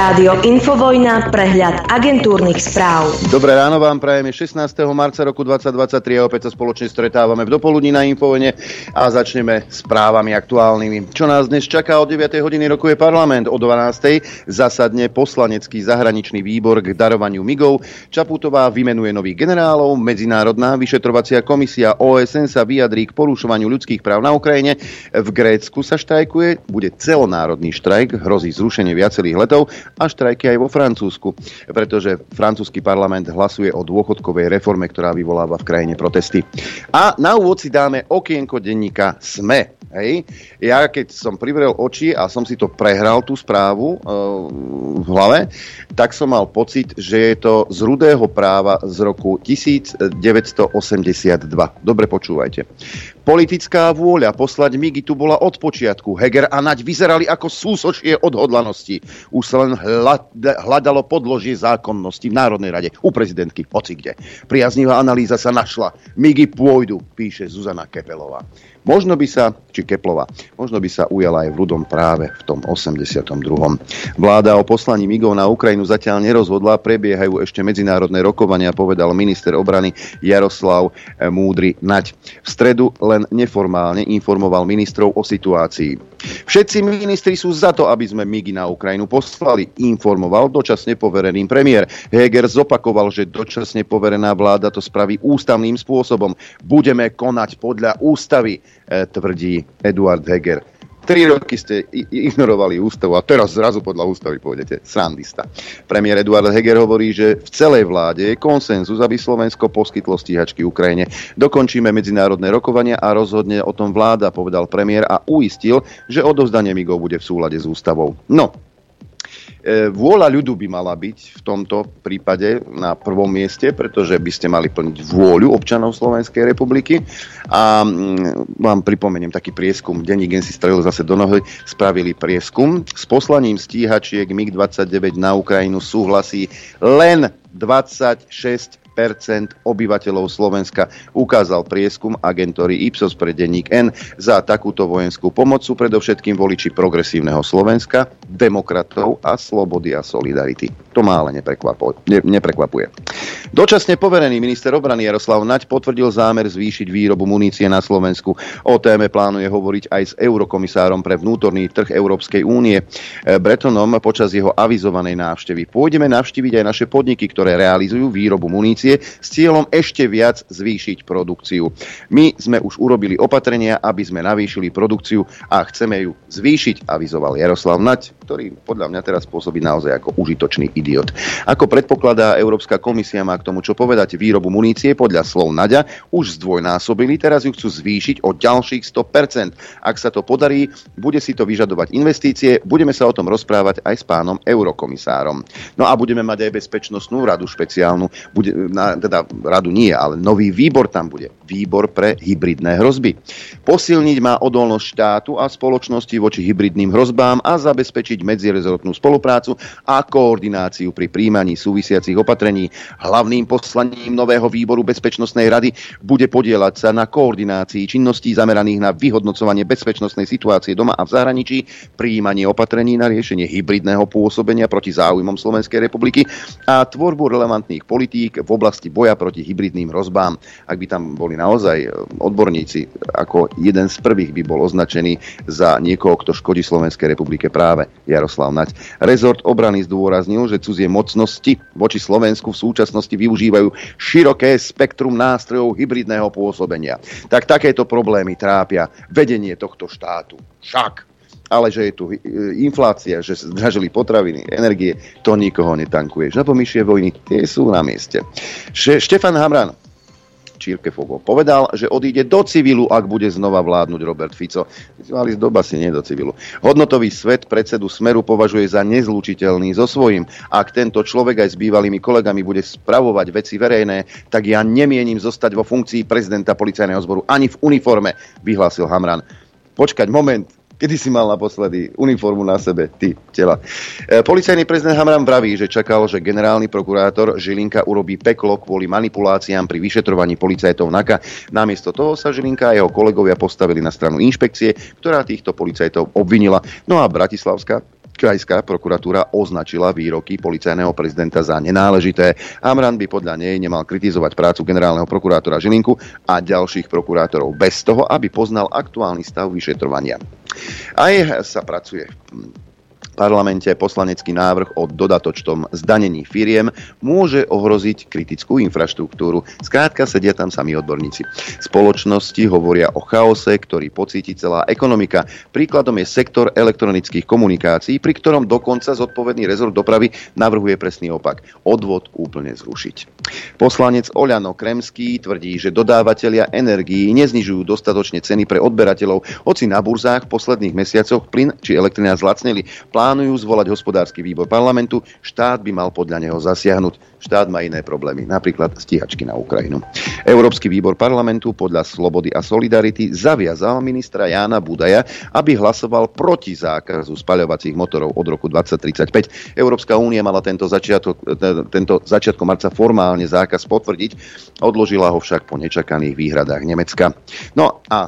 Rádio Infovojna, prehľad agentúrnych správ. Dobré ráno vám prajeme 16. marca roku 2023 a opäť sa spoločne stretávame v dopoludní na Infovojne a začneme správami aktuálnymi. Čo nás dnes čaká od 9. hodiny roku je parlament, o 12. zasadne poslanecký zahraničný výbor k darovaniu migov. Čaputová vymenuje nových generálov, Medzinárodná vyšetrovacia komisia OSN sa vyjadrí k porušovaniu ľudských práv na Ukrajine. V Grécku sa štrajkuje, bude celonárodný štrajk, hrozí zrušenie viacerých letov a štrajky aj vo Francúzsku, pretože francúzsky parlament hlasuje o dôchodkovej reforme, ktorá vyvoláva v krajine protesty. A na úvod si dáme okienko denníka SME. Hej. Ja keď som privrel oči a som si to prehral, tú správu e, v hlave, tak som mal pocit, že je to z rudého práva z roku 1982. Dobre počúvajte. Politická vôľa poslať migy tu bola od počiatku. Heger a Naď vyzerali ako súsočie odhodlanosti. Už sa len hľadalo podložie zákonnosti v Národnej rade, u prezidentky, hoci kde. Priaznivá analýza sa našla. Migy pôjdu, píše Zuzana Kepelová. Možno by sa, či Keplova, možno by sa ujala aj v ľudom práve v tom 82. Vláda o poslaní migov na Ukrajinu zatiaľ nerozhodla, prebiehajú ešte medzinárodné rokovania, povedal minister obrany Jaroslav Múdry Nať. V stredu len neformálne informoval ministrov o situácii. Všetci ministri sú za to, aby sme migy na Ukrajinu poslali, informoval dočasne poverený premiér. Heger zopakoval, že dočasne poverená vláda to spraví ústavným spôsobom. Budeme konať podľa ústavy. E, tvrdí Eduard Heger. Tri roky ste ignorovali ústavu a teraz zrazu podľa ústavy pôjdete. Srandista. Premiér Eduard Heger hovorí, že v celej vláde je konsenzus, aby Slovensko poskytlo stíhačky Ukrajine. Dokončíme medzinárodné rokovania a rozhodne o tom vláda, povedal premiér a uistil, že odovzdanie migov bude v súlade s ústavou. No, vôľa ľudu by mala byť v tomto prípade na prvom mieste, pretože by ste mali plniť vôľu občanov Slovenskej republiky. A mm, vám pripomeniem taký prieskum. Denní si strelil zase do nohy. Spravili prieskum. S poslaním stíhačiek MiG-29 na Ukrajinu súhlasí len 26 obyvateľov Slovenska ukázal prieskum agentúry Ipsos pre denník N. Za takúto vojenskú pomoc sú predovšetkým voliči progresívneho Slovenska, demokratov a slobody a solidarity. To má ale neprekvapuje. Dočasne poverený minister obrany Jaroslav Naď potvrdil zámer zvýšiť výrobu munície na Slovensku. O téme plánuje hovoriť aj s eurokomisárom pre vnútorný trh Európskej únie Bretonom počas jeho avizovanej návštevy. Pôjdeme navštíviť aj naše podniky, ktoré realizujú výrobu munície produkcie s cieľom ešte viac zvýšiť produkciu. My sme už urobili opatrenia, aby sme navýšili produkciu a chceme ju zvýšiť, avizoval Jaroslav Nať, ktorý podľa mňa teraz pôsobí naozaj ako užitočný idiot. Ako predpokladá Európska komisia, má k tomu čo povedať, výrobu munície podľa slov Naďa už zdvojnásobili, teraz ju chcú zvýšiť o ďalších 100%. Ak sa to podarí, bude si to vyžadovať investície, budeme sa o tom rozprávať aj s pánom eurokomisárom. No a budeme mať aj bezpečnostnú radu špeciálnu, bude, na, teda radu nie, ale nový výbor tam bude. Výbor pre hybridné hrozby. Posilniť má odolnosť štátu a spoločnosti voči hybridným hrozbám a zabezpečiť medzirezortnú spoluprácu a koordináciu pri príjmaní súvisiacich opatrení. Hlavným poslaním nového výboru Bezpečnostnej rady bude podielať sa na koordinácii činností zameraných na vyhodnocovanie bezpečnostnej situácie doma a v zahraničí, príjmanie opatrení na riešenie hybridného pôsobenia proti záujmom Slovenskej republiky a tvorbu relevantných politík v oblasti boja proti hybridným hrozbám. Ak by tam boli naozaj e, odborníci, ako jeden z prvých by bol označený za niekoho, kto škodí Slovenskej republike práve Jaroslav Nať. Rezort obrany zdôraznil, že cudzie mocnosti voči Slovensku v súčasnosti využívajú široké spektrum nástrojov hybridného pôsobenia. Tak takéto problémy trápia vedenie tohto štátu. Však ale že je tu e, inflácia, že zdražili potraviny, energie, to nikoho netankuje. Žabomyšie vojny, tie sú na mieste. Štefan Hamran, Čírke Fogo, povedal, že odíde do civilu, ak bude znova vládnuť Robert Fico. Mali z doba si nie do civilu. Hodnotový svet predsedu Smeru považuje za nezlučiteľný so svojím. Ak tento človek aj s bývalými kolegami bude spravovať veci verejné, tak ja nemienim zostať vo funkcii prezidenta policajného zboru ani v uniforme, vyhlásil Hamran. Počkať moment, Kedy si mal naposledy uniformu na sebe, ty, tela? E, policajný prezident Hamran vraví, že čakal, že generálny prokurátor Žilinka urobí peklo kvôli manipuláciám pri vyšetrovaní policajtov NAKA. Namiesto toho sa Žilinka a jeho kolegovia postavili na stranu inšpekcie, ktorá týchto policajtov obvinila. No a Bratislavská Krajská prokuratúra označila výroky policajného prezidenta za nenáležité. Amran by podľa nej nemal kritizovať prácu generálneho prokurátora Žilinku a ďalších prokurátorov bez toho, aby poznal aktuálny stav vyšetrovania. Aj sa pracuje parlamente poslanecký návrh o dodatočnom zdanení firiem môže ohroziť kritickú infraštruktúru. Skrátka sedia tam sami odborníci. Spoločnosti hovoria o chaose, ktorý pocíti celá ekonomika. Príkladom je sektor elektronických komunikácií, pri ktorom dokonca zodpovedný rezort dopravy navrhuje presný opak. Odvod úplne zrušiť. Poslanec Oľano Kremský tvrdí, že dodávateľia energií neznižujú dostatočne ceny pre odberateľov, hoci na burzách v posledných mesiacoch plyn či elektrina zlacnili. Plán plánujú zvolať hospodársky výbor parlamentu, štát by mal podľa neho zasiahnuť. Štát má iné problémy, napríklad stíhačky na Ukrajinu. Európsky výbor parlamentu podľa Slobody a Solidarity zaviazal ministra Jána Budaja, aby hlasoval proti zákazu spaľovacích motorov od roku 2035. Európska únia mala tento, začiatok, tento začiatkom marca formálne zákaz potvrdiť, odložila ho však po nečakaných výhradách Nemecka. No a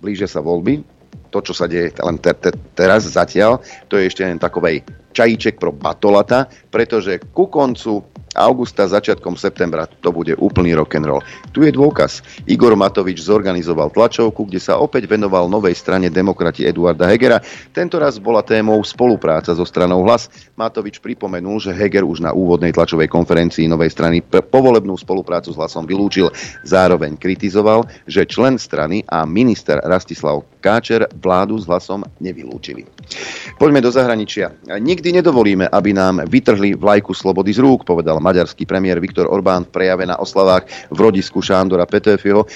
blíže sa voľby, to, čo sa deje len te, te, teraz zatiaľ, to je ešte len takovej čajíček pro batolata, pretože ku koncu augusta, začiatkom septembra to bude úplný rock and roll. Tu je dôkaz. Igor Matovič zorganizoval tlačovku, kde sa opäť venoval novej strane demokrati Eduarda Hegera. Tento raz bola témou spolupráca so stranou Hlas. Matovič pripomenul, že Heger už na úvodnej tlačovej konferencii novej strany povolebnú spoluprácu s Hlasom vylúčil. Zároveň kritizoval, že člen strany a minister Rastislav Káčer vládu s hlasom nevylúčili. Poďme do zahraničia. Nikdy nedovolíme, aby nám vytrhli vlajku slobody z rúk, povedal maďarský premiér Viktor Orbán v prejave na oslavách v rodisku Šándora Petöfiho. E,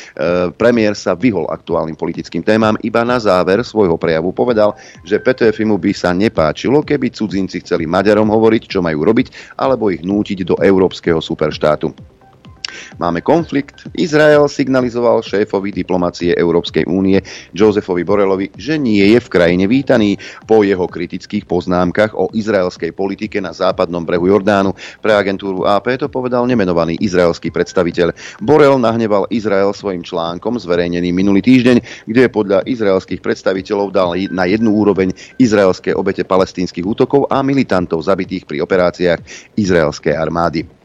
premiér sa vyhol aktuálnym politickým témam. Iba na záver svojho prejavu povedal, že Petöfimu by sa nepáčilo, keby cudzinci chceli Maďarom hovoriť, čo majú robiť, alebo ich nútiť do európskeho superštátu. Máme konflikt. Izrael signalizoval šéfovi diplomácie Európskej únie Josefovi Borelovi, že nie je v krajine vítaný po jeho kritických poznámkach o izraelskej politike na západnom brehu Jordánu. Pre agentúru AP to povedal nemenovaný izraelský predstaviteľ. Borel nahneval Izrael svojim článkom zverejnený minulý týždeň, kde podľa izraelských predstaviteľov dal na jednu úroveň izraelské obete palestínskych útokov a militantov zabitých pri operáciách izraelskej armády.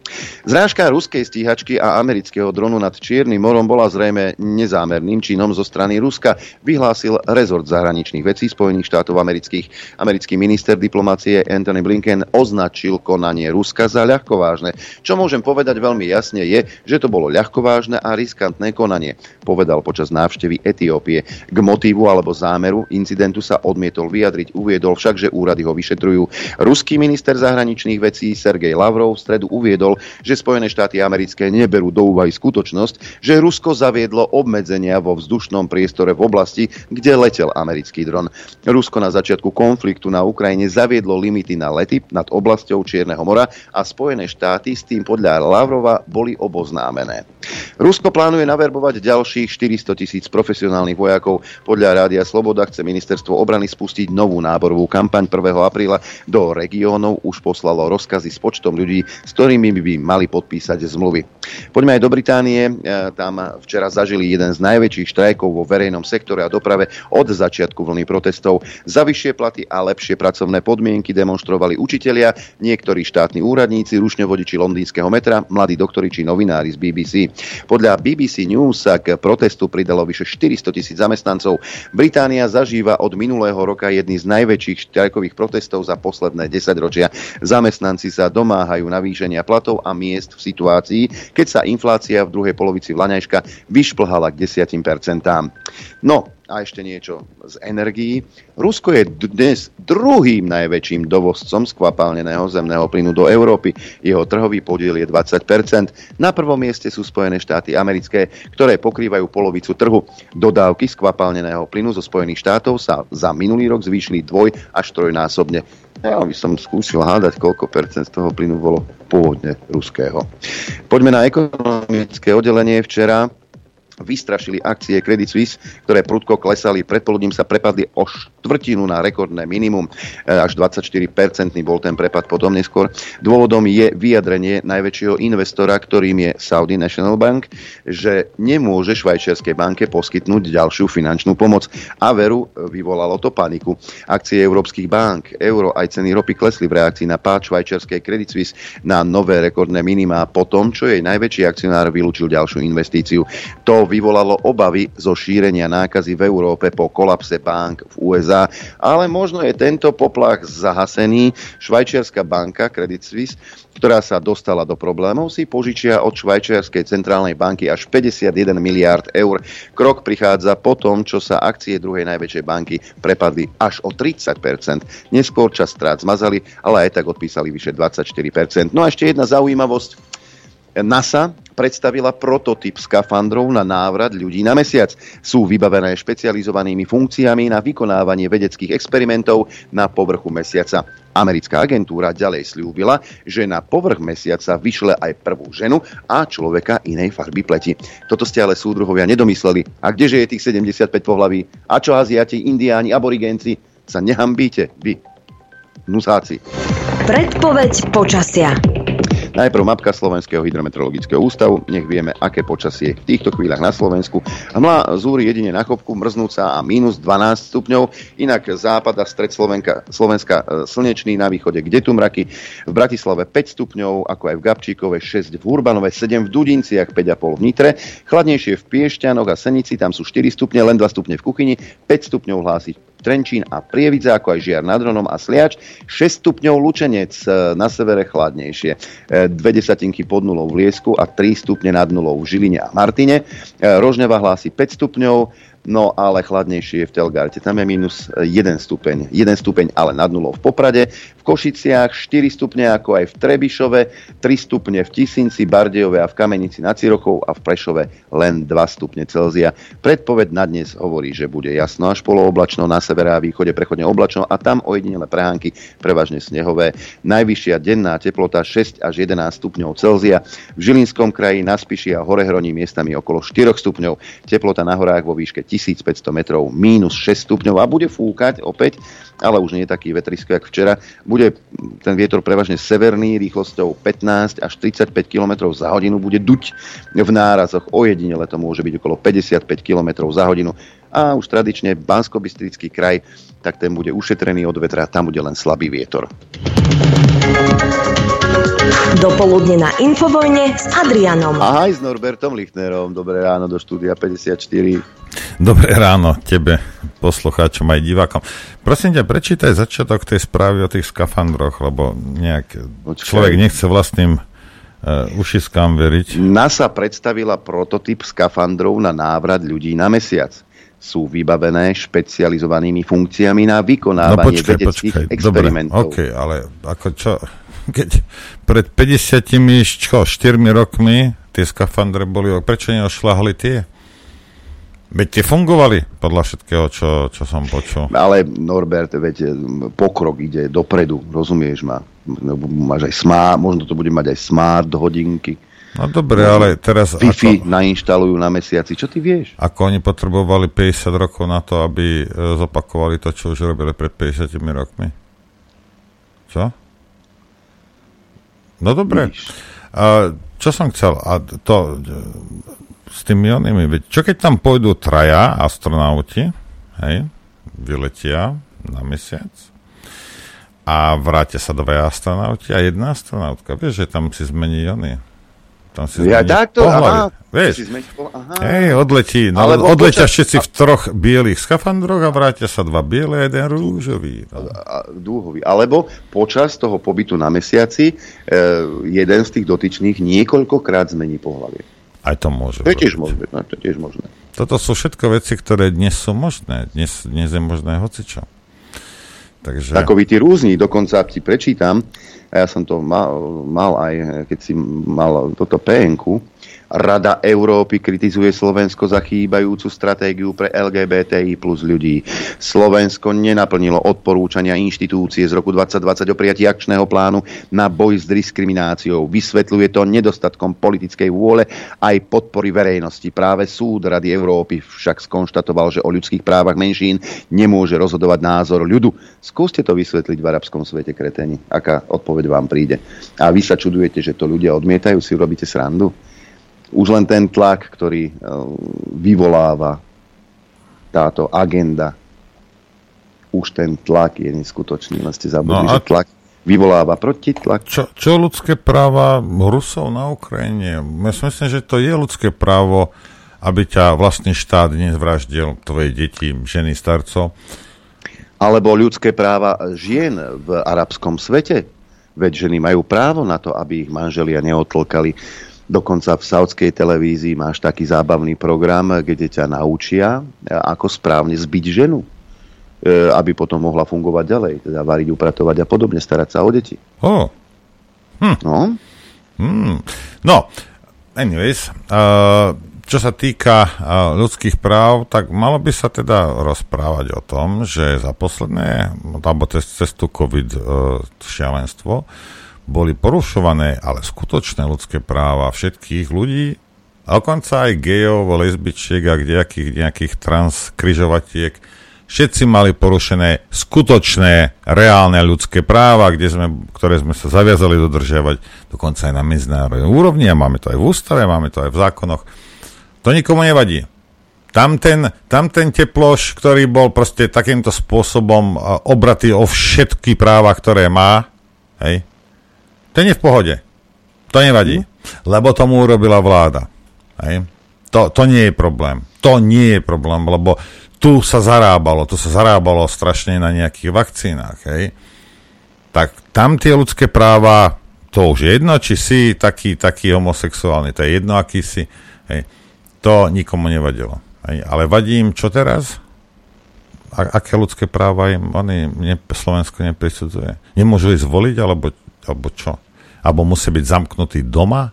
Zrážka ruskej stíhačky a amerického dronu nad Čiernym morom bola zrejme nezámerným činom zo strany Ruska, vyhlásil rezort zahraničných vecí Spojených štátov amerických. Americký minister diplomácie Anthony Blinken označil konanie Ruska za ľahkovážne. Čo môžem povedať veľmi jasne je, že to bolo ľahkovážne a riskantné konanie, povedal počas návštevy Etiópie. K motívu alebo zámeru incidentu sa odmietol vyjadriť, uviedol však, že úrady ho vyšetrujú. Ruský minister zahraničných vecí Sergej Lavrov v stredu uviedol, že Spojené štáty americké neberú do úvahy skutočnosť, že Rusko zaviedlo obmedzenia vo vzdušnom priestore v oblasti, kde letel americký dron. Rusko na začiatku konfliktu na Ukrajine zaviedlo limity na lety nad oblasťou Čierneho mora a Spojené štáty s tým podľa Lavrova boli oboznámené. Rusko plánuje naverbovať ďalších 400 tisíc profesionálnych vojakov. Podľa Rádia Sloboda chce ministerstvo obrany spustiť novú náborovú kampaň 1. apríla. Do regiónov už poslalo rozkazy s počtom ľudí, s ktorými by mali podpísať zmluvy. Poďme aj do Británie. E, tam včera zažili jeden z najväčších štrajkov vo verejnom sektore a doprave od začiatku vlny protestov. Za vyššie platy a lepšie pracovné podmienky demonstrovali učitelia, niektorí štátni úradníci, rušňovodiči londýnskeho metra, mladí doktori či novinári z BBC. Podľa BBC News sa k protestu pridalo vyše 400 tisíc zamestnancov. Británia zažíva od minulého roka jedný z najväčších štrajkových protestov za posledné 10 ročia. Zamestnanci sa domáhajú navýšenia platov a miest v situácii, keď sa inflácia v druhej polovici vlaňajška vyšplhala k 10%. No, a ešte niečo z energií. Rusko je dnes druhým najväčším dovozcom skvapalneného zemného plynu do Európy. Jeho trhový podiel je 20%. Na prvom mieste sú Spojené štáty americké, ktoré pokrývajú polovicu trhu. Dodávky skvapalneného plynu zo Spojených štátov sa za minulý rok zvýšili dvoj až trojnásobne. Ja by som skúsil hádať, koľko percent z toho plynu bolo pôvodne ruského. Poďme na ekonomické oddelenie. Včera vystrašili akcie Credit Suisse, ktoré prudko klesali. Predpoludním sa prepadli o štvrtinu na rekordné minimum. E, až 24-percentný bol ten prepad potom neskôr. Dôvodom je vyjadrenie najväčšieho investora, ktorým je Saudi National Bank, že nemôže švajčiarskej banke poskytnúť ďalšiu finančnú pomoc. A veru vyvolalo to paniku. Akcie európskych bank, euro aj ceny ropy klesli v reakcii na pád švajčiarskej Credit Suisse na nové rekordné minimá po tom, čo jej najväčší akcionár vylúčil ďalšiu investíciu. To vyvolalo obavy zo šírenia nákazy v Európe po kolapse bank v USA, ale možno je tento poplach zahasený. Švajčiarska banka Credit Suisse, ktorá sa dostala do problémov, si požičia od švajčiarskej centrálnej banky až 51 miliard eur. Krok prichádza po tom, čo sa akcie druhej najväčšej banky prepadli až o 30 Neskôr čas strát zmazali, ale aj tak odpísali vyše 24 No a ešte jedna zaujímavosť. NASA predstavila prototyp skafandrov na návrat ľudí na mesiac. Sú vybavené špecializovanými funkciami na vykonávanie vedeckých experimentov na povrchu mesiaca. Americká agentúra ďalej slúbila, že na povrch mesiaca vyšle aj prvú ženu a človeka inej farby pleti. Toto ste ale súdruhovia nedomysleli. A kdeže je tých 75 pohlaví? A čo Aziati, Indiáni, Aborigenci? Sa nehambíte, vy, nusáci. Predpoveď počasia. Najprv mapka Slovenského hydrometeorologického ústavu, nech vieme, aké počasie v týchto chvíľach na Slovensku. Hmla zúri jedine na kopku, mrznúca a minus 12 stupňov, inak západ a stred Slovenka, Slovenska e, slnečný, na východe kde tu mraky, v Bratislave 5 stupňov, ako aj v Gabčíkove 6 v Urbanove, 7 v Dudinciach, 5,5 v Nitre, chladnejšie v Piešťanoch a Senici, tam sú 4 stupne, len 2 stupne v kuchyni, 5 stupňov hlási Trenčín a Prievidza, ako aj Žiar nad Ronom a Sliač. 6 stupňov Lučenec, e, na severe chladnejšie. 2 e, desatinky pod nulou v Liesku a 3 stupne nad nulou v Žiline a Martine. E, Rožňava hlási 5 stupňov, no ale chladnejšie je v Telgarte. Tam je minus 1 stupeň. 1 stupeň ale nad nulou v Poprade. V Košiciach 4 stupne ako aj v Trebišove, 3 stupne v Tisinci, Bardejove a v Kamenici nad Cirochou a v Prešove len 2 stupne Celzia. Predpoved na dnes hovorí, že bude jasno až polooblačno, na severe a východe prechodne oblačno a tam ojedinele prehánky prevažne snehové. Najvyššia denná teplota 6 až 11 stupňov Celzia. V Žilinskom kraji na Spiši a Horehroní miestami okolo 4 stupňov. Teplota na horách vo výške 1500 metrov, mínus 6 stupňov a bude fúkať opäť, ale už nie je taký vetrisko, ako včera. Bude ten vietor prevažne severný, rýchlosťou 15 až 35 km za hodinu, bude duť v nárazoch, ojedinele to môže byť okolo 55 km za hodinu a už tradične bansko kraj, tak ten bude ušetrený od vetra, tam bude len slabý vietor. Dopoludne na Infovojne s Adrianom. Ahoj s Norbertom Lichnerom. Dobré ráno do štúdia 54. Dobré ráno tebe, poslucháčom aj divákom. Prosím ťa, prečítaj začiatok tej správy o tých skafandroch, lebo nejak Počkej. človek nechce vlastným uh, ušiskám veriť. NASA predstavila prototyp skafandrov na návrat ľudí na mesiac sú vybavené špecializovanými funkciami na vykonávanie no, počkaj, vedeckých počkaj. experimentov. Dobre, OK, ale ako čo, keď pred 50 čo, 4 rokmi tie skafandre boli, prečo neošľahli tie? Veď tie fungovali, podľa všetkého, čo, čo som počul. Ale Norbert, veď pokrok ide dopredu, rozumieš ma? Máš aj smart, možno to bude mať aj smart hodinky. No dobre, ale teraz... Wi-Fi ako, nainštalujú na mesiaci, čo ty vieš? Ako oni potrebovali 50 rokov na to, aby e, zopakovali to, čo už robili pred 50 rokmi? Čo? No dobre. A čo som chcel? A to s tými onými, čo keď tam pôjdu traja astronauti, hej, vyletia na mesiac a vrátia sa dvaja astronauti a jedna astronautka. Vieš, že tam si zmení oni. Tam si ja takto, aha, Vieš, hej, odletí, no, Alebo odletia počas... všetci v troch bielých skafandroch a vrátia sa dva biele a jeden rúžový. No. Dúhový. Alebo počas toho pobytu na mesiaci e, jeden z tých dotyčných niekoľkokrát zmení pohľavie. Aj to môže. To je tiež možné. No, to je tiež možné. Toto sú všetko veci, ktoré dnes sú možné. Dnes, dnes je možné hocičo. Takže... Takový tí rúzni, dokonca ti prečítam, a ja som to mal, mal aj, keď si mal toto pn Rada Európy kritizuje Slovensko za chýbajúcu stratégiu pre LGBTI plus ľudí. Slovensko nenaplnilo odporúčania inštitúcie z roku 2020 o prijatí akčného plánu na boj s diskrimináciou. Vysvetľuje to nedostatkom politickej vôle aj podpory verejnosti. Práve súd Rady Európy však skonštatoval, že o ľudských právach menšín nemôže rozhodovať názor ľudu. Skúste to vysvetliť v arabskom svete, kreteni. Aká odpoveď vám príde? A vy sa čudujete, že to ľudia odmietajú, si robíte srandu? Už len ten tlak, ktorý e, vyvoláva táto agenda, už ten tlak je neskutočný. Len ste zabudli, no že tlak vyvoláva protitlak. Čo, čo ľudské práva Rusov na Ukrajine? Ja si myslím, že to je ľudské právo, aby ťa vlastný štát nezvraždil tvoje deti, ženy, starcov. Alebo ľudské práva žien v arabskom svete. Veď ženy majú právo na to, aby ich manželia neotlkali Dokonca v saudskej televízii máš taký zábavný program, kde ťa naučia, e, ako správne zbiť ženu, e, aby potom mohla fungovať ďalej, teda variť, upratovať a podobne, starať sa o deti. Oh. Hm. No. Hm. No, anyways, uh, čo sa týka uh, ľudských práv, tak malo by sa teda rozprávať o tom, že za posledné, alebo cez, cez tú COVID uh, šialenstvo, boli porušované ale skutočné ľudské práva všetkých ľudí, a dokonca aj gejov, lesbičiek a nejakých, nejakých transkryžovatiek, všetci mali porušené skutočné, reálne ľudské práva, kde sme, ktoré sme sa zaviazali dodržiavať dokonca aj na medzinárodnej úrovni a máme to aj v ústave, máme to aj v zákonoch. To nikomu nevadí. Tam ten, teploš, ktorý bol proste takýmto spôsobom obratý o všetky práva, ktoré má, hej, to nie je v pohode. To nevadí. Mm. Lebo tomu urobila vláda. Hej. To, to nie je problém. To nie je problém, lebo tu sa zarábalo, tu sa zarábalo strašne na nejakých vakcínach. Hej. Tak tam tie ľudské práva, to už je jedno, či si taký, taký homosexuálny, to je jedno, aký si. Hej. To nikomu nevadilo. Hej. Ale vadí im čo teraz? A, aké ľudské práva im oni ne, Slovensko neprisudzuje? Nemôžu ísť voliť, alebo, alebo čo? Alebo musí byť zamknutý doma,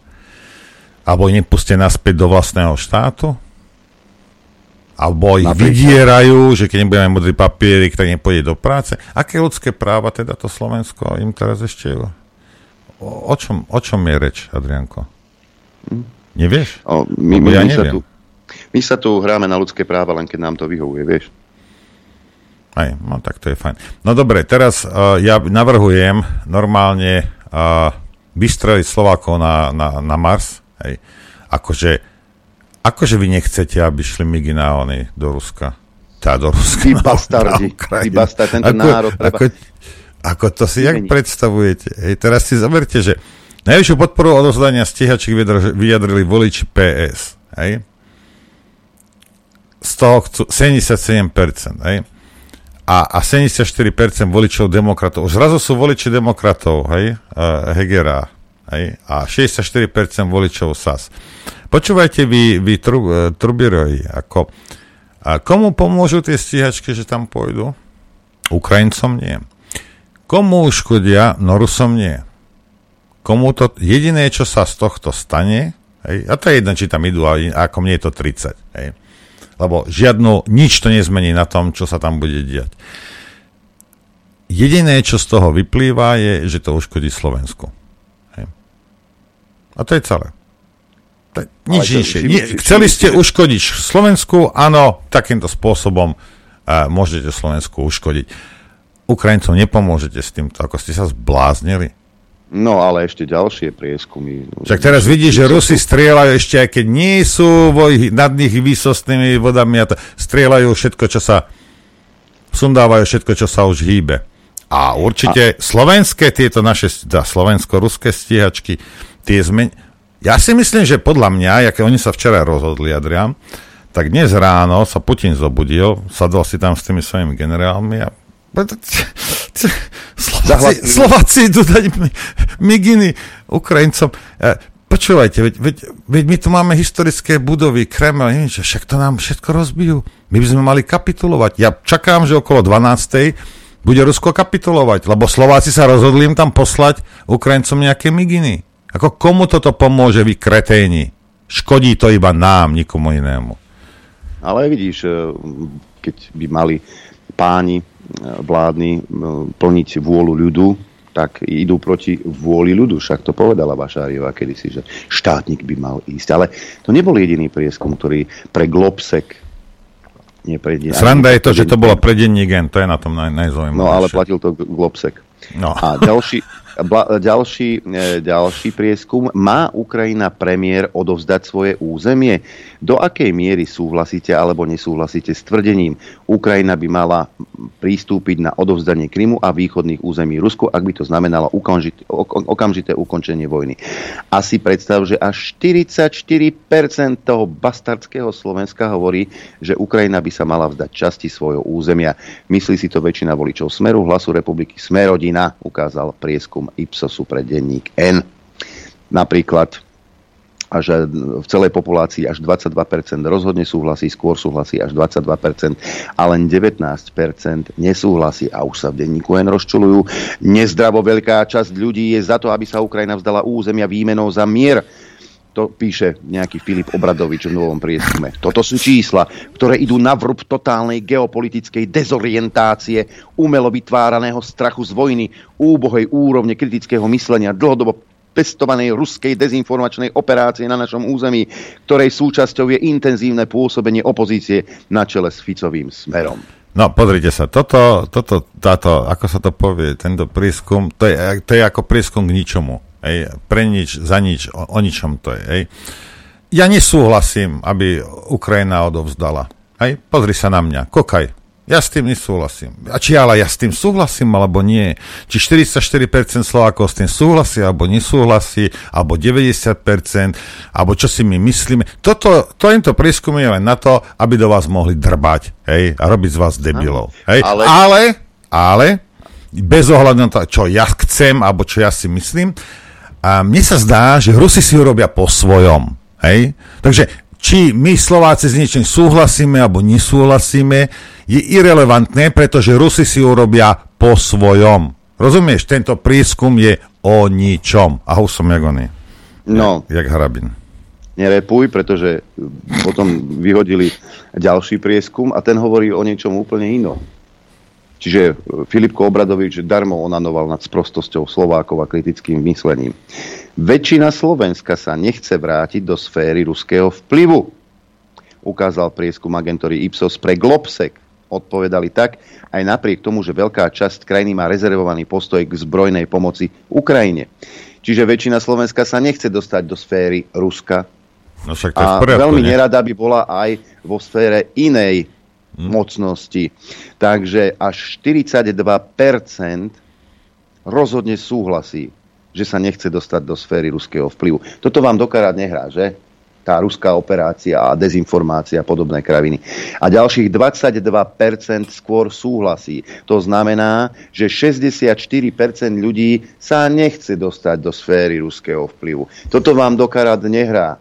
alebo nepustia naspäť do vlastného štátu, alebo ich Napríklad. vydierajú, že keď nebudeme modrý papierik, tak nepôjde do práce. Aké ľudské práva teda to Slovensko im teraz ešte... O, o, čom, o čom je reč, Adrianko? Nevieš? O, my, my, ja my, sa tu, my sa tu hráme na ľudské práva, len keď nám to vyhovuje, vieš? Aj, no tak to je fajn. No dobre, teraz uh, ja navrhujem normálne uh, vystreliť Slovákov na, na, na Mars, hej, akože, akože vy nechcete, aby šli migy na oni do Ruska. Tá do Ruska. Vy bastardi, vy bastardi, tento ako, národ treba... Ako, ako to si jak predstavujete? Hej, teraz si zoberte, že najvyššiu podporu odozdania stíhačiek vyjadrili voliči PS. Hej? Z toho chcú 77%. Hej? A, a 74% voličov demokratov. Už zrazu sú voliči demokratov, hej, uh, Hegera, hej, a 64% voličov SAS. Počúvajte vy, vy tru, uh, Trubiroji, ako, a komu pomôžu tie stíhačky, že tam pôjdu? Ukrajincom nie. Komu uškodia? No Rusom nie. Komu to, jediné, čo sa z tohto stane, hej, a to je jedno, či tam idú, a ako mne je to 30, hej, lebo žiadnu, nič to nezmení na tom, čo sa tam bude diať. Jediné, čo z toho vyplýva, je, že to uškodí Slovensku. Hej. A to je celé. To je nič inšie. Chceli ste uškodiť Slovensku? Áno, takýmto spôsobom uh, môžete Slovensku uškodiť. Ukrajincom nepomôžete s týmto, ako ste sa zbláznili. No ale ešte ďalšie prieskumy. Však teraz vidíš, že Rusi strieľajú ešte, aj keď nie sú voj, nad nich výsostnými vodami a to, strieľajú všetko, čo sa sundávajú všetko, čo sa už hýbe. A určite a... slovenské tieto naše, teda slovensko-ruské stíhačky, tie zmen... Ja si myslím, že podľa mňa, aké oni sa včera rozhodli, Adrian, tak dnes ráno sa Putin zobudil, sadol si tam s tými svojimi generálmi a Slováci, Slováci idú dať miginy Ukrajincom. E, počúvajte, veď, veď, veď my tu máme historické budovy, Kreml, neviem, že však to nám všetko rozbijú. My by sme mali kapitulovať. Ja čakám, že okolo 12. bude Rusko kapitulovať, lebo Slováci sa rozhodli im tam poslať Ukrajincom nejaké miginy. Ako komu toto pomôže, vy kreténi? Škodí to iba nám, nikomu inému. Ale vidíš, e, keď by mali páni vládni plniť vôľu ľudu, tak idú proti vôli ľudu. Však to povedala Bašáriová kedysi, že štátnik by mal ísť. Ale to nebol jediný prieskum, ktorý pre Globsek nie pre Sranda je to, že to bolo pre denní gen, to je na tom naj, najzaujímavejšie. No ale platil to Globsek. No. A ďalší, Bla, ďalší, e, ďalší prieskum. Má Ukrajina premiér odovzdať svoje územie? Do akej miery súhlasíte alebo nesúhlasíte s tvrdením? Ukrajina by mala pristúpiť na odovzdanie Krymu a východných území Rusku, ak by to znamenalo okamžité, okamžité ukončenie vojny. Asi predstav, že až 44% toho bastardského Slovenska hovorí, že Ukrajina by sa mala vzdať časti svojho územia. Myslí si to väčšina voličov Smeru, Hlasu republiky Smerodina, ukázal prieskum prieskum Ipsosu pre denník N. Napríklad až v celej populácii až 22% rozhodne súhlasí, skôr súhlasí až 22% a len 19% nesúhlasí a už sa v denníku N rozčulujú. Nezdravo veľká časť ľudí je za to, aby sa Ukrajina vzdala územia výmenou za mier to píše nejaký Filip Obradovič v novom prieskume. Toto sú čísla, ktoré idú na vrub totálnej geopolitickej dezorientácie, umelo vytváraného strachu z vojny, úbohej úrovne kritického myslenia, dlhodobo pestovanej ruskej dezinformačnej operácie na našom území, ktorej súčasťou je intenzívne pôsobenie opozície na čele s Ficovým smerom. No, pozrite sa, toto, toto, táto, ako sa to povie, tento prískum, to je, to je ako prískum k ničomu. Hej, pre nič, za nič, o, o ničom to je. Hej. Ja nesúhlasím, aby Ukrajina odovzdala. Hej, pozri sa na mňa, kokaj. Ja s tým nesúhlasím. A či ale ja s tým súhlasím, alebo nie. Či 44% Slovákov s tým súhlasí, alebo nesúhlasí, alebo 90%, alebo čo si my myslíme. Toto, to im to prieskumuje len na to, aby do vás mohli drbať, hej, a robiť z vás debilov. Hej. Ale, ale, ale bez ohľadu na to, čo ja chcem, alebo čo ja si myslím, a mne sa zdá, že Rusi si ho robia po svojom. Hej? Takže či my Slováci s niečím súhlasíme alebo nesúhlasíme, je irrelevantné, pretože Rusi si urobia po svojom. Rozumieš, tento prískum je o ničom. A som jak oni. No. Jak, jak Harabin. Nerepuj, pretože potom vyhodili ďalší prieskum a ten hovorí o niečom úplne inom. Čiže e, Filipko Obradovič darmo onanoval nad sprostosťou Slovákov a kritickým myslením. Väčšina Slovenska sa nechce vrátiť do sféry ruského vplyvu. Ukázal prieskum agentúry Ipsos pre Globsek. Odpovedali tak, aj napriek tomu, že veľká časť krajiny má rezervovaný postoj k zbrojnej pomoci Ukrajine. Čiže väčšina Slovenska sa nechce dostať do sféry Ruska. No však to a poriadku, veľmi ne? nerada by bola aj vo sfére inej. Mocnosti. Takže až 42% rozhodne súhlasí, že sa nechce dostať do sféry ruského vplyvu. Toto vám dokarát nehrá, že? Tá ruská operácia a dezinformácia a podobné kraviny. A ďalších 22% skôr súhlasí. To znamená, že 64% ľudí sa nechce dostať do sféry ruského vplyvu. Toto vám dokarát nehrá.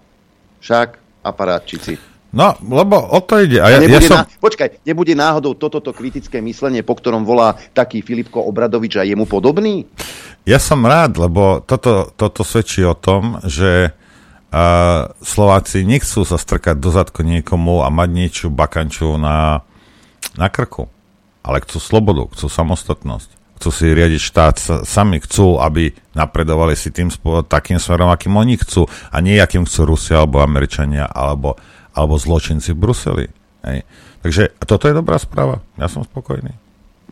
Však aparátčici. No, lebo o to ide. A ja, ja som... na... Počkaj, nebude náhodou toto kritické myslenie, po ktorom volá taký Filipko Obradovič a jemu podobný? Ja som rád, lebo toto, toto svedčí o tom, že uh, Slováci nechcú sa strkať do zadku niekomu a mať niečo bakanču na, na krku. Ale chcú slobodu, chcú samostatnosť. Chcú si riadiť štát sami, chcú, aby napredovali si tým takým smerom, akým oni chcú a nie akým chcú Rusia alebo Američania alebo alebo zločinci v Bruseli. Hej. Takže toto je dobrá správa. Ja som spokojný.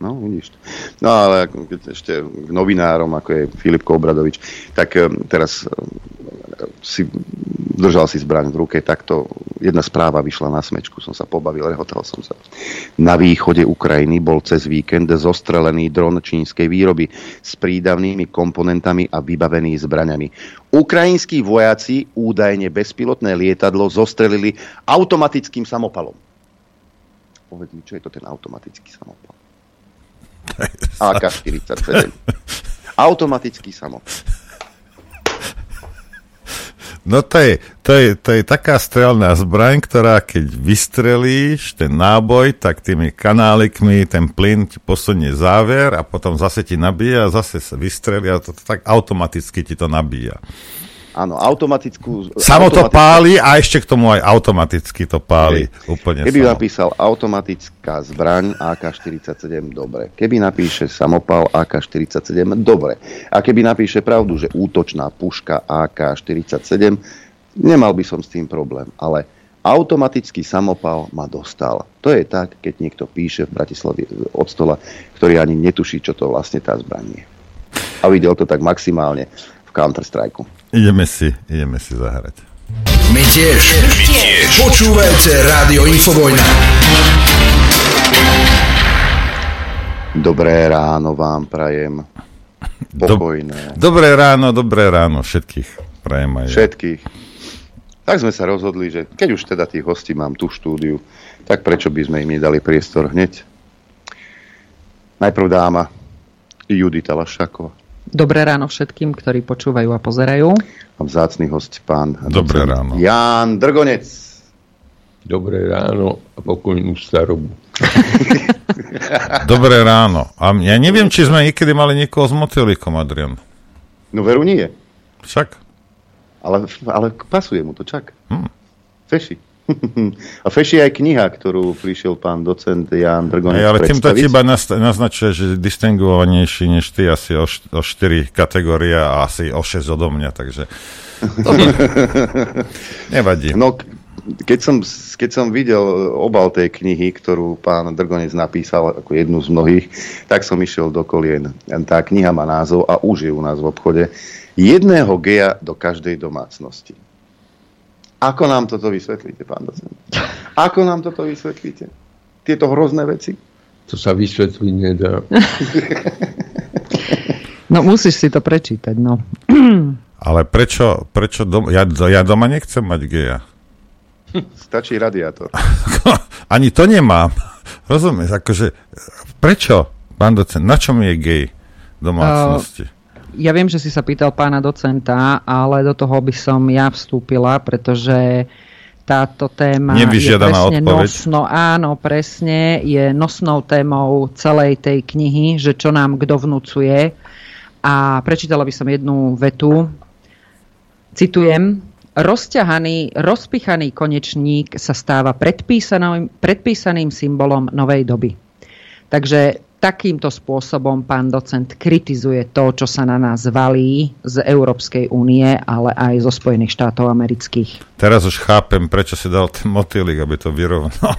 No, vidíš. No ale keď ešte k novinárom, ako je Filipko Obradovič, tak um, teraz um, si držal si zbraň v ruke, takto jedna správa vyšla na smečku, som sa pobavil, rehotal som sa. Na východe Ukrajiny bol cez víkend zostrelený dron čínskej výroby s prídavnými komponentami a vybavený zbraňami. Ukrajinskí vojaci údajne bezpilotné lietadlo zostrelili automatickým samopalom. Povedz mi, čo je to ten automatický samopal? AK-47. Automatický samopal. No to je, to, je, to je taká strelná zbraň, ktorá keď vystrelíš ten náboj, tak tými kanálikmi ten plyn ti posunie záver a potom zase ti nabíja a zase sa vystrelí a to, to tak automaticky ti to nabíja. Áno, automatickú... Samo to páli a ešte k tomu aj automaticky to páli. Hej. Úplne Keby samo. napísal automatická zbraň AK-47, dobre. Keby napíše samopal AK-47, dobre. A keby napíše pravdu, že útočná puška AK-47, nemal by som s tým problém. Ale automatický samopal ma dostal. To je tak, keď niekto píše v Bratislavi od stola, ktorý ani netuší, čo to vlastne tá zbraň je. A videl to tak maximálne Counter-Strike. Ideme si, ideme si zahrať. My tiež. My tiež. Počúvajte Rádio Infovojna. Dobré ráno vám prajem. Pokojné. Dobré ráno, dobré ráno všetkých. Prajem aj. Všetkých. Tak sme sa rozhodli, že keď už teda tých hostí mám tu štúdiu, tak prečo by sme im nedali priestor hneď? Najprv dáma Judita Lašáková. Dobré ráno všetkým, ktorí počúvajú a pozerajú. A vzácný host pán Dobré ráno. Ján Drgonec. Dobré ráno a pokojnú starobu. Dobré ráno. A ja neviem, či sme niekedy mali niekoho s motýlikom, Adrian. No veru nie. Však? Ale, ale pasuje mu to, čak. Hm. Feši. A feši aj kniha, ktorú prišiel pán docent Jan Drgonec Aj, ale týmto naz- naznačuje, že distinguovanejší než ty asi o, št- o 4 kategórie a asi o 6 odo mňa, takže... Nevadí. No, keď som, keď som videl obal tej knihy, ktorú pán Drgonec napísal ako jednu z mnohých, tak som išiel do kolien. Tá kniha má názov a už je u nás v obchode Jedného geja do každej domácnosti. Ako nám toto vysvetlíte, pán docent? Ako nám toto vysvetlíte? Tieto hrozné veci? To sa vysvetliť nedá. No musíš si to prečítať, no. Ale prečo, prečo dom- ja, ja doma nechcem mať geja. Stačí radiátor. Ani to nemám. Rozumieš, akože, prečo, pán docent, na čom je gej v domácnosti? Ja viem, že si sa pýtal pána docenta, ale do toho by som ja vstúpila, pretože táto téma je presne odpoveď. nosno, áno, presne, je nosnou témou celej tej knihy, že čo nám kto vnúcuje. A prečítala by som jednu vetu. Citujem. Rozťahaný, rozpichaný konečník sa stáva predpísaným, predpísaným symbolom novej doby. Takže takýmto spôsobom pán docent kritizuje to, čo sa na nás valí z Európskej únie, ale aj zo Spojených štátov amerických. Teraz už chápem, prečo si dal ten motýlik, aby to vyrovnal.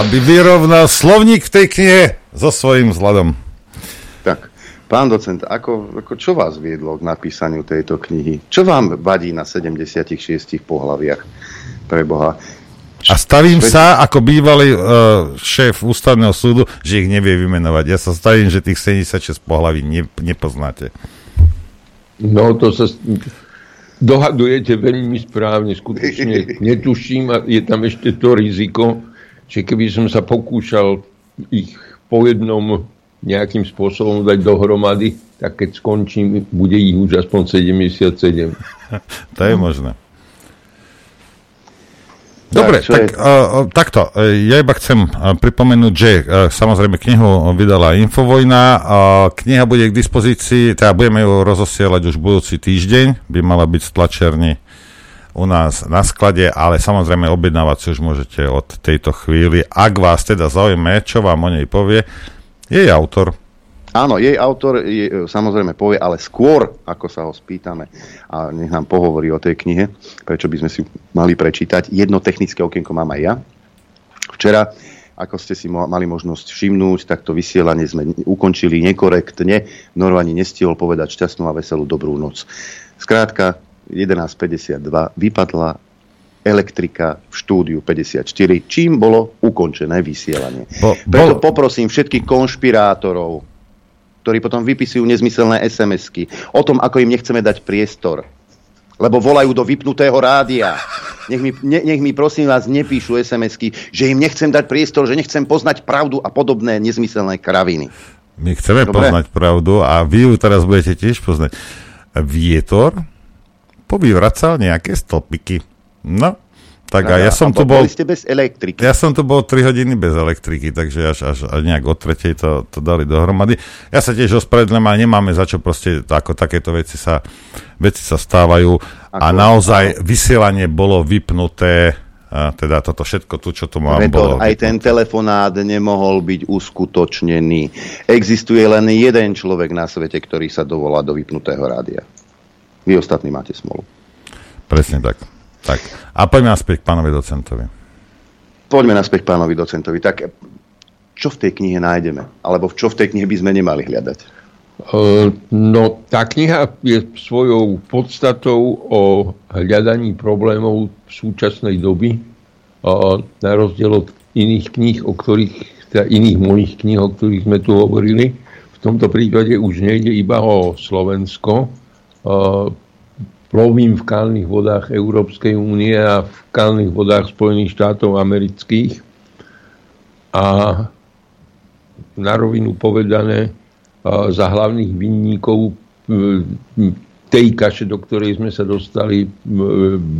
aby vyrovnal slovník v tej knihe so svojím vzhľadom. Tak, pán docent, ako, ako, čo vás viedlo k napísaniu tejto knihy? Čo vám vadí na 76 pohlaviach? Pre Boha. A stavím sa ako bývalý uh, šéf ústavného súdu, že ich nevie vymenovať. Ja sa stavím, že tých 76 pohlaví ne, nepoznáte. No to sa dohadujete veľmi správne, skutočne netuším a je tam ešte to riziko, že keby som sa pokúšal ich po jednom nejakým spôsobom dať dohromady, tak keď skončím, bude ich už aspoň 77. To je možné. Dobre, čo tak, je- uh, takto. Uh, ja iba chcem uh, pripomenúť, že uh, samozrejme knihu vydala Infovojna. Uh, kniha bude k dispozícii, teda budeme ju rozosielať už budúci týždeň. By mala byť tlačerni u nás na sklade, ale samozrejme objednávať si už môžete od tejto chvíli. Ak vás teda zaujme, čo vám o nej povie, jej autor. Áno, jej autor je, e, samozrejme povie, ale skôr, ako sa ho spýtame a nech nám pohovorí o tej knihe, prečo by sme si mali prečítať. Jedno technické okienko mám aj ja. Včera, ako ste si mo- mali možnosť všimnúť, tak to vysielanie sme ukončili nekorektne. Norvani nestihol povedať šťastnú a veselú dobrú noc. Skrátka, 11.52 vypadla elektrika v štúdiu 54, čím bolo ukončené vysielanie. Bo- Preto poprosím všetkých konšpirátorov, ktorí potom vypisujú nezmyselné SMS-ky o tom, ako im nechceme dať priestor. Lebo volajú do vypnutého rádia. Nech mi, ne, nech mi prosím vás nepíšu SMS-ky, že im nechcem dať priestor, že nechcem poznať pravdu a podobné nezmyselné kraviny. My chceme Dobre. poznať pravdu a vy ju teraz budete tiež poznať. Vietor povyvracal nejaké stĺpiky. No, Tak a ja som a tu bol... Ste bez elektriky. Ja som tu bol 3 hodiny bez elektriky, takže až, až, až nejak od tretej to, to dali dohromady. Ja sa tiež ospravedlňujem, ale nemáme za čo proste, ako takéto veci sa, veci sa stávajú a Ako- naozaj vysielanie bolo vypnuté, a teda toto všetko tu, čo tu mám, Preto bolo aj ten telefonát nemohol byť uskutočnený. Existuje len jeden človek na svete, ktorý sa dovolá do vypnutého rádia. Vy ostatní máte smolu. Presne tak. Tak. A poďme naspäť k pánovi docentovi. Poďme naspäť k pánovi docentovi. Tak čo v tej knihe nájdeme? Alebo čo v tej knihe by sme nemali hľadať? No, tá kniha je svojou podstatou o hľadaní problémov súčasnej doby, a na rozdiel od iných kníh, o ktorých, teda iných mojich kníh, o ktorých sme tu hovorili. V tomto prípade už nejde iba o Slovensko. Plovím v kalných vodách Európskej únie a v kalných vodách Spojených štátov amerických. A na rovinu povedané, za hlavných vinníkov tej kaše, do ktorej sme sa dostali,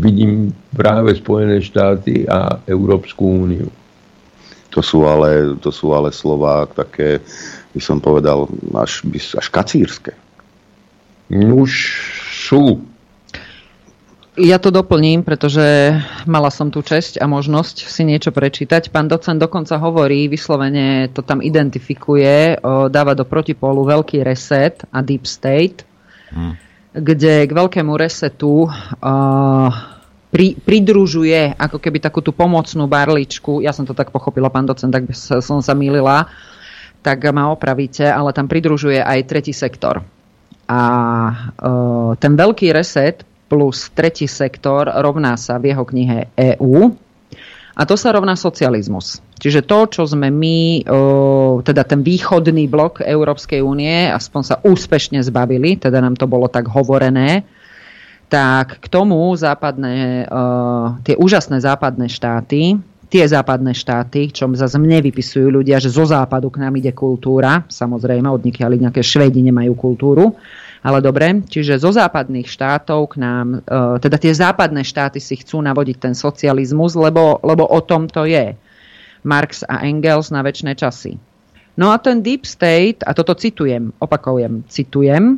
vidím práve Spojené štáty a Európsku úniu. To sú ale, to sú ale slova také, by som povedal, až, až kacírske. Už sú. Ja to doplním, pretože mala som tu česť a možnosť si niečo prečítať. Pán docent dokonca hovorí, vyslovene to tam identifikuje, dáva do protipolu veľký reset a deep state, Hm. kde k veľkému resetu pri, pridružuje ako keby takú tú pomocnú barličku, ja som to tak pochopila, pán docent, tak som sa mýlila, tak ma opravíte, ale tam pridružuje aj tretí sektor. A o, ten veľký reset plus tretí sektor rovná sa v jeho knihe EU. A to sa rovná socializmus. Čiže to, čo sme my, teda ten východný blok Európskej únie, aspoň sa úspešne zbavili, teda nám to bolo tak hovorené, tak k tomu západné, tie úžasné západné štáty, tie západné štáty, čo zase mne vypisujú ľudia, že zo západu k nám ide kultúra, samozrejme, od nikiaľ nejaké Švédi nemajú kultúru, ale dobre, čiže zo západných štátov k nám, uh, teda tie západné štáty si chcú navodiť ten socializmus, lebo, lebo o tom to je. Marx a Engels na väčšie časy. No a ten deep state, a toto citujem, opakujem, citujem,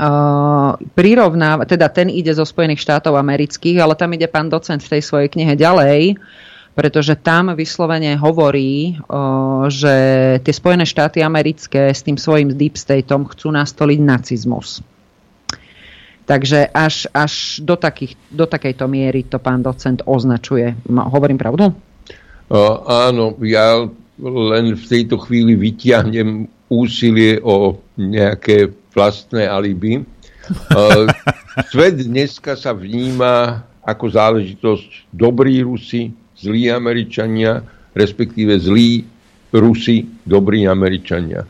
uh, prirovnáva, teda ten ide zo Spojených štátov amerických, ale tam ide pán docent v tej svojej knihe ďalej, pretože tam vyslovene hovorí, že tie Spojené štáty americké s tým svojím deep stateom chcú nastoliť nacizmus. Takže až, až do, takých, do takejto miery to pán docent označuje. Hovorím pravdu? Uh, áno, ja len v tejto chvíli vyťahnem úsilie o nejaké vlastné alibi. Uh, svet dneska sa vníma ako záležitosť dobrí Rusi, zlí Američania, respektíve zlí Rusi, dobrí Američania.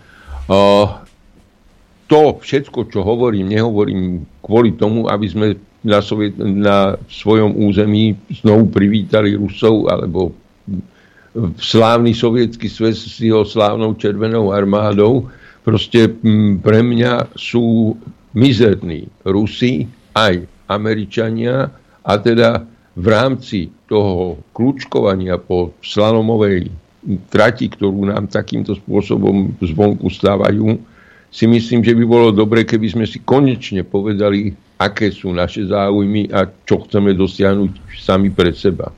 To všetko, čo hovorím, nehovorím kvôli tomu, aby sme na, Soviet, na svojom území znovu privítali Rusov alebo slávny sovietský svet s jeho slávnou červenou armádou. Proste pre mňa sú mizerní Rusi, aj Američania a teda v rámci toho kľúčkovania po slalomovej trati, ktorú nám takýmto spôsobom zvonku stávajú, si myslím, že by bolo dobre, keby sme si konečne povedali, aké sú naše záujmy a čo chceme dosiahnuť sami pre seba.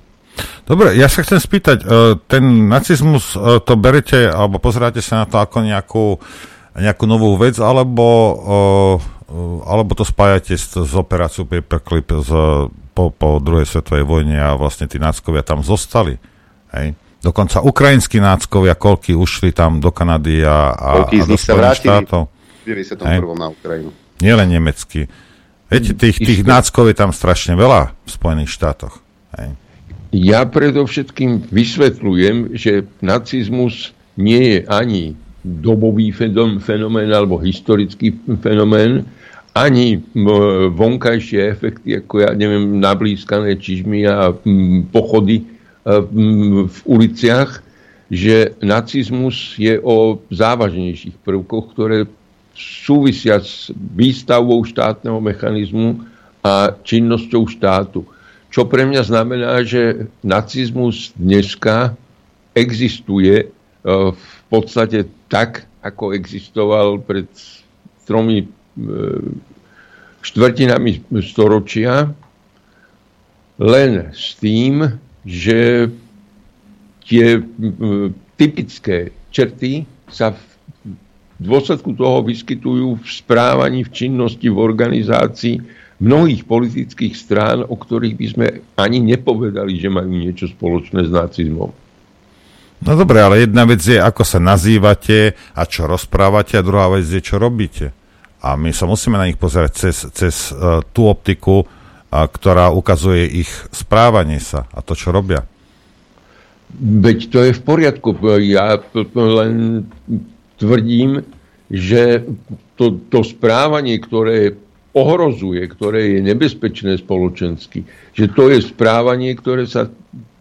Dobre, ja sa chcem spýtať, e, ten nacizmus e, to berete, alebo pozeráte sa na to ako nejakú, nejakú novú vec, alebo, e, alebo to spájate s, s operáciou Paperclip z, po, po druhej svetovej vojne a vlastne tí náckovia tam zostali. Hej? Dokonca ukrajinskí náckovia, koľky ušli tam do Kanady a, a, Koľký a do sa Spojených štátov. V 91. na Ukrajinu. Nielen nemecký. Viete, tých, tých náckov je tam strašne veľa v Spojených štátoch. Hej. Ja predovšetkým vysvetľujem, že nacizmus nie je ani dobový fenom- fenomén alebo historický fenomén, ani m, vonkajšie efekty, ako ja neviem, nablískané čižmy a pochody m, v uliciach, že nacizmus je o závažnejších prvkoch, ktoré súvisia s výstavbou štátneho mechanizmu a činnosťou štátu. čo pre mňa znamená, že nacizmus dneska existuje v podstate tak, ako existoval pred tromi štvrtinami storočia, len s tým, že tie typické črty sa v dôsledku toho vyskytujú v správaní, v činnosti, v organizácii mnohých politických strán, o ktorých by sme ani nepovedali, že majú niečo spoločné s nacizmom. No dobre, ale jedna vec je, ako sa nazývate a čo rozprávate, a druhá vec je, čo robíte. A my sa musíme na nich pozerať cez, cez uh, tú optiku, uh, ktorá ukazuje ich správanie sa a to, čo robia. Veď to je v poriadku. Ja len tvrdím, že to, to správanie, ktoré ohrozuje, ktoré je nebezpečné spoločensky, že to je správanie, ktoré sa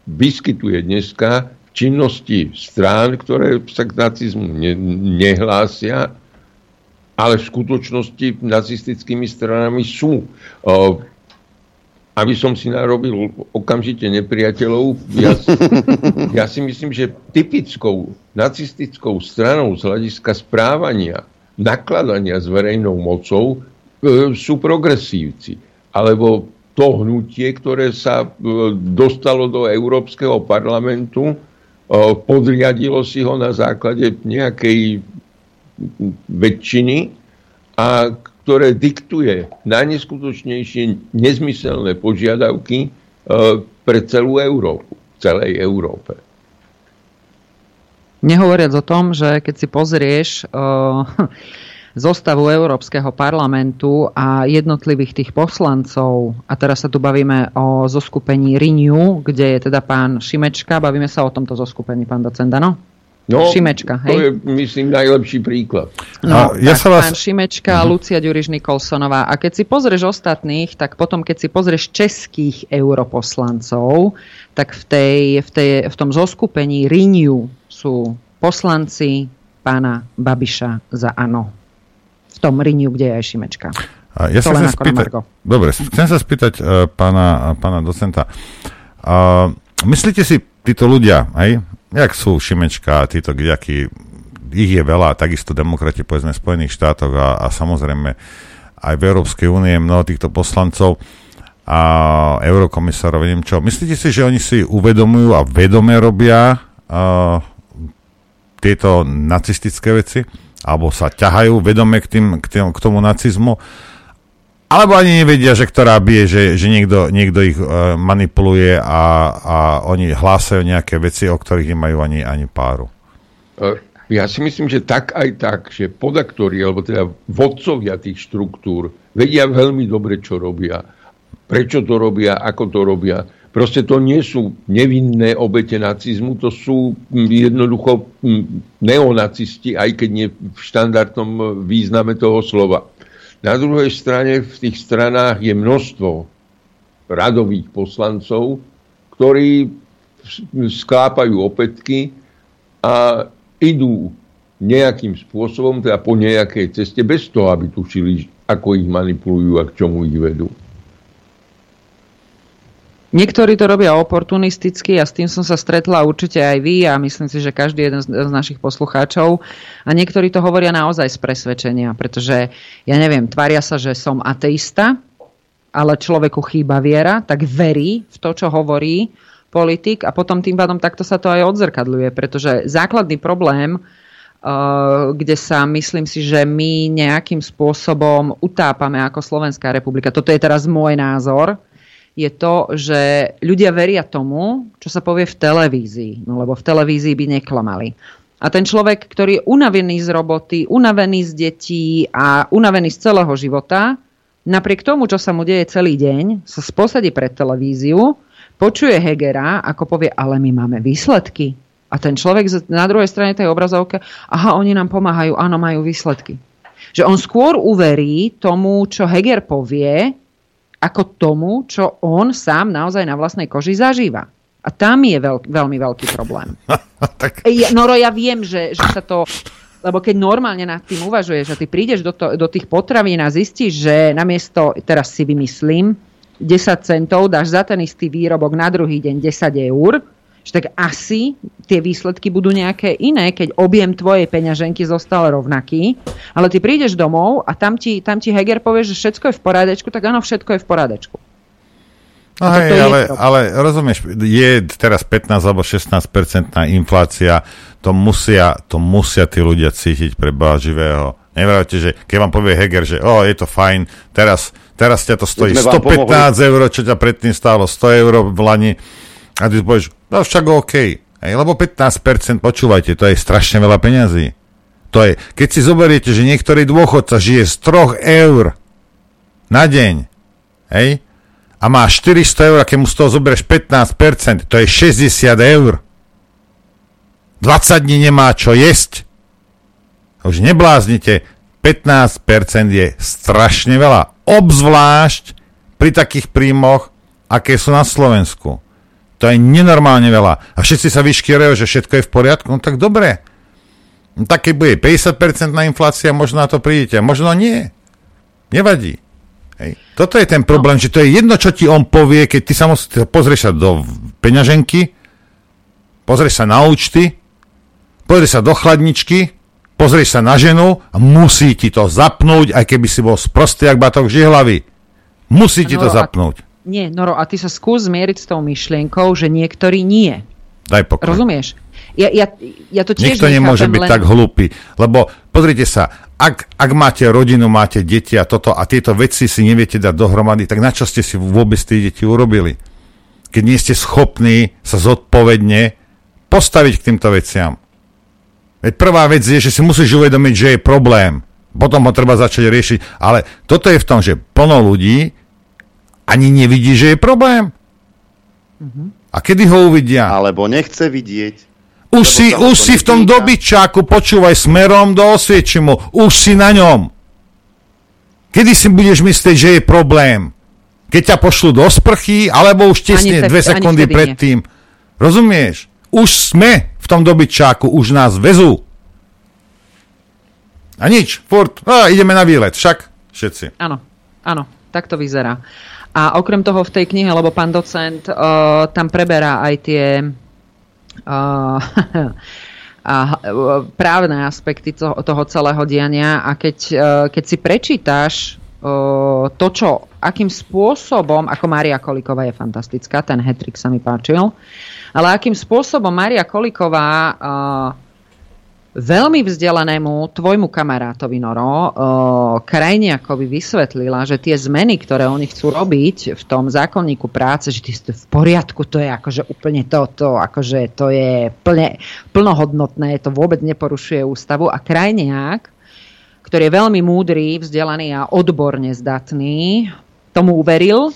vyskytuje dneska v činnosti strán, ktoré sa k nacizmu ne, nehlásia ale v skutočnosti nacistickými stranami sú. Aby som si narobil okamžite nepriateľov, ja, ja si myslím, že typickou nacistickou stranou z hľadiska správania, nakladania s verejnou mocou e, sú progresívci. Alebo to hnutie, ktoré sa e, dostalo do Európskeho parlamentu, e, podriadilo si ho na základe nejakej väčšiny a ktoré diktuje najneskutočnejšie nezmyselné požiadavky e, pre celú Európu, celej Európe. Nehovoriac o tom, že keď si pozrieš uh, zostavu Európskeho parlamentu a jednotlivých tých poslancov, a teraz sa tu bavíme o zoskupení Renew, kde je teda pán Šimečka, bavíme sa o tomto zoskupení, pán Docendano? No, Šimečka, hej? To je, myslím, najlepší príklad. No, ja sa vás... pán Šimečka, uh-huh. Lucia Ďuriš Nikolsonová. A keď si pozrieš ostatných, tak potom, keď si pozrieš českých europoslancov, tak v, tej, v, tej, v tom zoskupení Renew sú poslanci pána Babiša za ANO. V tom Renew, kde je aj Šimečka. A ja sa chcem spýtať, dobre, chcem sa spýtať uh, pána, pána docenta. Uh, myslíte si, títo ľudia, hej, jak sú Šimečka a títo kdejakí, ich je veľa, takisto demokrati povedzme v Spojených štátoch a, a samozrejme aj v Európskej únie mnoho týchto poslancov a eurokomisárov, neviem čo. Myslíte si, že oni si uvedomujú a vedome robia uh, tieto nacistické veci? Alebo sa ťahajú vedome k, tým, k, tým, k tomu nacizmu? Alebo ani nevedia, že ktorá bije, že, že niekto, niekto ich uh, manipuluje a, a oni hlásajú nejaké veci, o ktorých nemajú ani, ani páru. E, ja si myslím, že tak aj tak, že podaktori, alebo teda vodcovia tých štruktúr vedia veľmi dobre, čo robia. Prečo to robia, ako to robia. Proste to nie sú nevinné obete nacizmu, to sú jednoducho neonacisti, aj keď nie v štandardnom význame toho slova. Na druhej strane v tých stranách je množstvo radových poslancov, ktorí sklápajú opätky a idú nejakým spôsobom, teda po nejakej ceste, bez toho, aby tušili, ako ich manipulujú a k čomu ich vedú. Niektorí to robia oportunisticky a s tým som sa stretla určite aj vy a myslím si, že každý jeden z našich poslucháčov. A niektorí to hovoria naozaj z presvedčenia, pretože ja neviem, tvária sa, že som ateista, ale človeku chýba viera, tak verí v to, čo hovorí politik a potom tým pádom takto sa to aj odzrkadľuje, pretože základný problém, Uh, kde sa myslím si, že my nejakým spôsobom utápame ako Slovenská republika. Toto je teraz môj názor je to, že ľudia veria tomu, čo sa povie v televízii. No lebo v televízii by neklamali. A ten človek, ktorý je unavený z roboty, unavený z detí a unavený z celého života, napriek tomu, čo sa mu deje celý deň, sa sposadí pred televíziu, počuje Hegera, ako povie, ale my máme výsledky. A ten človek na druhej strane tej obrazovke, aha, oni nám pomáhajú, áno, majú výsledky. Že on skôr uverí tomu, čo Heger povie, ako tomu, čo on sám naozaj na vlastnej koži zažíva. A tam je veľk, veľmi veľký problém. tak... Noro, ja viem, že, že sa to... Lebo keď normálne nad tým uvažuješ a ty prídeš do, to, do tých potravín a zistíš, že namiesto, teraz si vymyslím, 10 centov, dáš za ten istý výrobok na druhý deň 10 eur, že tak asi tie výsledky budú nejaké iné, keď objem tvojej peňaženky zostal rovnaký, ale ty prídeš domov a tam ti, tam ti Heger povie, že všetko je v porádečku, tak áno, všetko je v porádečku. No hej, ale, ale rozumieš, je teraz 15 alebo 16 percentná inflácia, to musia, to musia tí ľudia cítiť pre Boha živého. Nevravte, že keď vám povie Heger, že oh, je to fajn, teraz, teraz ťa to stojí 115 eur, čo ťa predtým stálo 100 eur v Lani, a ty povieš, no však OK. Hej, lebo 15%, počúvajte, to je strašne veľa peňazí. To je, keď si zoberiete, že niektorý dôchodca žije z 3 eur na deň, hej, a má 400 eur, a keď mu z toho zoberieš 15%, to je 60 eur. 20 dní nemá čo jesť. Už nebláznite, 15% je strašne veľa. Obzvlášť pri takých príjmoch, aké sú na Slovensku. To je nenormálne veľa. A všetci sa vyškierajú, že všetko je v poriadku. No tak dobre. No tak keď bude 50% na inflácia, možno na to prídete. Možno nie. Nevadí. Hej. Toto je ten problém, no. že to je jedno, čo ti on povie, keď ty sa musí, pozrieš sa do peňaženky, pozrieš sa na účty, pozrieš sa do chladničky, pozrieš sa na ženu a musí ti to zapnúť, aj keby si bol sprostý, jak batok žihlavy. Musí ti no, to zapnúť. Nie, Noro, a ty sa skús zmieriť s tou myšlienkou, že niektorí nie. Daj pokoj. Rozumieš? Ja, ja, ja to tiež Nikto nemôže byť len... tak hlupý, lebo pozrite sa, ak, ak máte rodinu, máte deti a toto a tieto veci si neviete dať dohromady, tak na čo ste si vôbec tie deti urobili? Keď nie ste schopní sa zodpovedne postaviť k týmto veciam. Veď prvá vec je, že si musíš uvedomiť, že je problém. Potom ho treba začať riešiť. Ale toto je v tom, že plno ľudí ani nevidí, že je problém. A kedy ho uvidia? Alebo nechce vidieť. Už si, už si v tom dobyčáku, počúvaj, smerom do Osviečimu, už si na ňom. Kedy si budeš myslieť, že je problém? Keď ťa pošlu do sprchy, alebo už tesne dve sekundy predtým. Rozumieš? Už sme v tom dobyčáku, už nás vezú. A nič, furt, a ideme na výlet, však všetci. Áno, áno, tak to vyzerá. A okrem toho v tej knihe, lebo pán docent uh, tam preberá aj tie uh, právne aspekty toho, toho celého diania. A keď, uh, keď si prečítaš uh, to, čo, akým spôsobom, ako Mária Koliková je fantastická, ten hetrik sa mi páčil, ale akým spôsobom Mária Koliková uh, veľmi vzdelanému tvojmu kamarátovi Noro Krajniakovi vysvetlila, že tie zmeny, ktoré oni chcú robiť v tom zákonníku práce, že ty v poriadku, to je akože úplne toto, akože to je plne, plnohodnotné, to vôbec neporušuje ústavu. A Krajniak, ktorý je veľmi múdry, vzdelaný a odborne zdatný, tomu uveril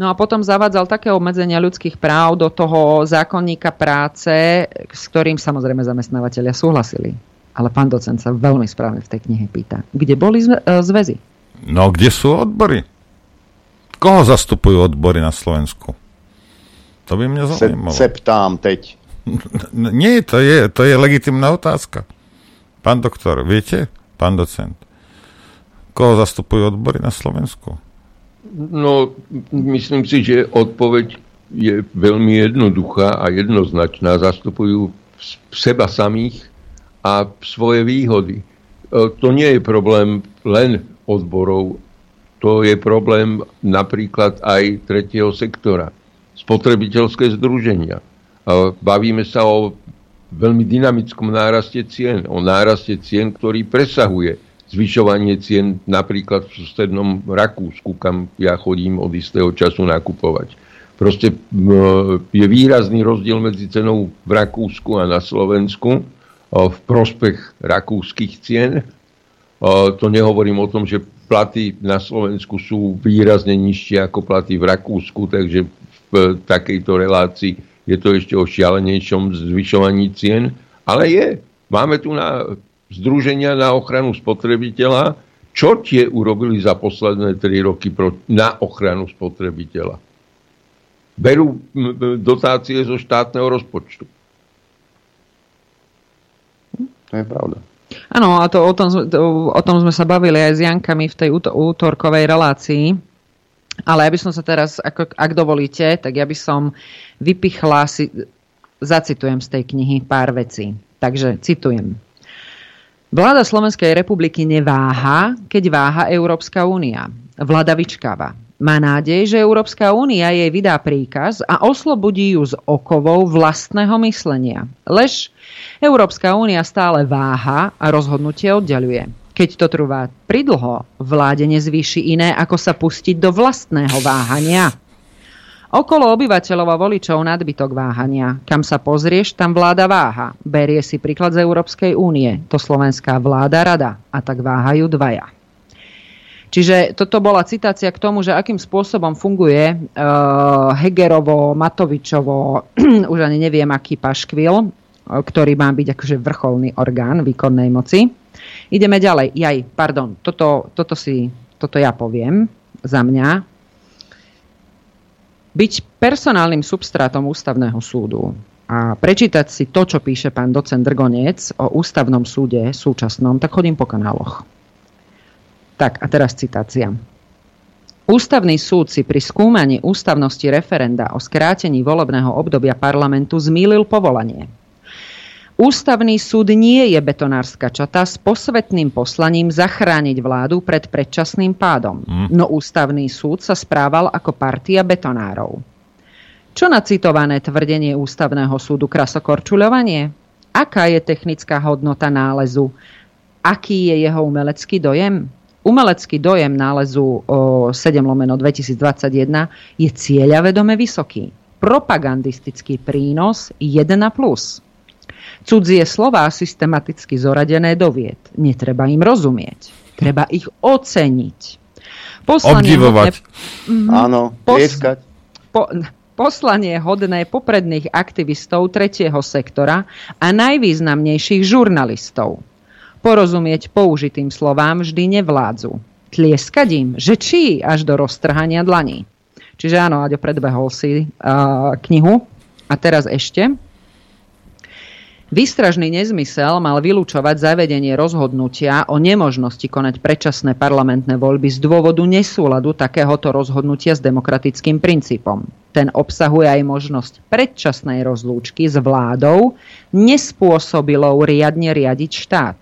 No a potom zavádzal také obmedzenia ľudských práv do toho zákonníka práce, s ktorým samozrejme zamestnávateľia súhlasili. Ale pán docent sa veľmi správne v tej knihe pýta, kde boli e, zväzy? No, kde sú odbory? Koho zastupujú odbory na Slovensku? To by mňa zaujímalo. Se, ptám teď. Nie, to je, to je legitimná otázka. Pán doktor, viete? Pán docent. Koho zastupujú odbory na Slovensku? No, myslím si, že odpoveď je veľmi jednoduchá a jednoznačná. Zastupujú seba samých a svoje výhody. E, to nie je problém len odborov, to je problém napríklad aj tretieho sektora, spotrebiteľské združenia. Bavíme sa o veľmi dynamickom náraste cien, o náraste cien, ktorý presahuje zvyšovanie cien napríklad v susednom Rakúsku, kam ja chodím od istého času nakupovať. Proste je výrazný rozdiel medzi cenou v Rakúsku a na Slovensku v prospech rakúskych cien. To nehovorím o tom, že platy na Slovensku sú výrazne nižšie ako platy v Rakúsku, takže v takejto relácii je to ešte o šialenejšom zvyšovaní cien. Ale je. Máme tu na Združenia na ochranu spotrebiteľa, čo tie urobili za posledné 3 roky na ochranu spotrebiteľa? Berú dotácie zo štátneho rozpočtu. To je pravda. Áno, a to, o, tom, to, o tom sme sa bavili aj s Jankami v tej útorkovej relácii, Ale ja by som sa teraz, ako, ak dovolíte, tak ja by som vypichla si, zacitujem z tej knihy pár vecí. Takže citujem. Vláda Slovenskej republiky neváha, keď váha Európska únia. Vláda vyčkáva. Má nádej, že Európska únia jej vydá príkaz a oslobodí ju z okovou vlastného myslenia. Lež Európska únia stále váha a rozhodnutie oddeluje. Keď to trvá pridlho, vláde nezvýši iné, ako sa pustiť do vlastného váhania. Okolo obyvateľov a voličov nadbytok váhania. Kam sa pozrieš, tam vláda váha. Berie si príklad z Európskej únie. To slovenská vláda rada. A tak váhajú dvaja. Čiže toto bola citácia k tomu, že akým spôsobom funguje uh, Hegerovo, Matovičovo, už ani neviem aký paškvil, ktorý má byť akože vrcholný orgán výkonnej moci. Ideme ďalej. Jaj, pardon, toto, toto, si, toto ja poviem za mňa. Byť personálnym substrátom ústavného súdu a prečítať si to, čo píše pán docent Drgonec o ústavnom súde súčasnom, tak chodím po kanáloch. Tak a teraz citácia. Ústavný súd si pri skúmaní ústavnosti referenda o skrátení volebného obdobia parlamentu zmýlil povolanie. Ústavný súd nie je betonárska čata s posvetným poslaním zachrániť vládu pred predčasným pádom. Mm. No ústavný súd sa správal ako partia betonárov. Čo na citované tvrdenie ústavného súdu krasokorčuľovanie? Aká je technická hodnota nálezu? Aký je jeho umelecký dojem? Umelecký dojem nálezu 7 lomeno 2021 je cieľavedome vysoký. Propagandistický prínos 1+. Cudzie slová systematicky zoradené do vied. Netreba im rozumieť. Treba ich oceniť. Poslanie Obdivovať. Hodné, mm, Áno, pos, po, poslanie hodné popredných aktivistov tretieho sektora a najvýznamnejších žurnalistov porozumieť použitým slovám vždy nevládzu. Tlieskať im, že či až do roztrhania dlaní. Čiže áno, Aďo predbehol si uh, knihu. A teraz ešte. Výstražný nezmysel mal vylúčovať zavedenie rozhodnutia o nemožnosti konať predčasné parlamentné voľby z dôvodu nesúladu takéhoto rozhodnutia s demokratickým princípom. Ten obsahuje aj možnosť predčasnej rozlúčky s vládou nespôsobilou riadne riadiť štát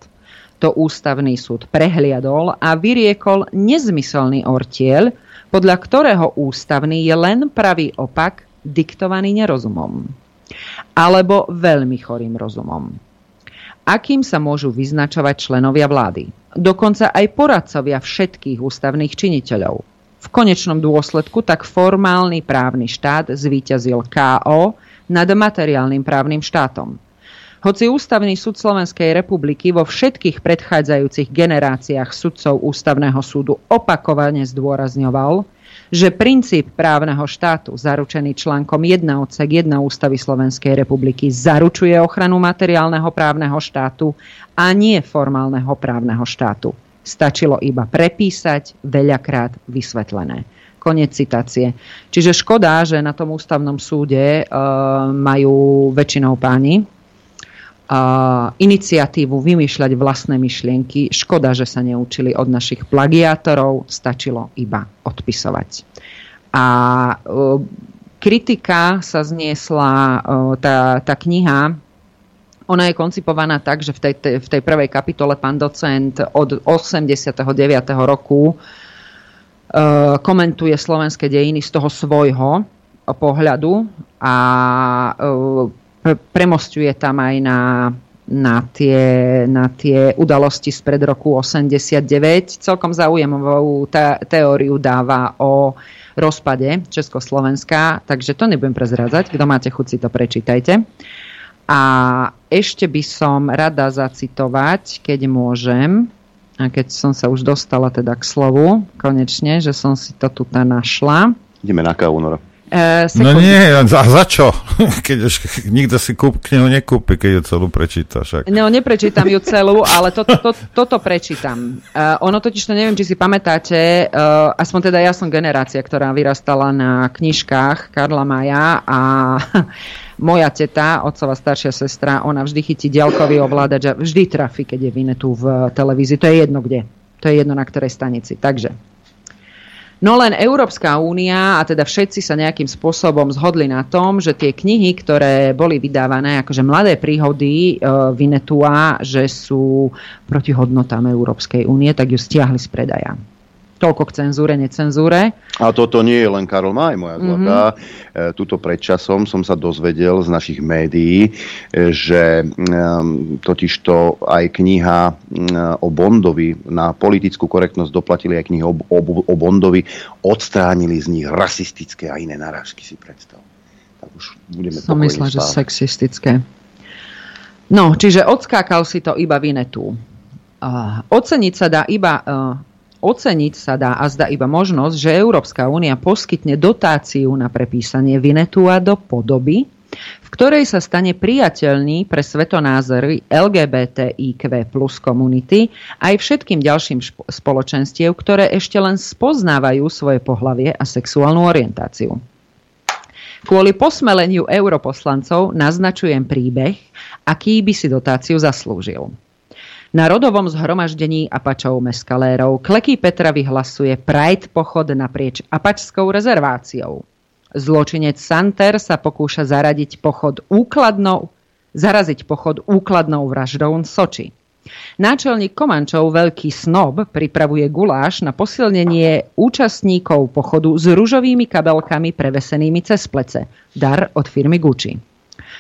to ústavný súd prehliadol a vyriekol nezmyselný ortiel, podľa ktorého ústavný je len pravý opak diktovaný nerozumom. Alebo veľmi chorým rozumom. Akým sa môžu vyznačovať členovia vlády? Dokonca aj poradcovia všetkých ústavných činiteľov. V konečnom dôsledku tak formálny právny štát zvíťazil KO nad materiálnym právnym štátom. Hoci Ústavný súd Slovenskej republiky vo všetkých predchádzajúcich generáciách sudcov Ústavného súdu opakovane zdôrazňoval, že princíp právneho štátu, zaručený článkom 1 odsek 1 Ústavy Slovenskej republiky, zaručuje ochranu materiálneho právneho štátu a nie formálneho právneho štátu. Stačilo iba prepísať, veľakrát vysvetlené. Konec citácie. Čiže škoda, že na tom ústavnom súde e, majú väčšinou páni, iniciatívu vymýšľať vlastné myšlienky. Škoda, že sa neučili od našich plagiátorov, stačilo iba odpisovať. A e, kritika sa zniesla, e, tá, tá kniha, ona je koncipovaná tak, že v tej, v tej prvej kapitole pán docent od 89. roku e, komentuje slovenské dejiny z toho svojho pohľadu a premostuje tam aj na, na, tie, na tie udalosti spred roku 89. Celkom zaujímavú teóriu dáva o rozpade Československa, takže to nebudem prezrádzať. Kto máte chuť si to prečítajte. A ešte by som rada zacitovať, keď môžem, a keď som sa už dostala teda k slovu, konečne, že som si to tu našla. Ideme na kávu, Nora. Uh, no nie, za, za čo? Keď už nikto si kúp, knihu nekúpi, keď ju celú prečíta. Však. No, neprečítam ju celú, ale to, to, to, toto prečítam. Uh, ono totiž to neviem, či si pamätáte, uh, aspoň teda ja som generácia, ktorá vyrastala na knižkách Karla Maja a moja teta, otcová staršia sestra, ona vždy chytí ďalkový ovládač a vždy trafi, keď je tu v televízii. To je jedno kde. To je jedno na ktorej stanici. Takže No len Európska únia a teda všetci sa nejakým spôsobom zhodli na tom, že tie knihy, ktoré boli vydávané, akože mladé príhody e, Vinetua, že sú proti hodnotám Európskej únie, tak ju stiahli z predaja. Toľko k cenzúre, necenzúre. A toto nie je len Karol Maj, moja zlatá. Mm-hmm. Tuto predčasom som sa dozvedel z našich médií, e, že totižto aj kniha um, o Bondovi na politickú korektnosť doplatili aj knihy o, o, o Bondovi, odstránili z nich rasistické a iné narážky, si predstav. Tak už budeme Som myslel, že sexistické. No, čiže odskákal si to iba Vinetu. Uh, oceniť sa dá iba uh, Oceniť sa dá a zda iba možnosť, že Európska únia poskytne dotáciu na prepísanie Vinetua do podoby, v ktorej sa stane priateľný pre svetonázory LGBTIQ plus komunity aj všetkým ďalším spoločenstiev, ktoré ešte len spoznávajú svoje pohlavie a sexuálnu orientáciu. Kvôli posmeleniu europoslancov naznačujem príbeh, aký by si dotáciu zaslúžil. Na rodovom zhromaždení Apačov meskalérov Kleký Petra vyhlasuje Pride pochod naprieč Apačskou rezerváciou. Zločinec Santer sa pokúša zaradiť pochod úkladnou, zaraziť pochod úkladnou vraždou Soči. Náčelník Komančov Veľký snob pripravuje guláš na posilnenie účastníkov pochodu s ružovými kabelkami prevesenými cez plece. Dar od firmy Gucci.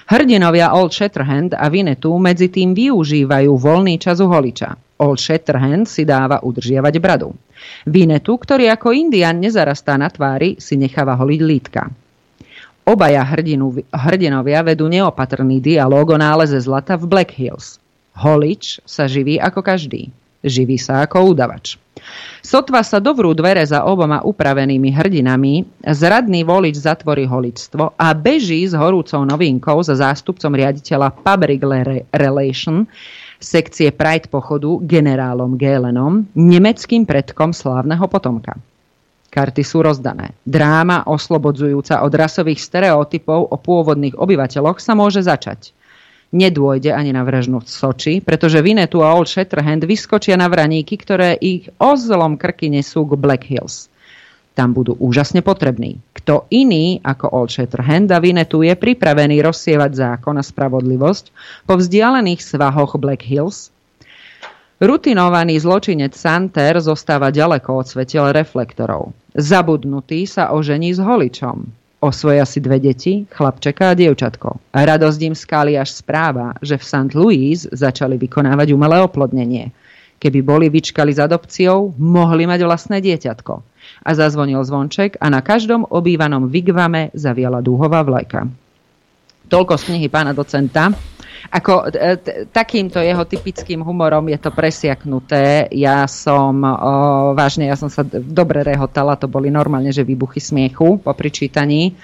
Hrdinovia Old Shatterhand a Vinetu medzi tým využívajú voľný čas u holiča. Old Shatterhand si dáva udržiavať bradu. Vinetu, ktorý ako indian nezarastá na tvári, si necháva holiť lítka. Obaja hrdinu, hrdinovia vedú neopatrný dialóg o náleze zlata v Black Hills. Holič sa živí ako každý. Živí sa ako udavač. Sotva sa dovrú dvere za oboma upravenými hrdinami, zradný volič zatvorí holičstvo a beží s horúcou novinkou za zástupcom riaditeľa Public Relation sekcie Pride pochodu generálom Gélenom, nemeckým predkom slávneho potomka. Karty sú rozdané. Dráma oslobodzujúca od rasových stereotypov o pôvodných obyvateľoch sa môže začať nedôjde ani na vražnú v Soči, pretože Vinetu a Old Shatterhand vyskočia na vraníky, ktoré ich ozlom krky nesú k Black Hills. Tam budú úžasne potrební. Kto iný ako Old Shatterhand a Vinetu je pripravený rozsievať zákon a spravodlivosť po vzdialených svahoch Black Hills? Rutinovaný zločinec Santer zostáva ďaleko od svetiel reflektorov. Zabudnutý sa ožení s holičom Osvoja si dve deti, chlapčeka a dievčatko. Radosť im skáli až správa, že v St. Louis začali vykonávať umelé oplodnenie. Keby boli vyčkali s adopciou, mohli mať vlastné dieťatko. A zazvonil zvonček a na každom obývanom vigvame zaviala dúhová vlajka. Toľko z knihy pána docenta. Ako e, takýmto jeho typickým humorom je to presiaknuté. Ja som, o, vážne, ja som sa dobre rehotala, to boli normálne, že výbuchy smiechu po pričítaní.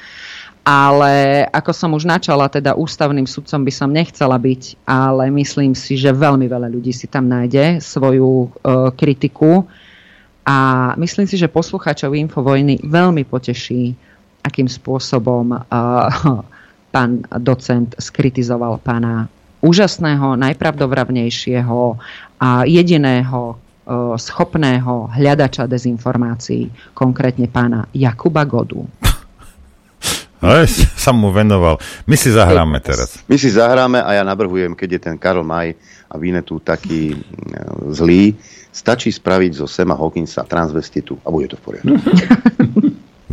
Ale ako som už načala, teda ústavným sudcom by som nechcela byť, ale myslím si, že veľmi veľa ľudí si tam nájde svoju e, kritiku. A myslím si, že poslucháčov Infovojny veľmi poteší, akým spôsobom uh, pán docent skritizoval pána úžasného, najpravdovravnejšieho a jediného e, schopného hľadača dezinformácií, konkrétne pána Jakuba Godu. No, sa mu venoval. My si zahráme teraz. My si zahráme a ja navrhujem, keď je ten Karl Maj a Vinetu taký e, zlý, stačí spraviť zo Sema Hawkinsa transvestitu a bude to v poriadku.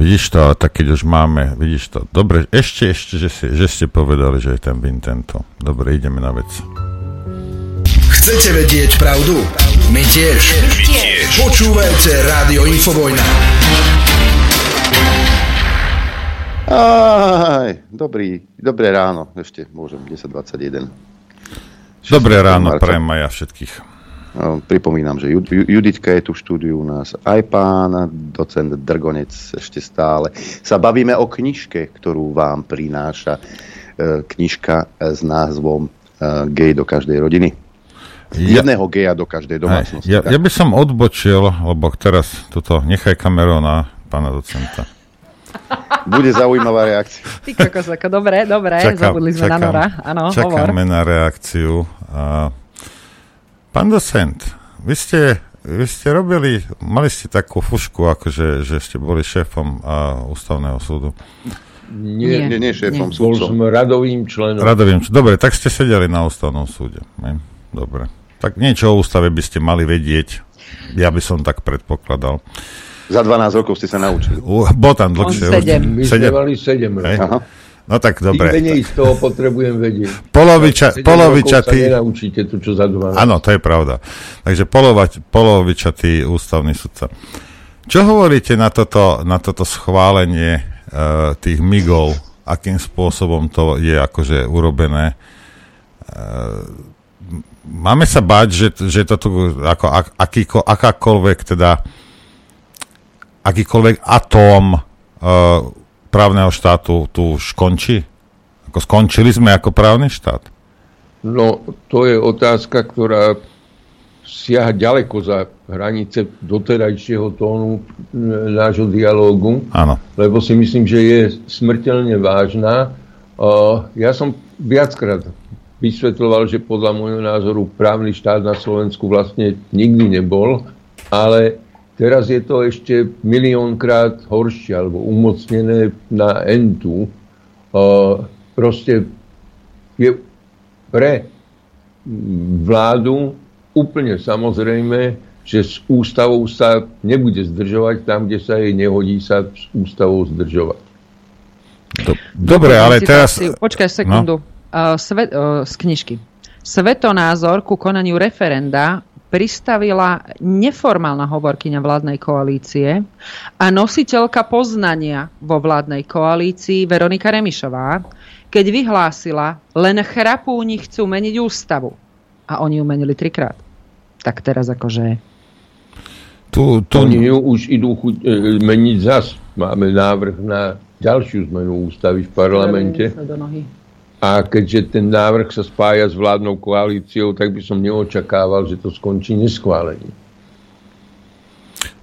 Vidíš to, tak keď už máme, vidíš to. Dobre, ešte, ešte, že, si, že ste povedali, že je ten Vincento. Dobre, ideme na vec. Chcete vedieť pravdu? My tiež. My tiež. Počúvajte Rádio Infovojna. Aj, dobrý, dobré ráno. Ešte môžem 10.21. Dobré ráno, prajem aj ja všetkých. Pripomínam, že Juditka je tu v štúdiu u nás, aj pán docent Drgonec ešte stále. Sa bavíme o knižke, ktorú vám prináša e, knižka s názvom e, Gej do každej rodiny. Ja, Jedného geja do každej domácnosti. Ja, ja by som odbočil, lebo teraz toto nechaj kameru na pána docenta. Bude zaujímavá reakcia. Ty kokos, ako dobre, dobre, Čakám, zabudli sme čakám, na Nora. Ano, čakáme hovor. na reakciu. Uh, Pán docent, vy ste vy ste robili, mali ste takú fušku, akože, že ste boli šéfom a, ústavného súdu. Nie, Nie, nie šéfom, bol súdcom. som radovým členom. Radovým, dobre, tak ste sedeli na ústavnom súde. Ne? Dobre. Tak niečo o ústave by ste mali vedieť. Ja by som tak predpokladal. Za 12 rokov ste sa naučili. U, bol tam dlhšie. On sedem. My sme Sedem. mali 7 Hej. rokov. No tak Tým dobre. menej z toho potrebujem vedieť. Poloviča, 7 poloviča rokov sa tý... nenaučíte to, čo za 12. Áno, to je pravda. Takže polovať, polovičatý ústavný sudca. Čo hovoríte na toto, na toto schválenie uh, tých migov? Akým spôsobom to je akože urobené? Uh, máme sa báť, že, že to tu ako ak, akýko, akákoľvek teda akýkoľvek atóm uh, právneho štátu tu už končí? Ako skončili sme ako právny štát? No, to je otázka, ktorá siaha ďaleko za hranice doterajšieho tónu e, nášho dialógu, Áno. lebo si myslím, že je smrteľne vážna. Ja som viackrát vysvetľoval, že podľa môjho názoru právny štát na Slovensku vlastne nikdy nebol, ale teraz je to ešte miliónkrát horšie alebo umocnené na entu. Uh, proste je pre vládu úplne samozrejme, že s ústavou sa nebude zdržovať tam, kde sa jej nehodí sa s ústavou zdržovať. Do, dobre, ale teraz... Počkaj sekundu. No. Uh, svet, uh, z knižky. Svetonázor ku konaniu referenda pristavila neformálna hovorkyňa vládnej koalície a nositeľka poznania vo vládnej koalícii Veronika Remišová, keď vyhlásila, len chrapúni chcú meniť ústavu. A oni ju menili trikrát. Tak teraz akože... Tu, tu, Oni ju už idú chuť, e, meniť zas. Máme návrh na ďalšiu zmenu ústavy v parlamente. Do nohy. A keďže ten návrh sa spája s vládnou koalíciou, tak by som neočakával, že to skončí neschválením.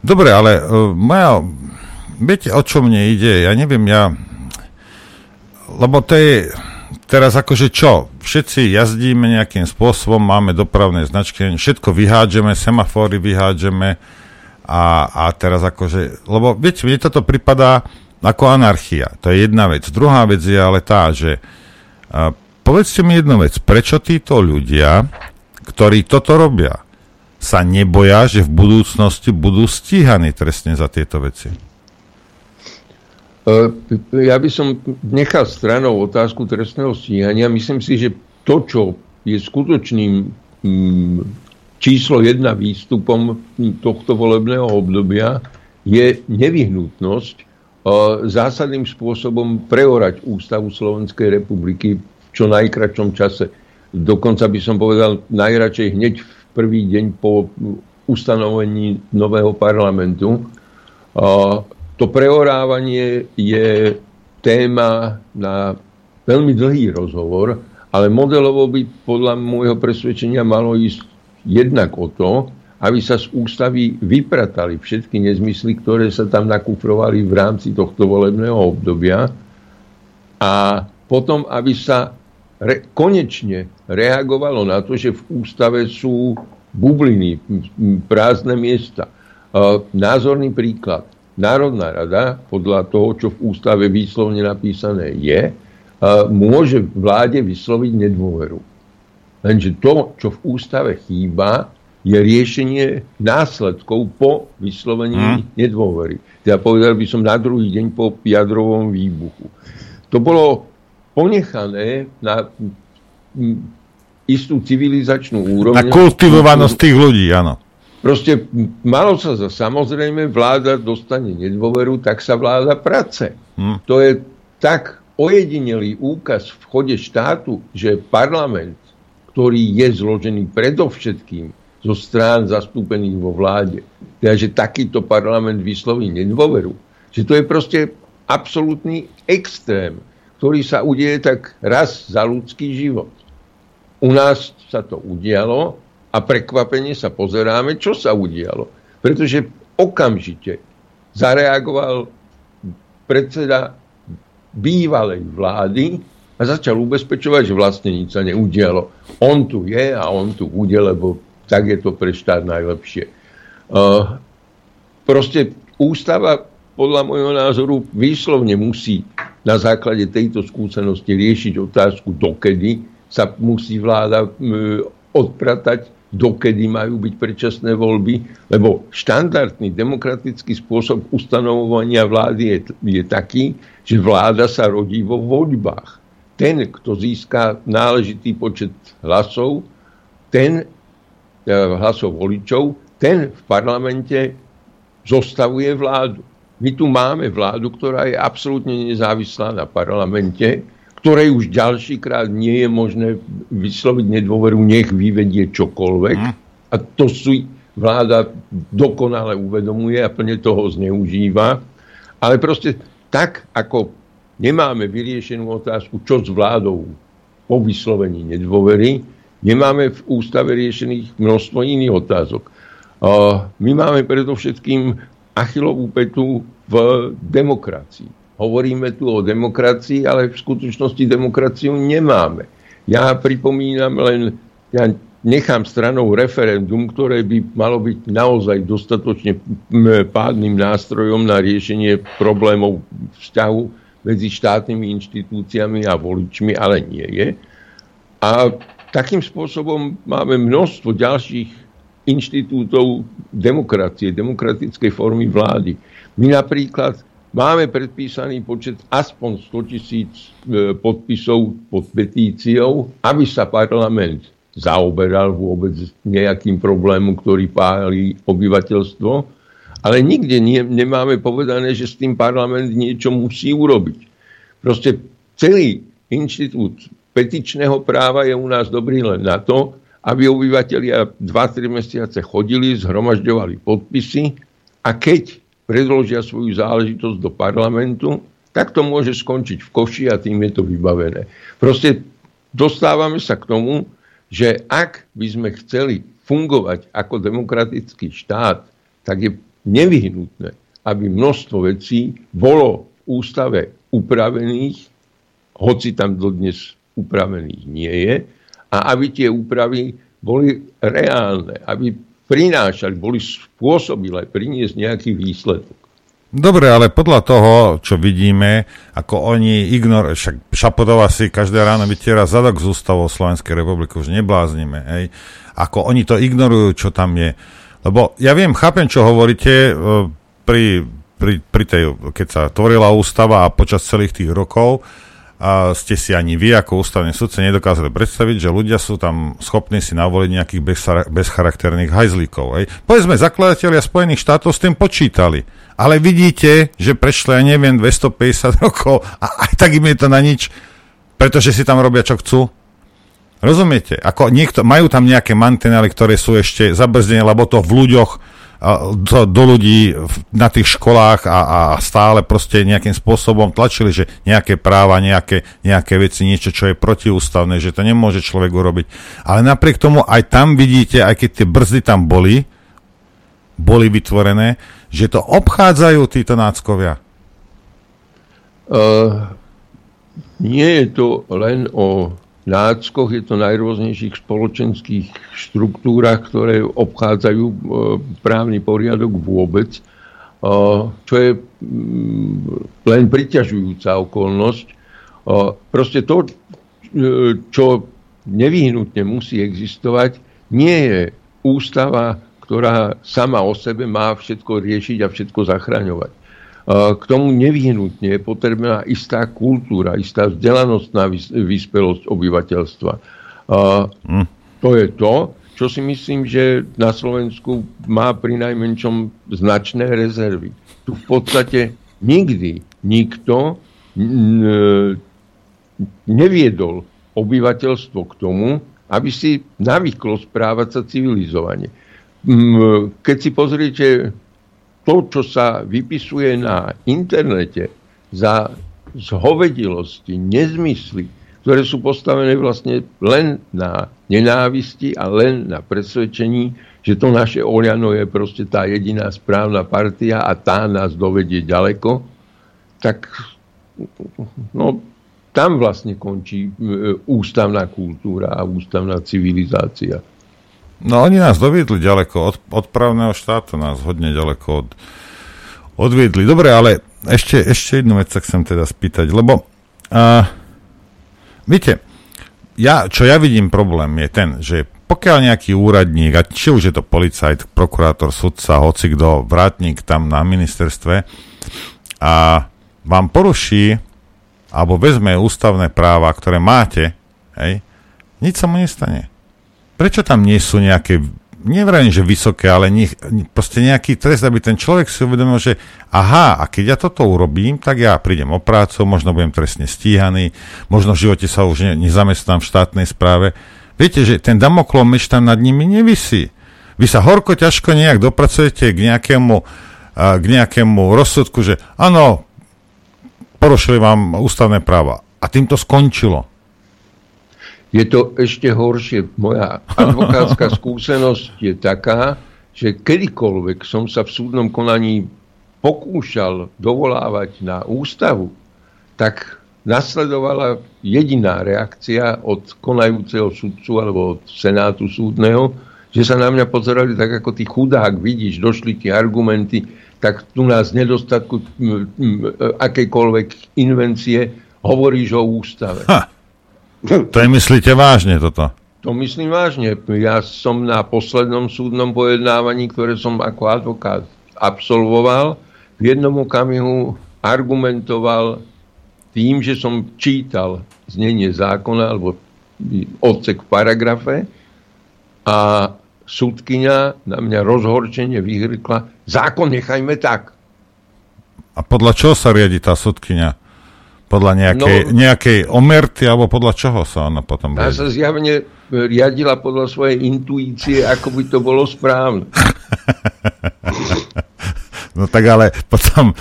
Dobre, ale uh, moja... Viete, o čo mne ide? Ja neviem, ja... Lebo to je... Teraz akože čo? Všetci jazdíme nejakým spôsobom, máme dopravné značky, všetko vyhádžeme, semafóry vyhádžeme a, a teraz akože... Lebo viete, mne toto pripadá ako anarchia. To je jedna vec. Druhá vec je ale tá, že a povedzte mi jednu vec. Prečo títo ľudia, ktorí toto robia, sa neboja, že v budúcnosti budú stíhaní trestne za tieto veci? E, Ja by som nechal stranou otázku trestného stíhania. Myslím si, že to, čo je skutočným mm, číslo jedna výstupom tohto volebného obdobia, je nevyhnutnosť zásadným spôsobom preorať ústavu Slovenskej republiky v čo najkračom čase. Dokonca by som povedal najradšej hneď v prvý deň po ustanovení nového parlamentu. To preorávanie je téma na veľmi dlhý rozhovor, ale modelovo by podľa môjho presvedčenia malo ísť jednak o to, aby sa z ústavy vypratali všetky nezmysly, ktoré sa tam nakufrovali v rámci tohto volebného obdobia a potom, aby sa re, konečne reagovalo na to, že v ústave sú bubliny, prázdne miesta. Názorný príklad. Národná rada, podľa toho, čo v ústave výslovne napísané je, môže vláde vysloviť nedôveru. Lenže to, čo v ústave chýba, je riešenie následkov po vyslovení hmm. nedôvery. Teda povedal by som na druhý deň po jadrovom výbuchu. To bolo ponechané na istú civilizačnú úroveň. Na kultivovanosť tých ľudí, áno. Proste malo sa za samozrejme, vláda dostane nedôveru, tak sa vláda prace. Hmm. To je tak ojedinelý úkaz v chode štátu, že parlament, ktorý je zložený predovšetkým zo strán zastúpených vo vláde, teda, že takýto parlament vysloví nedôveru, že to je proste absolútny extrém, ktorý sa udieje tak raz za ľudský život. U nás sa to udialo a prekvapene sa pozeráme, čo sa udialo. Pretože okamžite zareagoval predseda bývalej vlády a začal ubezpečovať, že vlastne nič sa neudialo. On tu je a on tu bude, lebo tak je to pre štát najlepšie. proste ústava podľa môjho názoru výslovne musí na základe tejto skúsenosti riešiť otázku, dokedy sa musí vláda odpratať, dokedy majú byť predčasné voľby, lebo štandardný demokratický spôsob ustanovovania vlády je, je taký, že vláda sa rodí vo voľbách. Ten, kto získa náležitý počet hlasov, ten hlasov voličov, ten v parlamente zostavuje vládu. My tu máme vládu, ktorá je absolútne nezávislá na parlamente, ktorej už ďalší krát nie je možné vysloviť nedôveru, nech vyvedie čokoľvek. Mm. A to si vláda dokonale uvedomuje a plne toho zneužíva. Ale proste tak, ako nemáme vyriešenú otázku, čo s vládou po vyslovení nedôvery, nemáme v ústave riešených množstvo iných otázok. My máme predovšetkým achilovú petu v demokracii. Hovoríme tu o demokracii, ale v skutočnosti demokraciu nemáme. Ja pripomínam len, ja nechám stranou referendum, ktoré by malo byť naozaj dostatočne pádnym nástrojom na riešenie problémov vzťahu medzi štátnymi inštitúciami a voličmi, ale nie je. A takým spôsobom máme množstvo ďalších inštitútov demokracie, demokratickej formy vlády. My napríklad máme predpísaný počet aspoň 100 tisíc e, podpisov pod petíciou, aby sa parlament zaoberal vôbec nejakým problémom, ktorý páli obyvateľstvo, ale nikde nie, nemáme povedané, že s tým parlament niečo musí urobiť. Proste celý inštitút petičného práva je u nás dobrý len na to, aby obyvateľia 2-3 mesiace chodili, zhromažďovali podpisy a keď predložia svoju záležitosť do parlamentu, tak to môže skončiť v koši a tým je to vybavené. Proste dostávame sa k tomu, že ak by sme chceli fungovať ako demokratický štát, tak je nevyhnutné, aby množstvo vecí bolo v ústave upravených, hoci tam dodnes upravených nie je, a aby tie úpravy boli reálne, aby prinášali, boli spôsobilé priniesť nejaký výsledok. Dobre, ale podľa toho, čo vidíme, ako oni ignorujú, však Šapotová si každé ráno vytiera zadok z ústavou Slovenskej republiky, už nebláznime, hej, ako oni to ignorujú, čo tam je. Lebo ja viem, chápem, čo hovoríte e, pri, pri, pri tej, keď sa tvorila ústava a počas celých tých rokov, a ste si ani vy ako ústavní sudce nedokázali predstaviť, že ľudia sú tam schopní si navoliť nejakých bezcharakterných hajzlíkov. Hej. Povedzme, zakladatelia Spojených štátov s tým počítali. Ale vidíte, že prešlo, ja neviem, 250 rokov a aj tak im je to na nič, pretože si tam robia, čo chcú. Rozumiete? Ako niekto, majú tam nejaké mantinely, ktoré sú ešte zabrzdené, lebo to v ľuďoch do, do ľudí na tých školách a, a stále proste nejakým spôsobom tlačili, že nejaké práva, nejaké, nejaké veci, niečo, čo je protiústavné, že to nemôže človek urobiť. Ale napriek tomu aj tam vidíte, aj keď tie brzdy tam boli, boli vytvorené, že to obchádzajú títo náckovia. Uh, nie je to len o náckoch, je to najrôznejších spoločenských štruktúrach, ktoré obchádzajú e, právny poriadok vôbec, e, čo je mm, len priťažujúca okolnosť. E, proste to, čo nevyhnutne musí existovať, nie je ústava, ktorá sama o sebe má všetko riešiť a všetko zachraňovať. K tomu nevyhnutne je potrebná istá kultúra, istá vzdelanostná vyspelosť obyvateľstva. Hm. To je to, čo si myslím, že na Slovensku má pri najmenšom značné rezervy. Tu v podstate nikdy nikto neviedol obyvateľstvo k tomu, aby si navyklo správať sa civilizovane. Keď si pozriete to, čo sa vypisuje na internete za zhovedilosti, nezmysly, ktoré sú postavené vlastne len na nenávisti a len na presvedčení, že to naše Oliano je proste tá jediná správna partia a tá nás dovedie ďaleko, tak no, tam vlastne končí e, ústavná kultúra a ústavná civilizácia. No oni nás doviedli ďaleko, od, od právneho štátu nás hodne ďaleko od, odviedli. Dobre, ale ešte, ešte jednu vec sa chcem teda spýtať, lebo uh, viete, ja, čo ja vidím problém je ten, že pokiaľ nejaký úradník, a či už je to policajt, prokurátor, sudca, hoci kto, vrátnik tam na ministerstve a vám poruší alebo vezme ústavné práva, ktoré máte, hej, nič sa mu nestane. Prečo tam nie sú nejaké, nevrajím, že vysoké, ale nie, proste nejaký trest, aby ten človek si uvedomil, že aha, a keď ja toto urobím, tak ja prídem o prácu, možno budem trestne stíhaný, možno v živote sa už ne, nezamestnám v štátnej správe. Viete, že ten damoklov meč tam nad nimi nevisí. Vy sa horko ťažko nejak dopracujete k nejakému, k nejakému rozsudku, že áno, porušili vám ústavné práva. A tým to skončilo je to ešte horšie. Moja advokátska skúsenosť je taká, že kedykoľvek som sa v súdnom konaní pokúšal dovolávať na ústavu, tak nasledovala jediná reakcia od konajúceho sudcu alebo od senátu súdneho, že sa na mňa pozerali tak ako ty chudák, vidíš, došli tie argumenty, tak tu nás nedostatku akejkoľvek invencie hovoríš o ústave. Ha. To je myslíte vážne toto? To myslím vážne. Ja som na poslednom súdnom pojednávaní, ktoré som ako advokát absolvoval, v jednom okamihu argumentoval tým, že som čítal znenie zákona alebo odsek v paragrafe a súdkynia na mňa rozhorčenie vyhrykla zákon nechajme tak. A podľa čoho sa riadi tá súdkynia? Podľa nejakej, no, nejakej omerty, alebo podľa čoho sa ona potom riadi? sa zjavne riadila podľa svojej intuície, ako by to bolo správne. no tak ale potom,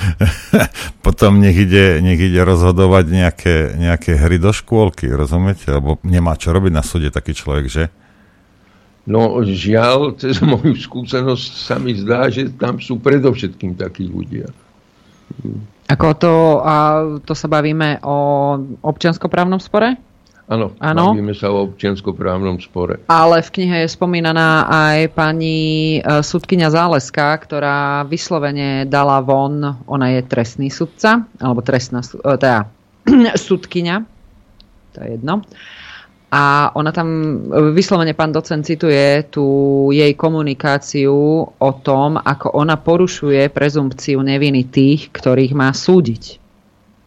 potom nech, ide, nech ide rozhodovať nejaké, nejaké hry do škôlky, rozumiete? Lebo nemá čo robiť na súde taký človek, že? No žiaľ, cez moju skúsenosť sa mi zdá, že tam sú predovšetkým takí ľudia. Ako to, a to sa bavíme o občianskoprávnom spore? Áno, bavíme sa o občianskoprávnom spore. Ale v knihe je spomínaná aj pani e, sudkynia Záleska, ktorá vyslovene dala von, ona je trestný sudca, alebo trestná, e, teda sudkynia, to je jedno, a ona tam, vyslovene pán docent cituje tú jej komunikáciu o tom, ako ona porušuje prezumpciu neviny tých, ktorých má súdiť.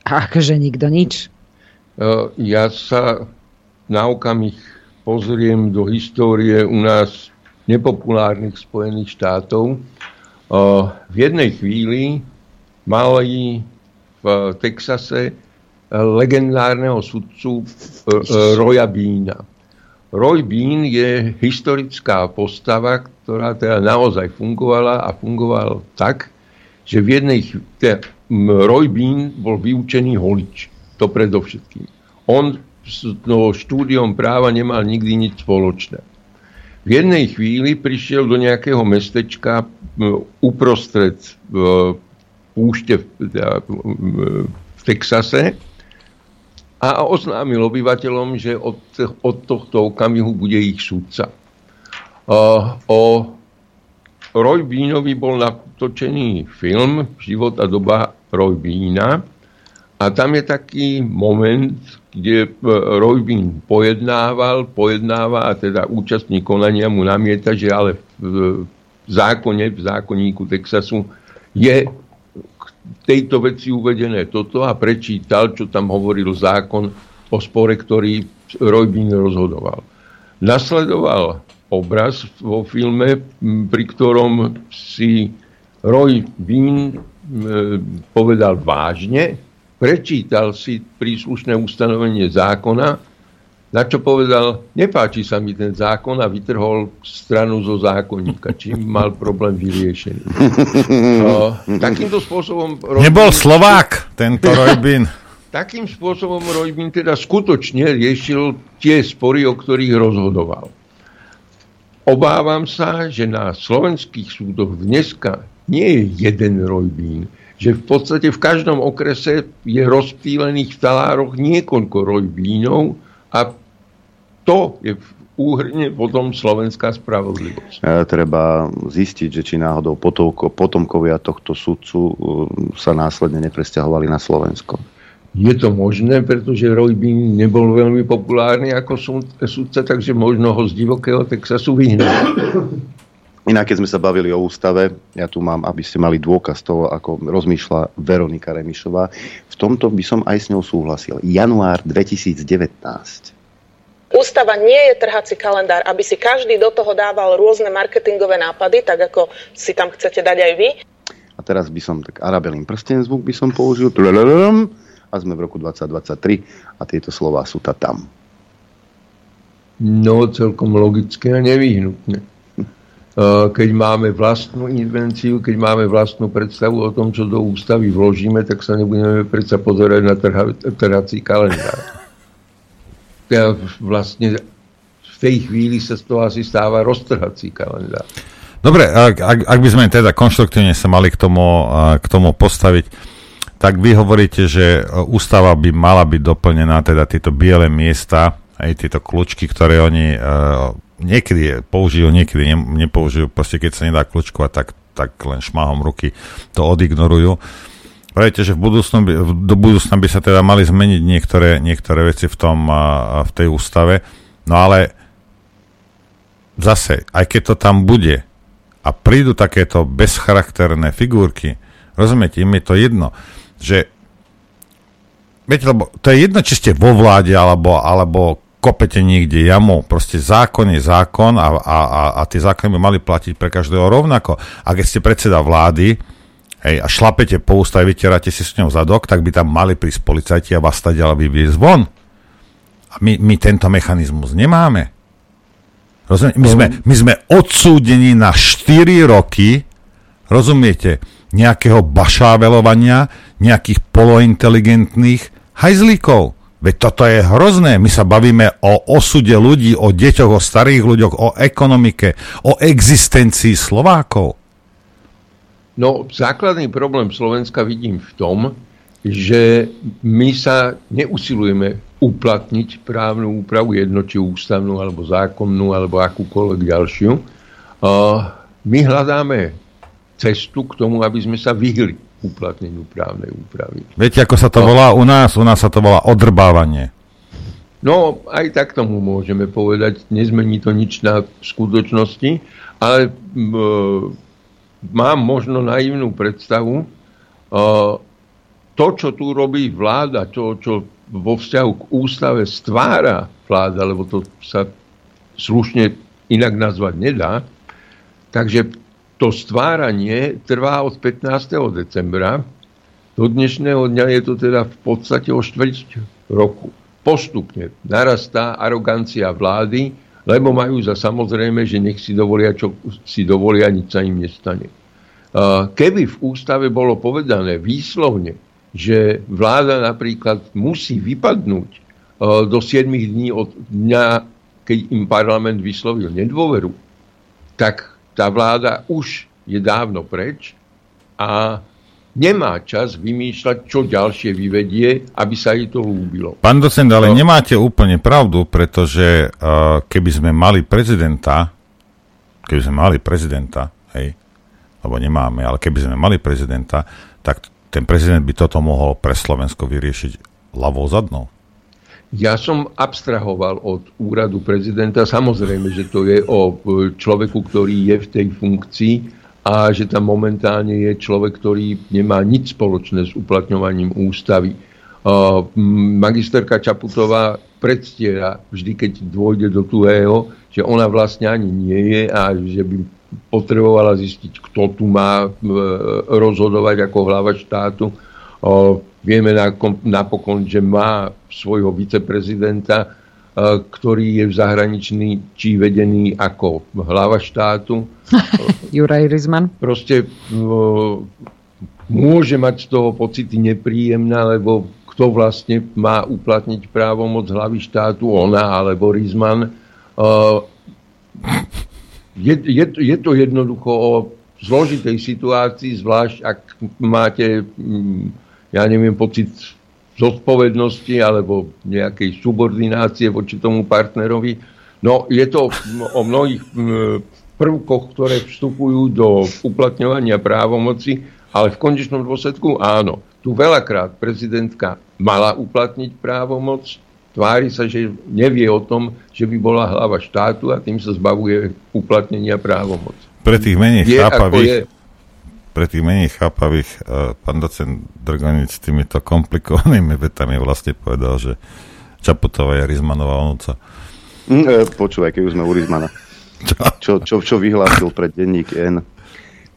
A akože nikto nič. E, ja sa na okamih pozriem do histórie u nás nepopulárnych Spojených štátov. E, v jednej chvíli mali v Texase legendárneho sudcu e, e, Roya Beana. Roy Bean je historická postava, ktorá teda naozaj fungovala a fungoval tak, že v jednej teda, Roy Bean bol vyučený holič. To predovšetkým. On s no, štúdiom práva nemal nikdy nič spoločné. V jednej chvíli prišiel do nejakého mestečka uprostred púšte v, teda, Texase a oznámil obyvateľom, že od, od tohto okamihu bude ich súdca. O Roy Beanovi bol natočený film Život a doba Roy Beana a tam je taký moment, kde Roy Bean pojednával, pojednáva a teda účastník konania mu namieta, že ale v, v zákone, v zákonníku Texasu je tejto veci uvedené toto a prečítal, čo tam hovoril zákon o spore, ktorý Roy Bean rozhodoval. Nasledoval obraz vo filme, pri ktorom si Roy Bean povedal vážne, prečítal si príslušné ustanovenie zákona na čo povedal, nepáči sa mi ten zákon a vytrhol stranu zo zákonníka, čím mal problém vyriešený. No, takýmto spôsobom... Robin, Nebol Slovák, tento Rojbin. Takým spôsobom Rojbin teda skutočne riešil tie spory, o ktorých rozhodoval. Obávam sa, že na slovenských súdoch dneska nie je jeden Rojbín, že v podstate v každom okrese je rozptýlených v talároch niekoľko Rojbínov, a to je úhrne potom slovenská spravodlivosť. E, treba zistiť, že či náhodou potomko, potomkovia tohto sudcu e, sa následne nepresťahovali na Slovensko. Je to možné, pretože Roy Bean nebol veľmi populárny ako sudca, takže možno ho z divokého Texasu vyhnal. Inak, keď sme sa bavili o ústave, ja tu mám, aby ste mali dôkaz toho, ako rozmýšľa Veronika Remišová. V tomto by som aj s ňou súhlasil. Január 2019. Ústava nie je trhací kalendár, aby si každý do toho dával rôzne marketingové nápady, tak ako si tam chcete dať aj vy. A teraz by som tak Arabelin prsten zvuk by som použil. A sme v roku 2023 a tieto slova sú ta tam. No, celkom logické a nevyhnutné. Keď máme vlastnú invenciu, keď máme vlastnú predstavu o tom, čo do ústavy vložíme, tak sa nebudeme predsa pozerať na trhací kalendár. Vlastne v tej chvíli sa z toho asi stáva roztrhací kalendár. Dobre, ak, ak, ak by sme teda konštruktívne sa mali k tomu, k tomu postaviť, tak vy hovoríte, že ústava by mala byť doplnená, teda tieto biele miesta, aj tieto kľúčky, ktoré oni uh, niekedy použijú, niekedy ne, nepoužijú, proste keď sa nedá kľúčkovať, tak, tak len šmahom ruky to odignorujú. Viete, že v budúcnu by, do budúcna by sa teda mali zmeniť niektoré, niektoré veci v, tom, v tej ústave, no ale zase, aj keď to tam bude a prídu takéto bezcharakterné figurky, rozumiete, im je to jedno, že viete, lebo to je jedno, či ste vo vláde alebo, alebo kopete niekde jamu. Proste zákon je zákon a, a, a, a tie zákony by mali platiť pre každého rovnako. A keď ste predseda vlády hej, a šlapete po ústave, vytierate si s ňou zadok, tak by tam mali prísť policajti a vás stať ale vyviezť von. A my, my tento mechanizmus nemáme. Rozumie? My, sme, my sme odsúdení na 4 roky, rozumiete, nejakého bašávelovania, nejakých polointeligentných hajzlíkov. Veď toto je hrozné. My sa bavíme o osude ľudí, o deťoch, o starých ľuďoch, o ekonomike, o existencii Slovákov. No, základný problém Slovenska vidím v tom, že my sa neusilujeme uplatniť právnu úpravu jedno, či ústavnú, alebo zákonnú, alebo akúkoľvek ďalšiu. My hľadáme cestu k tomu, aby sme sa vyhli uplatneniu právnej úpravy. Viete, ako sa to no. volá u nás? U nás sa to volá odrbávanie. No, aj tak tomu môžeme povedať. Nezmení to nič na skutočnosti, ale mám možno naivnú predstavu. To, čo tu robí vláda, to, čo vo vzťahu k ústave stvára vláda, lebo to sa slušne inak nazvať nedá, takže to stváranie trvá od 15. decembra. Do dnešného dňa je to teda v podstate o štvrť roku. Postupne narastá arogancia vlády, lebo majú za samozrejme, že nech si dovolia, čo si dovolia, nič sa im nestane. Keby v ústave bolo povedané výslovne, že vláda napríklad musí vypadnúť do 7 dní od dňa, keď im parlament vyslovil nedôveru, tak tá vláda už je dávno preč a nemá čas vymýšľať, čo ďalšie vyvedie, aby sa jej to ľúbilo. Pán docent, ale no. nemáte úplne pravdu, pretože uh, keby sme mali prezidenta, keby sme mali prezidenta, hej, lebo nemáme, ale keby sme mali prezidenta, tak ten prezident by toto mohol pre Slovensko vyriešiť ľavou zadnou. Ja som abstrahoval od úradu prezidenta. Samozrejme, že to je o e, človeku, ktorý je v tej funkcii a že tam momentálne je človek, ktorý nemá nič spoločné s uplatňovaním ústavy. Uh, magisterka Čaputová predstiera vždy, keď dôjde do tuhého, že ona vlastne ani nie je a že by potrebovala zistiť, kto tu má uh, rozhodovať ako hlava štátu. Uh, Vieme napokon, že má svojho viceprezidenta, e, ktorý je v zahraničný či vedený ako hlava štátu. Juraj Rizman. Proste e, môže mať z toho pocity nepríjemné, lebo kto vlastne má uplatniť právomoc hlavy štátu, ona alebo Rizman. E, je, je, je to jednoducho o zložitej situácii, zvlášť ak máte ja neviem, pocit zodpovednosti alebo nejakej subordinácie voči tomu partnerovi. No, je to o mnohých prvkoch, ktoré vstupujú do uplatňovania právomoci, ale v konečnom dôsledku áno. Tu veľakrát prezidentka mala uplatniť právomoc, tvári sa, že nevie o tom, že by bola hlava štátu a tým sa zbavuje uplatnenia právomoc. Pre tých menej chápavých, pre tých menej chápavých, uh, pán docent Drganic s týmito komplikovanými vetami vlastne povedal, že Čaputová je Rizmanová onúca. Mm, e, počúvaj, keď už sme u Rizmana. Čo, čo, čo vyhlásil pred denník N.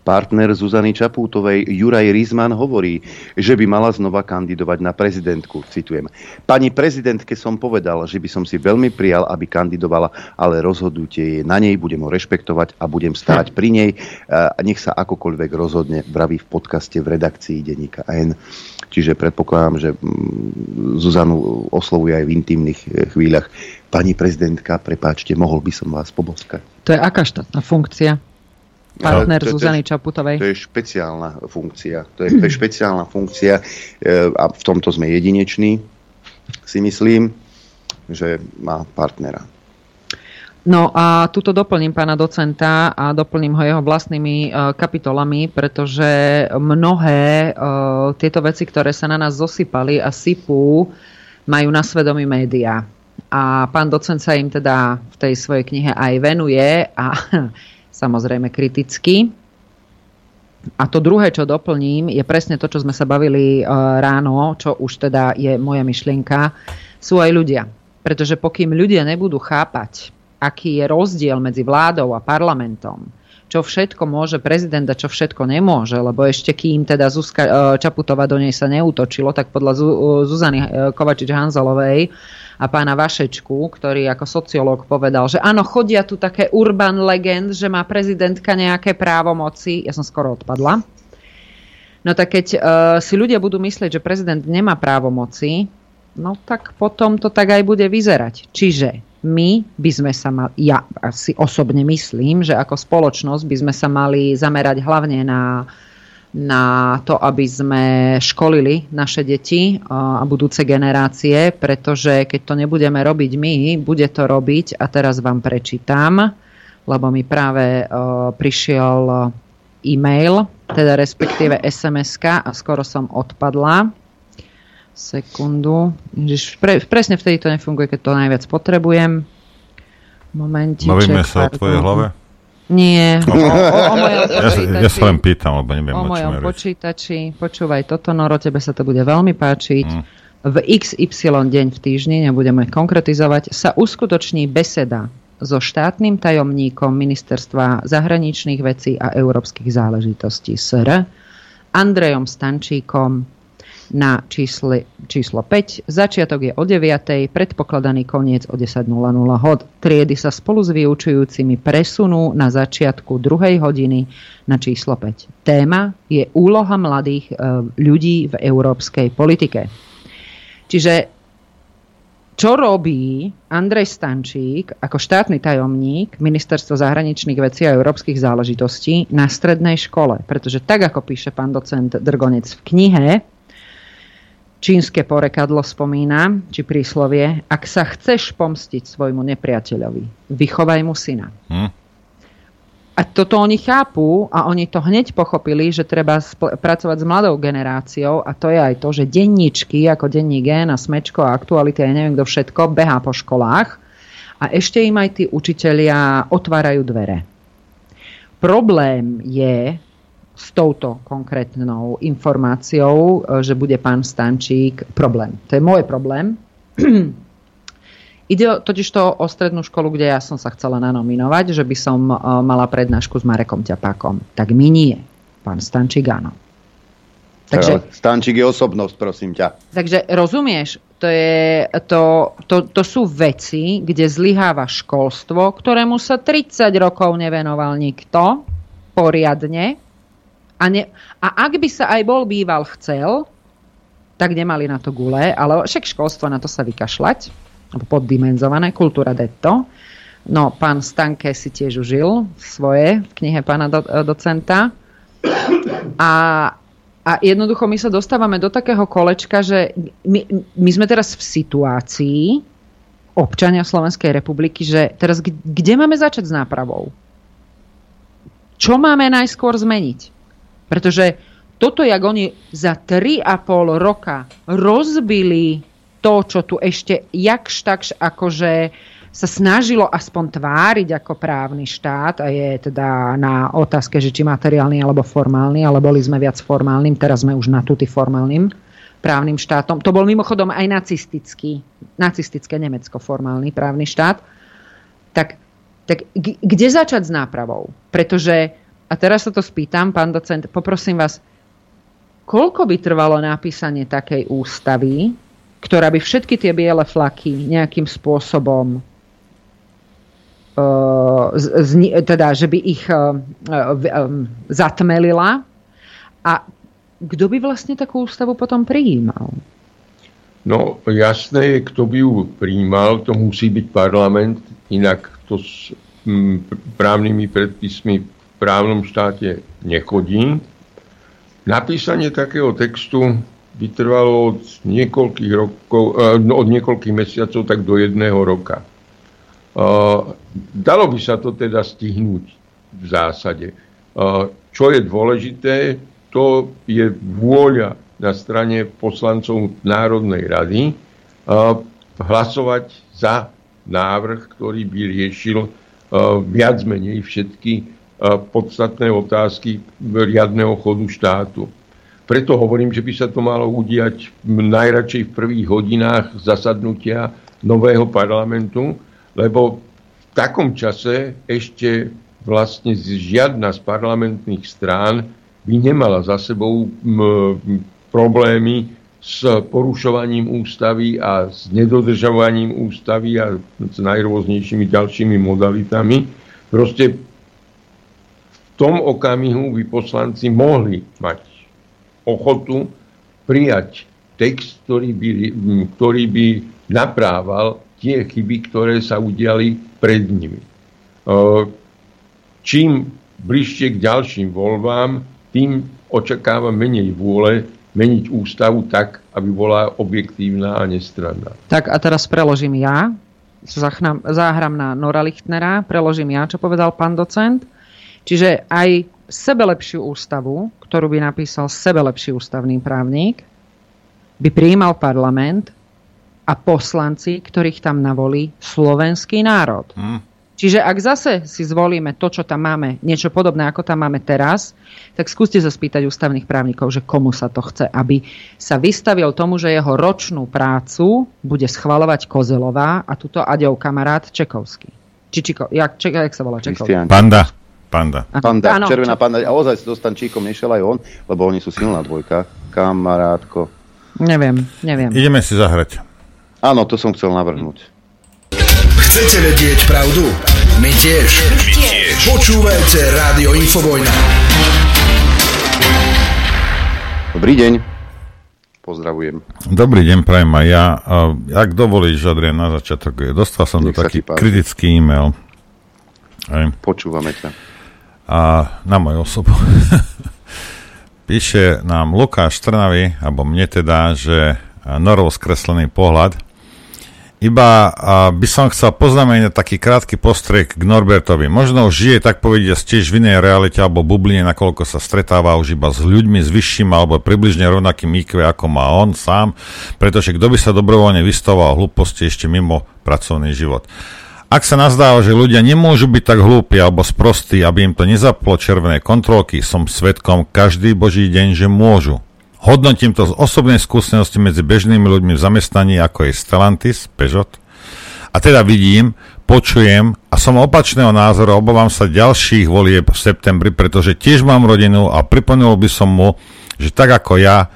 Partner Zuzany Čapútovej Juraj Rizman hovorí, že by mala znova kandidovať na prezidentku. Citujem. Pani prezidentke som povedal, že by som si veľmi prijal, aby kandidovala, ale rozhodnutie je na nej, budem ho rešpektovať a budem stáť pri nej. A nech sa akokoľvek rozhodne, vraví v podcaste v redakcii denníka N. Čiže predpokladám, že mm, Zuzanu oslovuje aj v intimných eh, chvíľach. Pani prezidentka, prepáčte, mohol by som vás poboskať. To je aká štátna funkcia? Partner to, to, Zuzany Čaputovej. To je špeciálna funkcia. To je, to je špeciálna funkcia eh, a v tomto sme jedineční, si myslím, že má partnera. No a tuto doplním pána docenta a doplním ho jeho vlastnými uh, kapitolami, pretože mnohé uh, tieto veci, ktoré sa na nás zosypali a sypú, majú na svedomí médiá. A pán docent sa im teda v tej svojej knihe aj venuje a samozrejme kriticky. A to druhé, čo doplním, je presne to, čo sme sa bavili uh, ráno, čo už teda je moja myšlienka, sú aj ľudia. Pretože pokým ľudia nebudú chápať, aký je rozdiel medzi vládou a parlamentom, čo všetko môže prezident a čo všetko nemôže, lebo ešte kým teda Zuzka e, Čaputová do nej sa neútočilo, tak podľa e, Zuzany e, Kovačič-Hanzelovej a pána Vašečku, ktorý ako sociológ povedal, že áno, chodia tu také urban legend, že má prezidentka nejaké právomoci. Ja som skoro odpadla. No tak keď uh, si ľudia budú myslieť, že prezident nemá právomoci, no tak potom to tak aj bude vyzerať. Čiže my by sme sa mali, ja si osobne myslím, že ako spoločnosť by sme sa mali zamerať hlavne na, na to, aby sme školili naše deti a budúce generácie, pretože keď to nebudeme robiť my, bude to robiť, a teraz vám prečítam, lebo mi práve prišiel e-mail, teda respektíve SMS-ka a skoro som odpadla Sekundu. Ježiš, pre, presne vtedy to nefunguje, keď to najviac potrebujem. Momentíček. Bavíme sa o tvojej hlave? Nie, o, o, o mojom počítači. Ja, ja sa len pýtam, lebo neviem, o, o mojom počítači. Počúvaj toto, Noro, tebe sa to bude veľmi páčiť. Mm. V XY deň v týždni, nebudeme konkretizovať, sa uskutoční beseda so štátnym tajomníkom Ministerstva zahraničných vecí a európskych záležitostí SR, Andrejom Stančíkom, na čísle, číslo 5. Začiatok je o 9. Predpokladaný koniec o 10.00 hod. Triedy sa spolu s vyučujúcimi presunú na začiatku druhej hodiny na číslo 5. Téma je úloha mladých e, ľudí v európskej politike. Čiže čo robí Andrej Stančík ako štátny tajomník Ministerstva zahraničných vecí a európskych záležitostí na strednej škole. Pretože tak, ako píše pán docent Drgonec v knihe, čínske porekadlo spomína, či príslovie, ak sa chceš pomstiť svojmu nepriateľovi, vychovaj mu syna. Hm. A toto oni chápu a oni to hneď pochopili, že treba spl- pracovať s mladou generáciou a to je aj to, že denníčky ako denní gen a smečko a aktuality a neviem kto všetko behá po školách a ešte im aj tí učitelia otvárajú dvere. Problém je, s touto konkrétnou informáciou, e, že bude pán Stančík problém. To je môj problém. Ide totiž to o strednú školu, kde ja som sa chcela nanominovať, že by som e, mala prednášku s Marekom Ťapákom. Tak mi nie. Pán Stančík áno. Takže, Stančík je osobnosť, prosím ťa. Takže rozumieš, to, je, to, to, to sú veci, kde zlyháva školstvo, ktorému sa 30 rokov nevenoval nikto poriadne a, ne, a ak by sa aj bol býval chcel, tak nemali na to gule, ale však školstvo na to sa vykašľať, poddimenzované, kultúra detto. No, pán Stanke si tiež užil svoje v knihe pána do, docenta. A, a jednoducho my sa dostávame do takého kolečka, že my, my sme teraz v situácii, občania Slovenskej republiky, že teraz kde máme začať s nápravou? Čo máme najskôr zmeniť? Pretože toto, jak oni za 3,5 roka rozbili to, čo tu ešte jakž takž akože sa snažilo aspoň tváriť ako právny štát a je teda na otázke, že či materiálny alebo formálny, ale boli sme viac formálnym, teraz sme už natúty formálnym právnym štátom. To bol mimochodom aj nacistický, nacistické Nemecko formálny právny štát. Tak, tak kde začať s nápravou? Pretože, a teraz sa to spýtam, pán docent, poprosím vás, koľko by trvalo napísanie takej ústavy, ktorá by všetky tie biele flaky nejakým spôsobom uh, z, teda, že by ich uh, uh, zatmelila a kto by vlastne takú ústavu potom prijímal? No jasné je, kto by ju prijímal, to musí byť parlament, inak to s m, právnymi predpismi v právnom štáte nechodí. Napísanie takého textu by trvalo od niekoľkých, rokov, eh, no, od niekoľkých mesiacov tak do jedného roka. Eh, dalo by sa to teda stihnúť v zásade. Eh, čo je dôležité, to je vôľa na strane poslancov Národnej rady hlasovať za návrh, ktorý by riešil viac menej všetky podstatné otázky riadného chodu štátu. Preto hovorím, že by sa to malo udiať najradšej v prvých hodinách zasadnutia nového parlamentu, lebo v takom čase ešte vlastne žiadna z parlamentných strán by nemala za sebou problémy s porušovaním ústavy a s nedodržovaním ústavy a s najrôznejšími ďalšími modalitami. Proste tom okamihu by poslanci mohli mať ochotu prijať text, ktorý by, ktorý by naprával tie chyby, ktoré sa udiali pred nimi. Čím bližšie k ďalším voľbám, tým očakávam menej vôle meniť ústavu tak, aby bola objektívna a nestranná. Tak a teraz preložím ja, záhram na Nora Lichtnera, preložím ja, čo povedal pán docent. Čiže aj sebelepšiu ústavu, ktorú by napísal sebelepší ústavný právnik, by prijímal parlament a poslanci, ktorých tam navolí slovenský národ. Hmm. Čiže ak zase si zvolíme to, čo tam máme, niečo podobné, ako tam máme teraz, tak skúste sa spýtať ústavných právnikov, že komu sa to chce, aby sa vystavil tomu, že jeho ročnú prácu bude schvalovať Kozelová a túto Aďov kamarát Čekovský. Či Čiko, jak, ček, jak sa volá Čekovský? Panda. Panda. Panda, Áno, červená panda. A ozaj si dostan Číkom nešiel aj on, lebo oni sú silná dvojka. Kamarátko. Neviem, neviem. Ideme si zahrať. Áno, to som chcel navrhnúť. Chcete vedieť pravdu? My tiež. My tiež. Počúvajte Rádio Infovojna. Dobrý deň. Pozdravujem. Dobrý deň, prajem aj ja. Ak dovolíš, Adrian, na začiatok, dostal som Nech do taký kritický e-mail. Aj. Počúvame ťa. A na moju osobu. Píše nám Lukáš Trnavy, alebo mne teda, že norov skreslený pohľad iba by som chcel poznamenať taký krátky postrek k Norbertovi. Možno už žije, tak povediať, tiež v inej realite alebo bubline, nakoľko sa stretáva už iba s ľuďmi s vyšším alebo približne rovnakým IQ, ako má on sám, pretože kto by sa dobrovoľne vystavoval hlúposti ešte mimo pracovný život. Ak sa nazdáva, že ľudia nemôžu byť tak hlúpi alebo sprostí, aby im to nezaplo červené kontrolky, som svetkom každý boží deň, že môžu. Hodnotím to z osobnej skúsenosti medzi bežnými ľuďmi v zamestnaní, ako je Stellantis, Peugeot. A teda vidím, počujem a som opačného názoru, obávam sa ďalších volieb v septembri, pretože tiež mám rodinu a pripomenul by som mu, že tak ako ja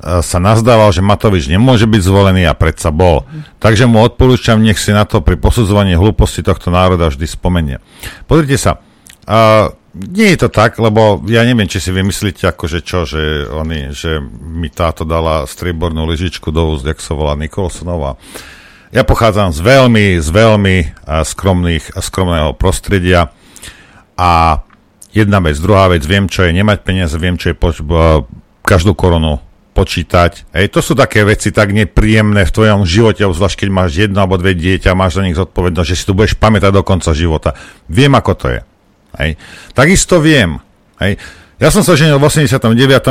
sa nazdával, že Matovič nemôže byť zvolený a predsa bol. Takže mu odporúčam, nech si na to pri posudzovaní hlúposti tohto národa vždy spomenie. Pozrite sa, uh, nie je to tak, lebo ja neviem, či si vymyslíte akože čo, že, oni, že mi táto dala striebornú lyžičku do úst, jak sa volá Nikolsonová. Ja pochádzam z veľmi, z veľmi skromných, skromného prostredia a jedna vec, druhá vec, viem, čo je nemať peniaze, viem, čo je po, každú korunu spočítať. Ej, to sú také veci tak nepríjemné v tvojom živote, zvlášť keď máš jedno alebo dve dieťa, máš za nich zodpovednosť, že si tu budeš pamätať do konca života. Viem, ako to je. Hej. Takisto viem. Hej. Ja som sa ženil v 89.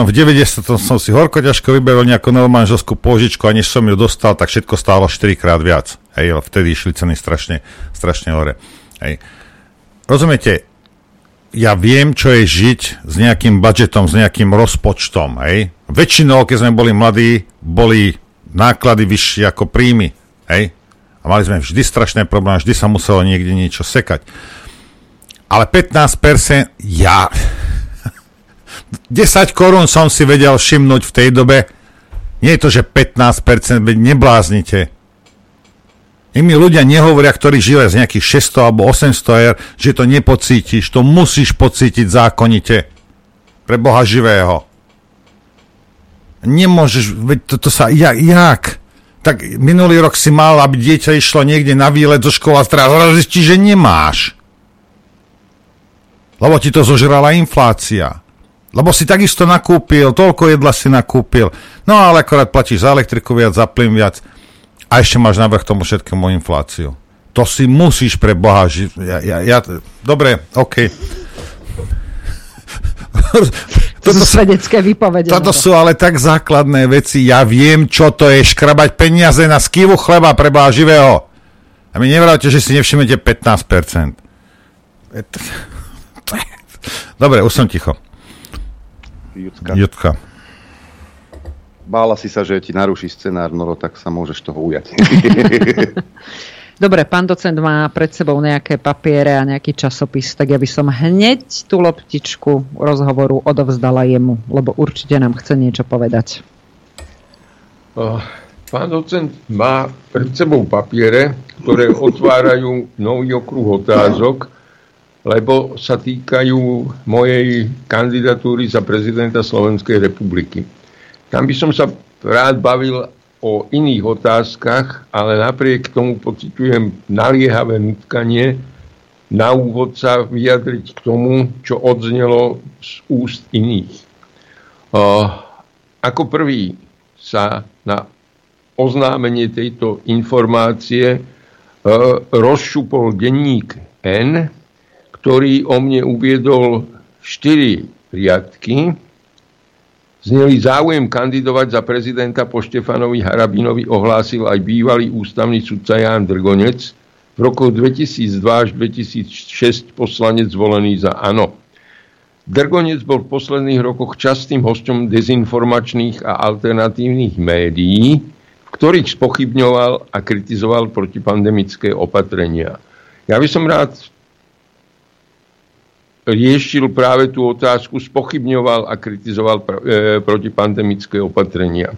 V 90. som si horko ťažko vybavil nejakú novú manželskú pôžičku a než som ju dostal, tak všetko stálo 4 krát viac. Hej, vtedy išli ceny strašne, strašne hore. Hej. Rozumiete, ja viem, čo je žiť s nejakým budžetom, s nejakým rozpočtom. Hej. Väčšinou, keď sme boli mladí, boli náklady vyššie ako príjmy. Hej. A mali sme vždy strašné problémy, vždy sa muselo niekde niečo sekať. Ale 15%, ja, 10 korún som si vedel všimnúť v tej dobe. Nie je to, že 15%, veď nebláznite. I mi ľudia nehovoria, ktorí žili z nejakých 600 alebo 800 eur, že to nepocítiš. To musíš pocítiť zákonite. Pre Boha živého. Nemôžeš, veď to, to sa, jak, jak? Tak minulý rok si mal, aby dieťa išlo niekde na výlet zo a teraz zistíš, že nemáš. Lebo ti to zožrala inflácia. Lebo si takisto nakúpil, toľko jedla si nakúpil, no ale akorát platíš za elektriku viac, za plyn viac a ešte máš navrh tomu všetkému infláciu. To si musíš pre Boha žiť. Ja, ja, ja, dobre, OK. To sú svedecké vypovede. Toto sú ale tak základné veci. Ja viem, čo to je škrabať peniaze na skývu chleba pre Boha živého. A mi nevráte, že si nevšimnete 15%. Dobre, už som ticho. Jutka. Jutka. Bála si sa, že ti naruší scenár, no tak sa môžeš toho ujať. Dobre, pán docent má pred sebou nejaké papiere a nejaký časopis, tak ja by som hneď tú loptičku rozhovoru odovzdala jemu, lebo určite nám chce niečo povedať. Pán docent má pred sebou papiere, ktoré otvárajú nový okruh otázok, lebo sa týkajú mojej kandidatúry za prezidenta Slovenskej republiky. Tam by som sa rád bavil o iných otázkach, ale napriek tomu pocitujem naliehavé nutkanie na úvod sa vyjadriť k tomu, čo odznelo z úst iných. Ako prvý sa na oznámenie tejto informácie rozšupol denník N, ktorý o mne uviedol 4 riadky. Zneli záujem kandidovať za prezidenta po Štefanovi Harabinovi ohlásil aj bývalý ústavný sudca Ján Drgonec, v roku 2002 až 2006 poslanec zvolený za ANO. Drgonec bol v posledných rokoch častým hostom dezinformačných a alternatívnych médií, v ktorých spochybňoval a kritizoval protipandemické opatrenia. Ja by som rád riešil práve tú otázku, spochybňoval a kritizoval pr- e, protipandemické opatrenia.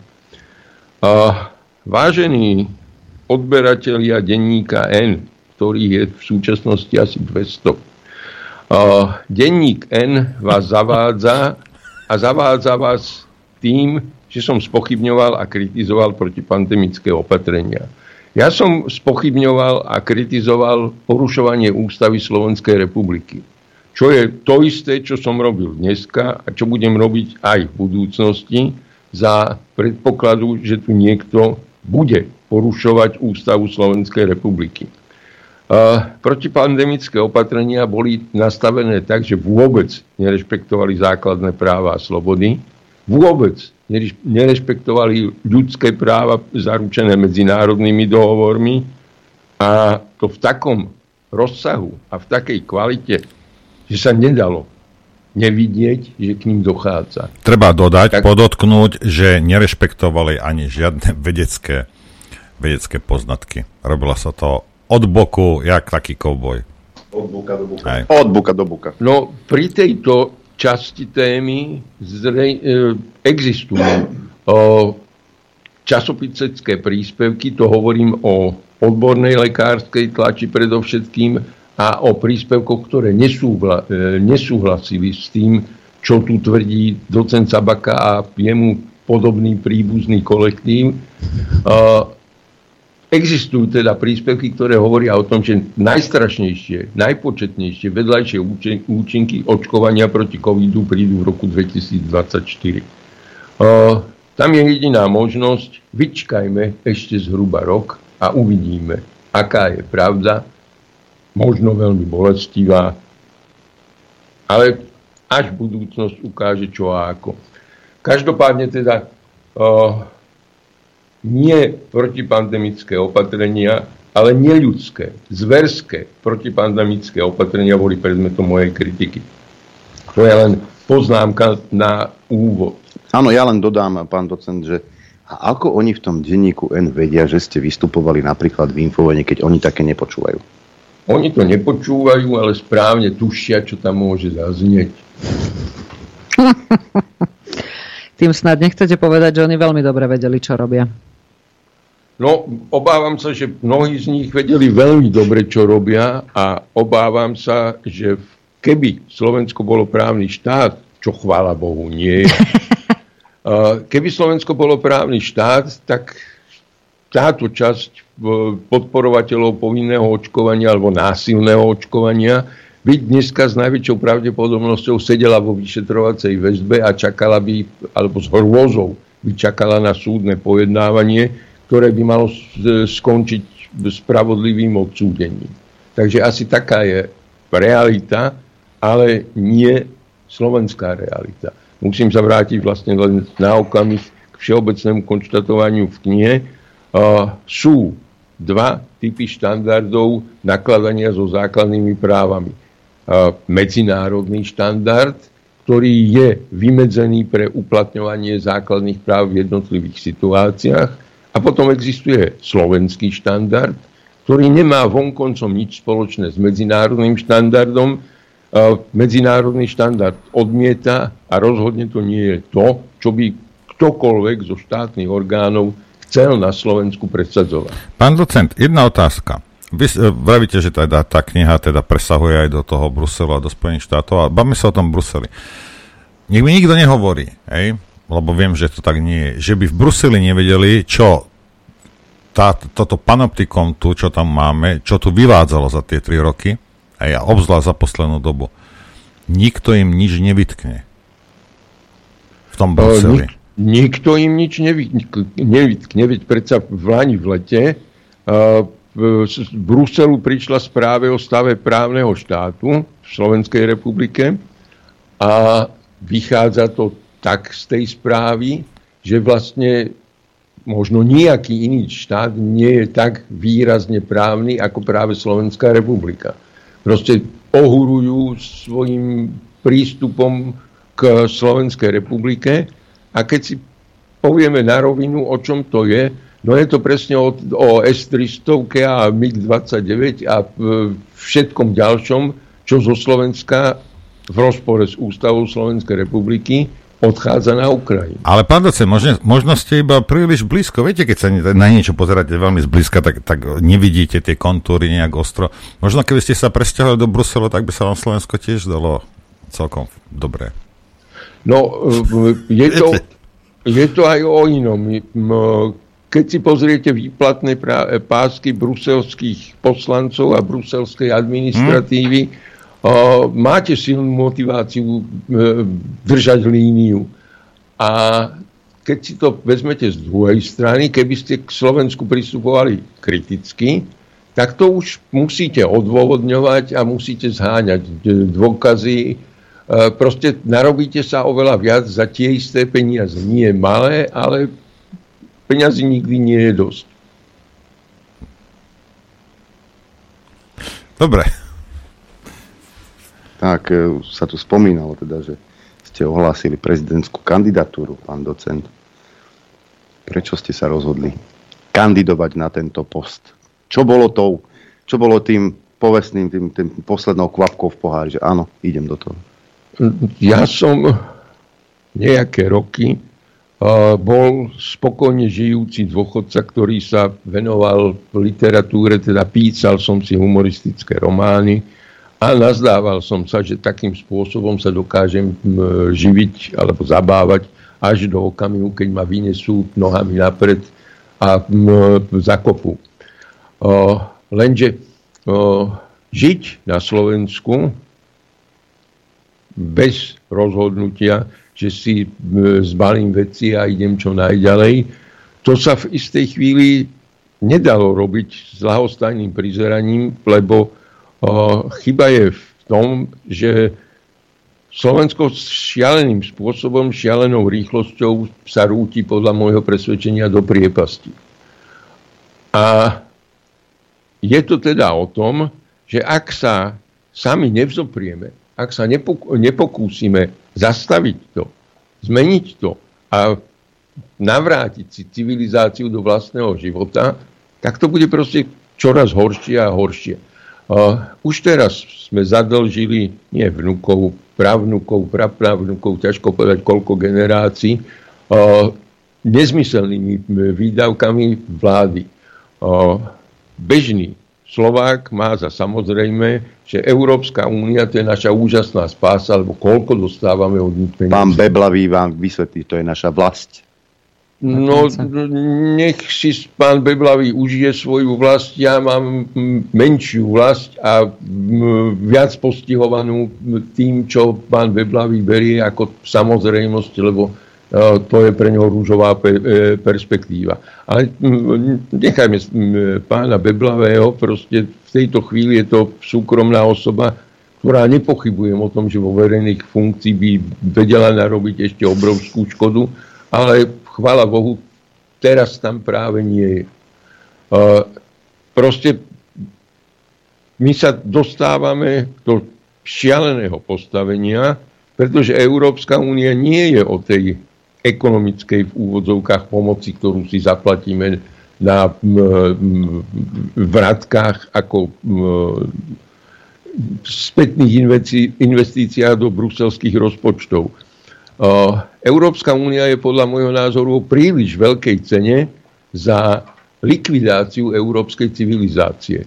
A vážení odberatelia denníka N, ktorých je v súčasnosti asi 200, a denník N vás zavádza a zavádza vás tým, že som spochybňoval a kritizoval protipandemické opatrenia. Ja som spochybňoval a kritizoval porušovanie ústavy Slovenskej republiky čo je to isté, čo som robil dneska a čo budem robiť aj v budúcnosti za predpokladu, že tu niekto bude porušovať ústavu Slovenskej republiky. Protipandemické opatrenia boli nastavené tak, že vôbec nerešpektovali základné práva a slobody, vôbec nerešpektovali ľudské práva zaručené medzinárodnými dohovormi a to v takom rozsahu a v takej kvalite, že sa nedalo nevidieť, že k ním dochádza. Treba dodať, tak... podotknúť, že nerešpektovali ani žiadne vedecké, vedecké poznatky. Robila sa to od boku, jak taký kovboj. Od buka do buka. Aj. Od buka do buka. No, pri tejto časti témy zrej, e, existujú časopisecké príspevky, to hovorím o odbornej lekárskej tlači predovšetkým, a o príspevkoch, ktoré nesúhla, e, nesúhlasili s tým, čo tu tvrdí docent Sabaka a jemu podobný príbuzný kolektív. Existujú teda príspevky, ktoré hovoria o tom, že najstrašnejšie, najpočetnejšie vedľajšie účinky očkovania proti covidu prídu v roku 2024. Tam je jediná možnosť, vyčkajme ešte zhruba rok a uvidíme, aká je pravda, možno veľmi bolestivá, ale až budúcnosť ukáže čo a ako. Každopádne teda uh, nie protipandemické opatrenia, ale neľudské, zverské protipandemické opatrenia boli predmetom mojej kritiky. To je len poznámka na úvod. Áno, ja len dodám, pán docent, že a ako oni v tom denníku N vedia, že ste vystupovali napríklad v infovene, keď oni také nepočúvajú? Oni to nepočúvajú, ale správne tušia, čo tam môže zaznieť. Tým snad nechcete povedať, že oni veľmi dobre vedeli, čo robia. No, obávam sa, že mnohí z nich vedeli veľmi dobre, čo robia a obávam sa, že keby Slovensko bolo právny štát, čo chvála Bohu nie je, keby Slovensko bolo právny štát, tak táto časť podporovateľov povinného očkovania alebo násilného očkovania by dneska s najväčšou pravdepodobnosťou sedela vo vyšetrovacej väzbe a čakala by, alebo s hrôzou by čakala na súdne pojednávanie, ktoré by malo skončiť spravodlivým odsúdením. Takže asi taká je realita, ale nie slovenská realita. Musím sa vrátiť vlastne len na okamih k všeobecnému konštatovaniu v knihe. Uh, sú dva typy štandardov nakladania so základnými právami. Medzinárodný štandard, ktorý je vymedzený pre uplatňovanie základných práv v jednotlivých situáciách a potom existuje slovenský štandard, ktorý nemá vonkoncom nič spoločné s medzinárodným štandardom. Medzinárodný štandard odmieta a rozhodne to nie je to, čo by ktokoľvek zo štátnych orgánov chcel na Slovensku presadzovať. Pán docent, jedna otázka. Vy vravíte, že teda tá kniha teda presahuje aj do toho Bruselu a do Spojených štátov a bavíme sa o tom Bruseli. Nech mi nikto nehovorí, hej, lebo viem, že to tak nie je, že by v Bruseli nevedeli, čo tá, toto panoptikom tu, čo tam máme, čo tu vyvádzalo za tie tri roky, a ja obzvlášť za poslednú dobu, nikto im nič nevytkne. V tom Bruseli. Nik, nikto im nič nevytkne, veď predsa v Lani v lete uh, z Bruselu prišla správe o stave právneho štátu v Slovenskej republike a vychádza to tak z tej správy, že vlastne možno nejaký iný štát nie je tak výrazne právny ako práve Slovenská republika. Proste ohurujú svojim prístupom k Slovenskej republike a keď si povieme na rovinu, o čom to je, no je to presne o, o S-300 a MiG-29 a všetkom ďalšom, čo zo Slovenska v rozpore s ústavou Slovenskej republiky odchádza na Ukrajinu. Ale pán docen, možno, možno ste iba príliš blízko. Viete, keď sa na niečo pozeráte veľmi zblízka, tak, tak nevidíte tie kontúry nejak ostro. Možno keby ste sa presťahovali do Bruselu, tak by sa vám Slovensko tiež dalo celkom dobre. No, je to, je to aj o inom. Keď si pozriete výplatné pásky bruselských poslancov a bruselskej administratívy, hmm máte silnú motiváciu e, držať líniu. A keď si to vezmete z druhej strany, keby ste k Slovensku pristupovali kriticky, tak to už musíte odôvodňovať a musíte zháňať dôkazy. E, proste narobíte sa oveľa viac za tie isté peniaze. Nie malé, ale peniazy nikdy nie je dosť. Dobre, tak e, sa tu spomínalo teda, že ste ohlásili prezidentskú kandidatúru, pán docent. Prečo ste sa rozhodli kandidovať na tento post? Čo bolo tou, čo bolo tým povestným, tým, tým poslednou kvapkou v pohári, že áno, idem do toho? Ja som nejaké roky bol spokojne žijúci dôchodca, ktorý sa venoval literatúre, teda písal som si humoristické romány, a nazdával som sa, že takým spôsobom sa dokážem živiť alebo zabávať až do okamihu, keď ma vynesú nohami napred a zakopu. Lenže žiť na Slovensku bez rozhodnutia, že si e, zbalím veci a idem čo najďalej. To sa v istej chvíli nedalo robiť s lahostajným prizeraním, lebo o, chyba je v tom, že Slovensko šialeným spôsobom, šialenou rýchlosťou sa rúti podľa môjho presvedčenia do priepasti. A je to teda o tom, že ak sa sami nevzoprieme, ak sa nepokúsime zastaviť to, zmeniť to a navrátiť si civilizáciu do vlastného života, tak to bude proste čoraz horšie a horšie. Už teraz sme zadlžili nie vnúkov, pravnúkov, prapravnúkov, ťažko povedať koľko generácií, nezmyselnými výdavkami vlády. Uh, bežný Slovák má za samozrejme, že Európska únia to je naša úžasná spása, lebo koľko dostávame od nich peniazí. Pán Beblavý vám vysvetlí, to je naša vlast. No, nech si pán Beblavý užije svoju vlast. Ja mám menšiu vlast a viac postihovanú tým, čo pán Beblavý berie ako samozrejmosť, lebo to je pre neho rúžová e, perspektíva. Ale nechajme pána Beblavého, proste v tejto chvíli je to súkromná osoba, ktorá nepochybujem o tom, že vo verejných funkcií by vedela narobiť ešte obrovskú škodu, ale chvala Bohu, teraz tam práve nie je. Proste my sa dostávame do šialeného postavenia, pretože Európska únia nie je o tej ekonomickej v úvodzovkách pomoci, ktorú si zaplatíme na vratkách ako spätných investíciách do bruselských rozpočtov. Európska únia je podľa môjho názoru o príliš veľkej cene za likvidáciu európskej civilizácie.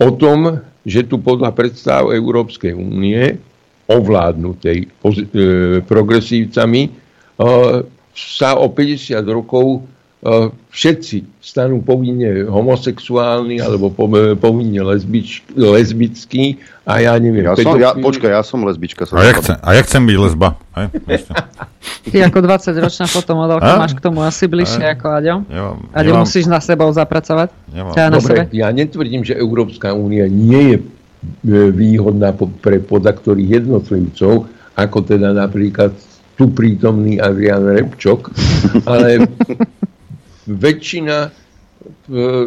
O tom, že tu podľa predstav Európskej únie ovládnutej e, progresívcami sa o 50 rokov e, všetci stanú povinne homosexuálni alebo povinne lesbič, lesbickí a ja neviem. Ja som, ja, počkaj, ja som lesbička. Som a, ja chcem, a ja chcem byť lesba. Aj, Ty ako 20-ročná fotomodelka a? máš k tomu asi bližšie a? ako Aďo. Ja, Aďo ja musíš na sebou zapracovať. Ja na Dobre, sebe. ja netvrdím, že Európska únia nie je e, výhodná pre podaktorých jednotlivcov, ako teda napríklad tu prítomný Adrian Repčok, ale väčšina e,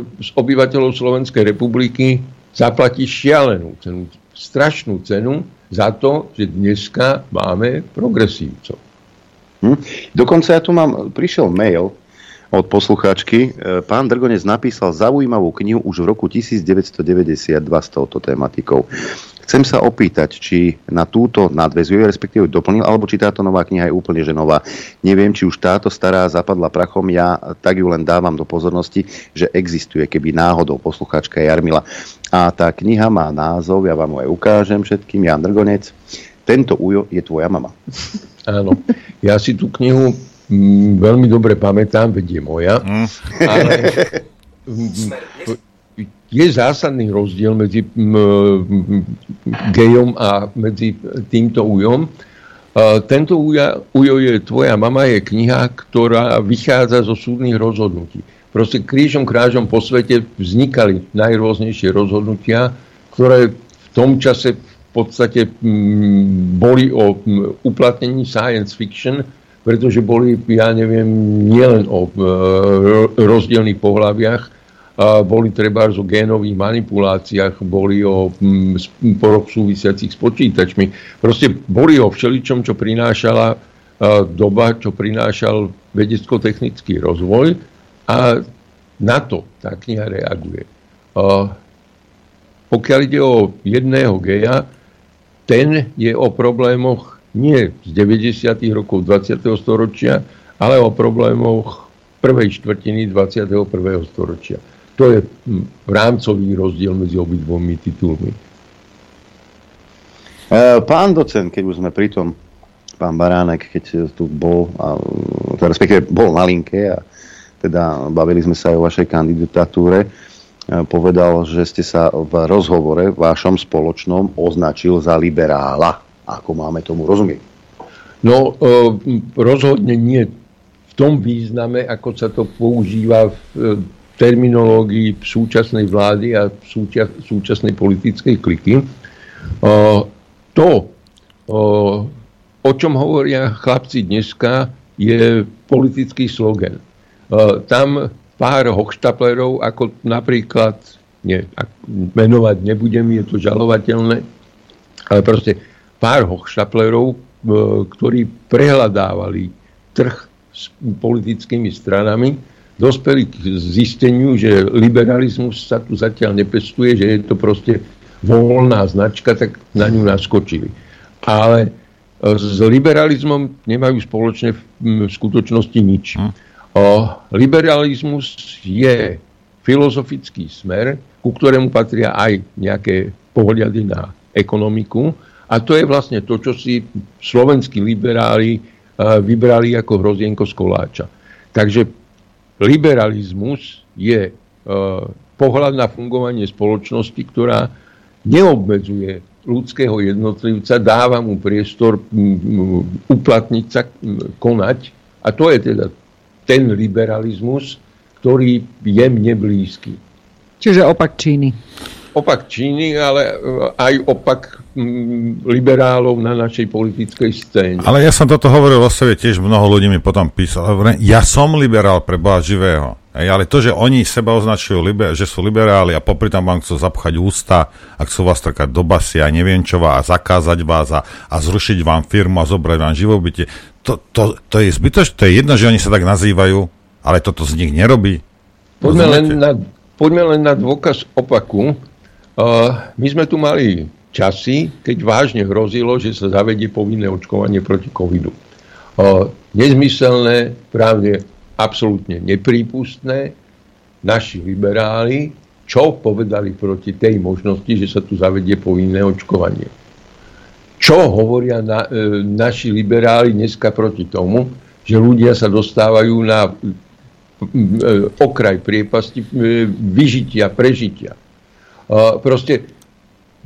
z obyvateľov Slovenskej republiky zaplatí šialenú cenu, strašnú cenu za to, že dneska máme progresívcov. Hm. Dokonca ja tu mám, prišiel mail od poslucháčky. E, pán Drgonec napísal zaujímavú knihu už v roku 1992 s touto tematikou. Chcem sa opýtať, či na túto nadvezuje, respektíve doplnil, alebo či táto nová kniha je úplne že nová. Neviem, či už táto stará zapadla prachom, ja tak ju len dávam do pozornosti, že existuje, keby náhodou poslucháčka Jarmila. A tá kniha má názov, ja vám ho aj ukážem všetkým, Jan Drgonec. Tento ujo je tvoja mama. Áno, ja si tú knihu mm, veľmi dobre pamätám, veď je moja. Mm. Ale, je zásadný rozdiel medzi gejom a medzi týmto ujom. Tento uja, ujo je Tvoja mama je kniha, ktorá vychádza zo súdnych rozhodnutí. Proste krížom krážom po svete vznikali najrôznejšie rozhodnutia, ktoré v tom čase v podstate boli o uplatnení science fiction, pretože boli, ja neviem, nielen o rozdielných pohľaviach, boli treba o génových manipuláciách, boli o mm, poroch súvisiacich s počítačmi. Proste boli o všeličom, čo prinášala doba, čo prinášal vedecko-technický rozvoj a na to tá kniha reaguje. Pokiaľ ide o jedného geja, ten je o problémoch nie z 90. rokov 20. storočia, ale o problémoch prvej štvrtiny 21. storočia. To je hm, rámcový rozdiel medzi obidvomi titulmi. E, pán docent, keď už sme pri tom, pán Baránek, keď tu bol, a, respektíve bol na linke a teda bavili sme sa aj o vašej kandidatúre, e, povedal, že ste sa v rozhovore vašom spoločnom označil za liberála. Ako máme tomu rozumieť? No, rozhodne nie v tom význame, ako sa to používa v terminológii súčasnej vlády a súčasnej politickej kliky. To, o čom hovoria chlapci dneska, je politický slogan. Tam pár hochštaplerov, ako napríklad, nie, menovať nebudem, je to žalovateľné, ale proste pár hochštaplerov, ktorí prehľadávali trh s politickými stranami, dospeli k zisteniu, že liberalizmus sa tu zatiaľ nepestuje, že je to proste voľná značka, tak na ňu naskočili. Ale e, s liberalizmom nemajú spoločne v skutočnosti nič. Hm. Liberalizmus je filozofický smer, ku ktorému patria aj nejaké pohľady na ekonomiku. A to je vlastne to, čo si slovenskí liberáli e, vybrali ako hrozienko z koláča. Takže liberalizmus je e, pohľad na fungovanie spoločnosti, ktorá neobmedzuje ľudského jednotlivca, dáva mu priestor uplatniť sa, konať. A to je teda ten liberalizmus, ktorý je mne blízky. Čiže opak Číny opak Číny, ale e, aj opak mm, liberálov na našej politickej scéne. Ale ja som toto hovoril o sebe, tiež mnoho ľudí mi potom písalo. Ja som liberál pre Boha živého. Ej, ale to, že oni seba označujú, liber, že sú liberáli a popri tam vám chcú zapchať ústa a chcú vás trkať do basy a neviem čo a zakázať vás a, a zrušiť vám firmu a zobrať vám živobytie, to, to, to je zbytočné, to je jedno, že oni sa tak nazývajú, ale toto z nich nerobí. Poďme len, na, poďme len na dôkaz opaku. My sme tu mali časy, keď vážne hrozilo, že sa zavedie povinné očkovanie proti covidu. Nezmyselné, právne absolútne neprípustné. Naši liberáli, čo povedali proti tej možnosti, že sa tu zavedie povinné očkovanie. Čo hovoria na, e, naši liberáli dneska proti tomu, že ľudia sa dostávajú na e, okraj priepasti e, vyžitia, prežitia proste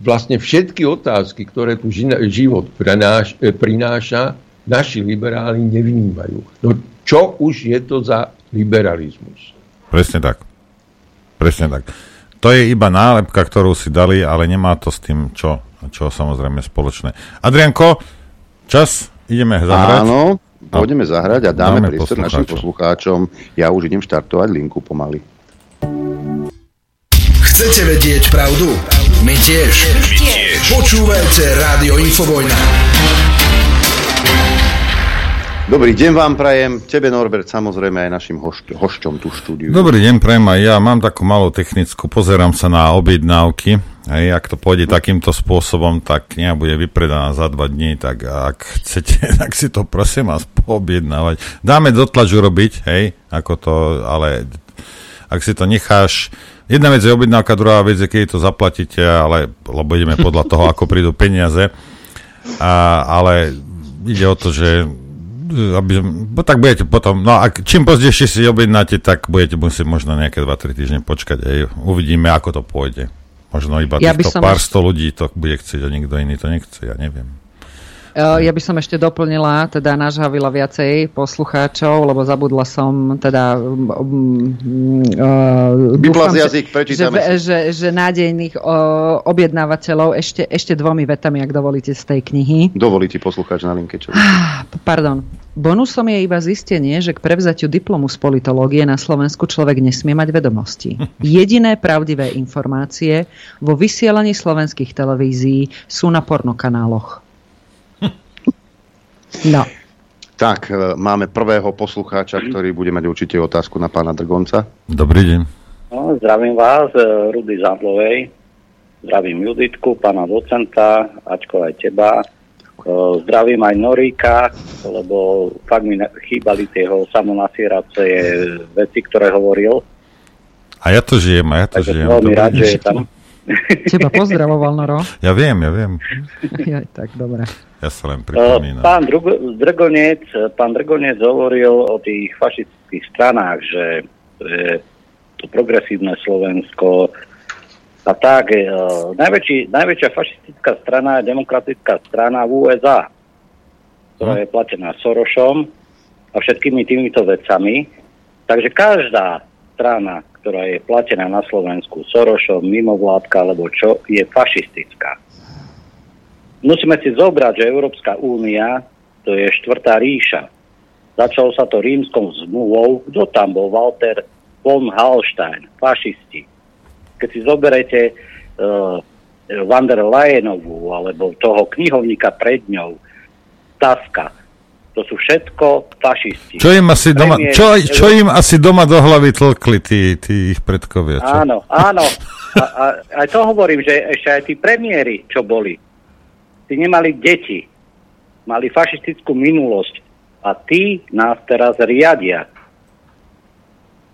vlastne všetky otázky, ktoré tu život prenáš, e, prináša, naši liberáli nevnímajú. No čo už je to za liberalizmus? Presne tak. Presne tak. To je iba nálepka, ktorú si dali, ale nemá to s tým, čo, čo samozrejme spoločné. Adrianko, čas, ideme zahrať. Áno, pôjdeme zahrať a dáme, dáme priestor našim poslucháčom. Ja už idem štartovať linku pomaly. Chcete vedieť pravdu? My tiež. My tiež. Počúvajte Rádio Infovojna. Dobrý deň vám prajem, tebe Norbert, samozrejme aj našim hošť, hošťom tu štúdiu. Dobrý deň prajem aj ja, mám takú malú technickú, pozerám sa na objednávky, aj ak to pôjde takýmto spôsobom, tak kniha bude vypredaná za dva dní, tak ak chcete, tak si to prosím vás poobjednávať. Dáme dotlač urobiť, hej, ako to, ale ak si to necháš Jedna vec je objednávka, druhá vec je, keď to zaplatíte, ale, lebo ideme podľa toho, ako prídu peniaze. A, ale ide o to, že aby, tak budete potom, no a čím pozdejšie si objednáte, tak budete musieť možno nejaké 2-3 týždne počkať. Ej, uvidíme, ako to pôjde. Možno iba ja týchto pár sto ľudí to bude chcieť a nikto iný to nechce, ja neviem. Eh, ja by som ešte doplnila, teda nažhavila viacej poslucháčov, lebo zabudla som teda uh, dúfam, jazyk, že, že, že, že nádejných uh, objednávateľov ešte, ešte dvomi vetami, ak dovolíte z tej knihy. Dovolíte poslucháč na linke. Čo Pardon. Bonusom je iba zistenie, že k prevzatiu diplomu z politológie na Slovensku človek nesmie mať vedomosti. Jediné pravdivé informácie vo vysielaní slovenských televízií sú na pornokanáloch. No. Tak, e, máme prvého poslucháča, ktorý bude mať určite otázku na pána Drgonca. Dobrý deň. No, zdravím vás, e, Rudy Zadlovej. Zdravím Juditku, pána docenta, Ačko aj teba. E, zdravím aj Noríka, lebo fakt mi chýbali tie jeho samonasierace veci, ktoré hovoril. A ja to žijem, a ja to Takže žijem. Veľmi rád, že je tam. Teba pozdravoval, Noro. Ja viem, ja viem. ja, tak, dobre. Ja sa len pripomínam. Pán Drgonec, pán Drgonec hovoril o tých fašistických stranách, že to progresívne Slovensko a tak. E, najväčší, najväčšia fašistická strana je demokratická strana v USA. ktorá je platená Sorošom a všetkými týmito vecami. Takže každá strana, ktorá je platená na Slovensku Sorošom, mimovládka alebo čo, je fašistická. Musíme si zobrať, že Európska únia to je štvrtá ríša. Začalo sa to rímskou zmluvou. Kto tam bol? Walter von Hallstein, fašisti. Keď si zoberete uh, van der Leyenovú alebo toho knihovníka pred ňou, Taska, to sú všetko fašisti. Čo im asi doma, Premiér, čo, čo im asi doma do hlavy tlkli tí, tí ich predkovia? Čo? Áno, áno. A, a, aj to hovorím, že ešte aj tí premiéry, čo boli, tí nemali deti, mali fašistickú minulosť a tí nás teraz riadia.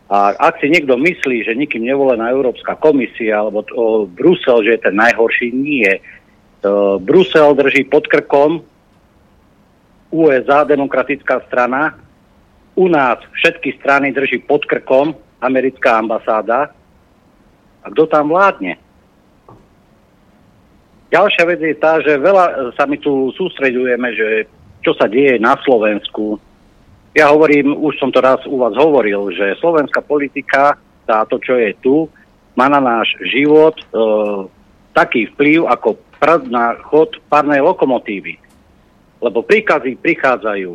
A ak si niekto myslí, že nikým nevolená Európska komisia alebo to, Brusel, že je ten najhorší, nie. To, Brusel drží pod krkom USA, demokratická strana. U nás všetky strany drží pod krkom americká ambasáda. A kto tam vládne? Ďalšia vec je tá, že veľa sa my tu sústreďujeme, že čo sa deje na Slovensku, ja hovorím, už som to raz u vás hovoril, že slovenská politika, táto, čo je tu, má na náš život e, taký vplyv ako prd na chod párnej lokomotívy. Lebo príkazy prichádzajú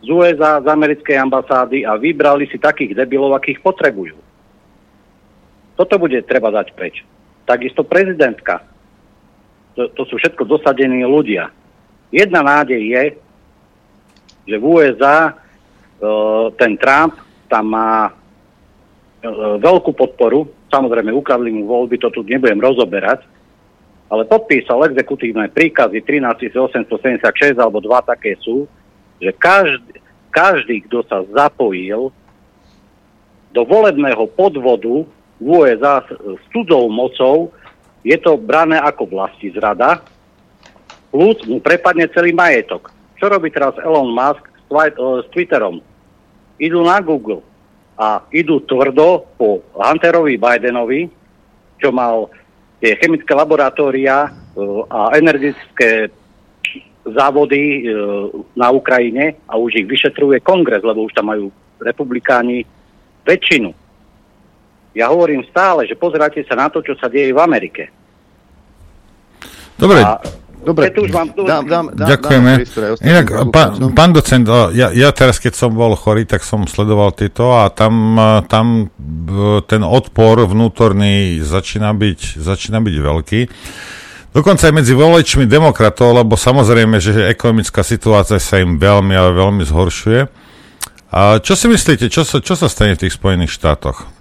z USA, z americkej ambasády a vybrali si takých debilov, akých potrebujú. Toto bude treba dať preč. Takisto prezidentka. To, to sú všetko dosadení ľudia. Jedna nádej je, že v USA e, ten Trump tam má e, veľkú podporu, samozrejme ukradli mu voľby, to tu nebudem rozoberať, ale podpísal exekutívne príkazy 13876 alebo dva také sú, že každý, každý, kto sa zapojil do volebného podvodu v USA s cudzou mocou, je to brané ako vlasti zrada, plus mu prepadne celý majetok. Čo robí teraz Elon Musk s, twi- s Twitterom? Idú na Google a idú tvrdo po Hunterovi Bidenovi, čo mal tie chemické laboratória a energetické závody na Ukrajine a už ich vyšetruje kongres, lebo už tam majú republikáni väčšinu. Ja hovorím stále, že pozerajte sa na to, čo sa deje v Amerike. Dobre, a Dobre, už vám, dám, dám, dám, Ďakujeme. Dám Inak, pán, pán docent, ja, ja teraz, keď som bol chorý, tak som sledoval tieto a tam, tam ten odpor vnútorný začína byť, začína byť veľký. Dokonca aj medzi voličmi demokratov, lebo samozrejme, že ekonomická situácia sa im veľmi, ale veľmi zhoršuje. A čo si myslíte, čo sa, čo sa stane v tých Spojených štátoch?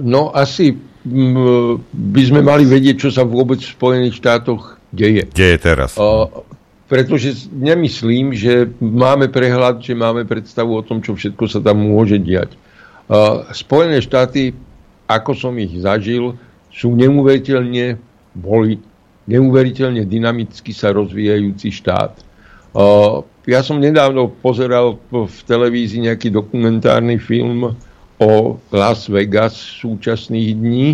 No asi by sme mali vedieť, čo sa vôbec v Spojených štátoch deje. Deje teraz. Pretože nemyslím, že máme prehľad, že máme predstavu o tom, čo všetko sa tam môže diať. Spojené štáty, ako som ich zažil, sú neuveriteľne, boli neuveriteľne dynamicky sa rozvíjajúci štát. Ja som nedávno pozeral v televízii nejaký dokumentárny film o Las Vegas súčasných dní.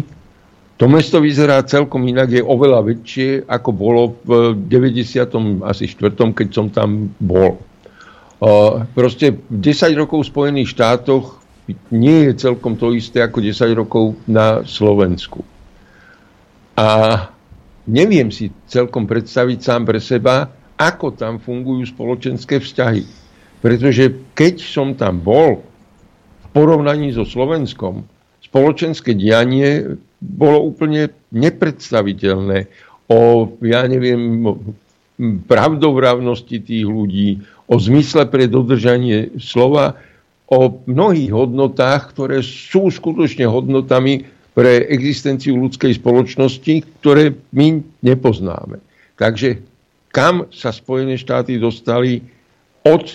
To mesto vyzerá celkom inak, je oveľa väčšie, ako bolo v 90. asi 4. keď som tam bol. Uh, proste 10 rokov v Spojených štátoch nie je celkom to isté ako 10 rokov na Slovensku. A neviem si celkom predstaviť sám pre seba, ako tam fungujú spoločenské vzťahy. Pretože keď som tam bol, porovnaní so Slovenskom spoločenské dianie bolo úplne nepredstaviteľné o, ja neviem, pravdovravnosti tých ľudí, o zmysle pre dodržanie slova, o mnohých hodnotách, ktoré sú skutočne hodnotami pre existenciu ľudskej spoločnosti, ktoré my nepoznáme. Takže kam sa Spojené štáty dostali od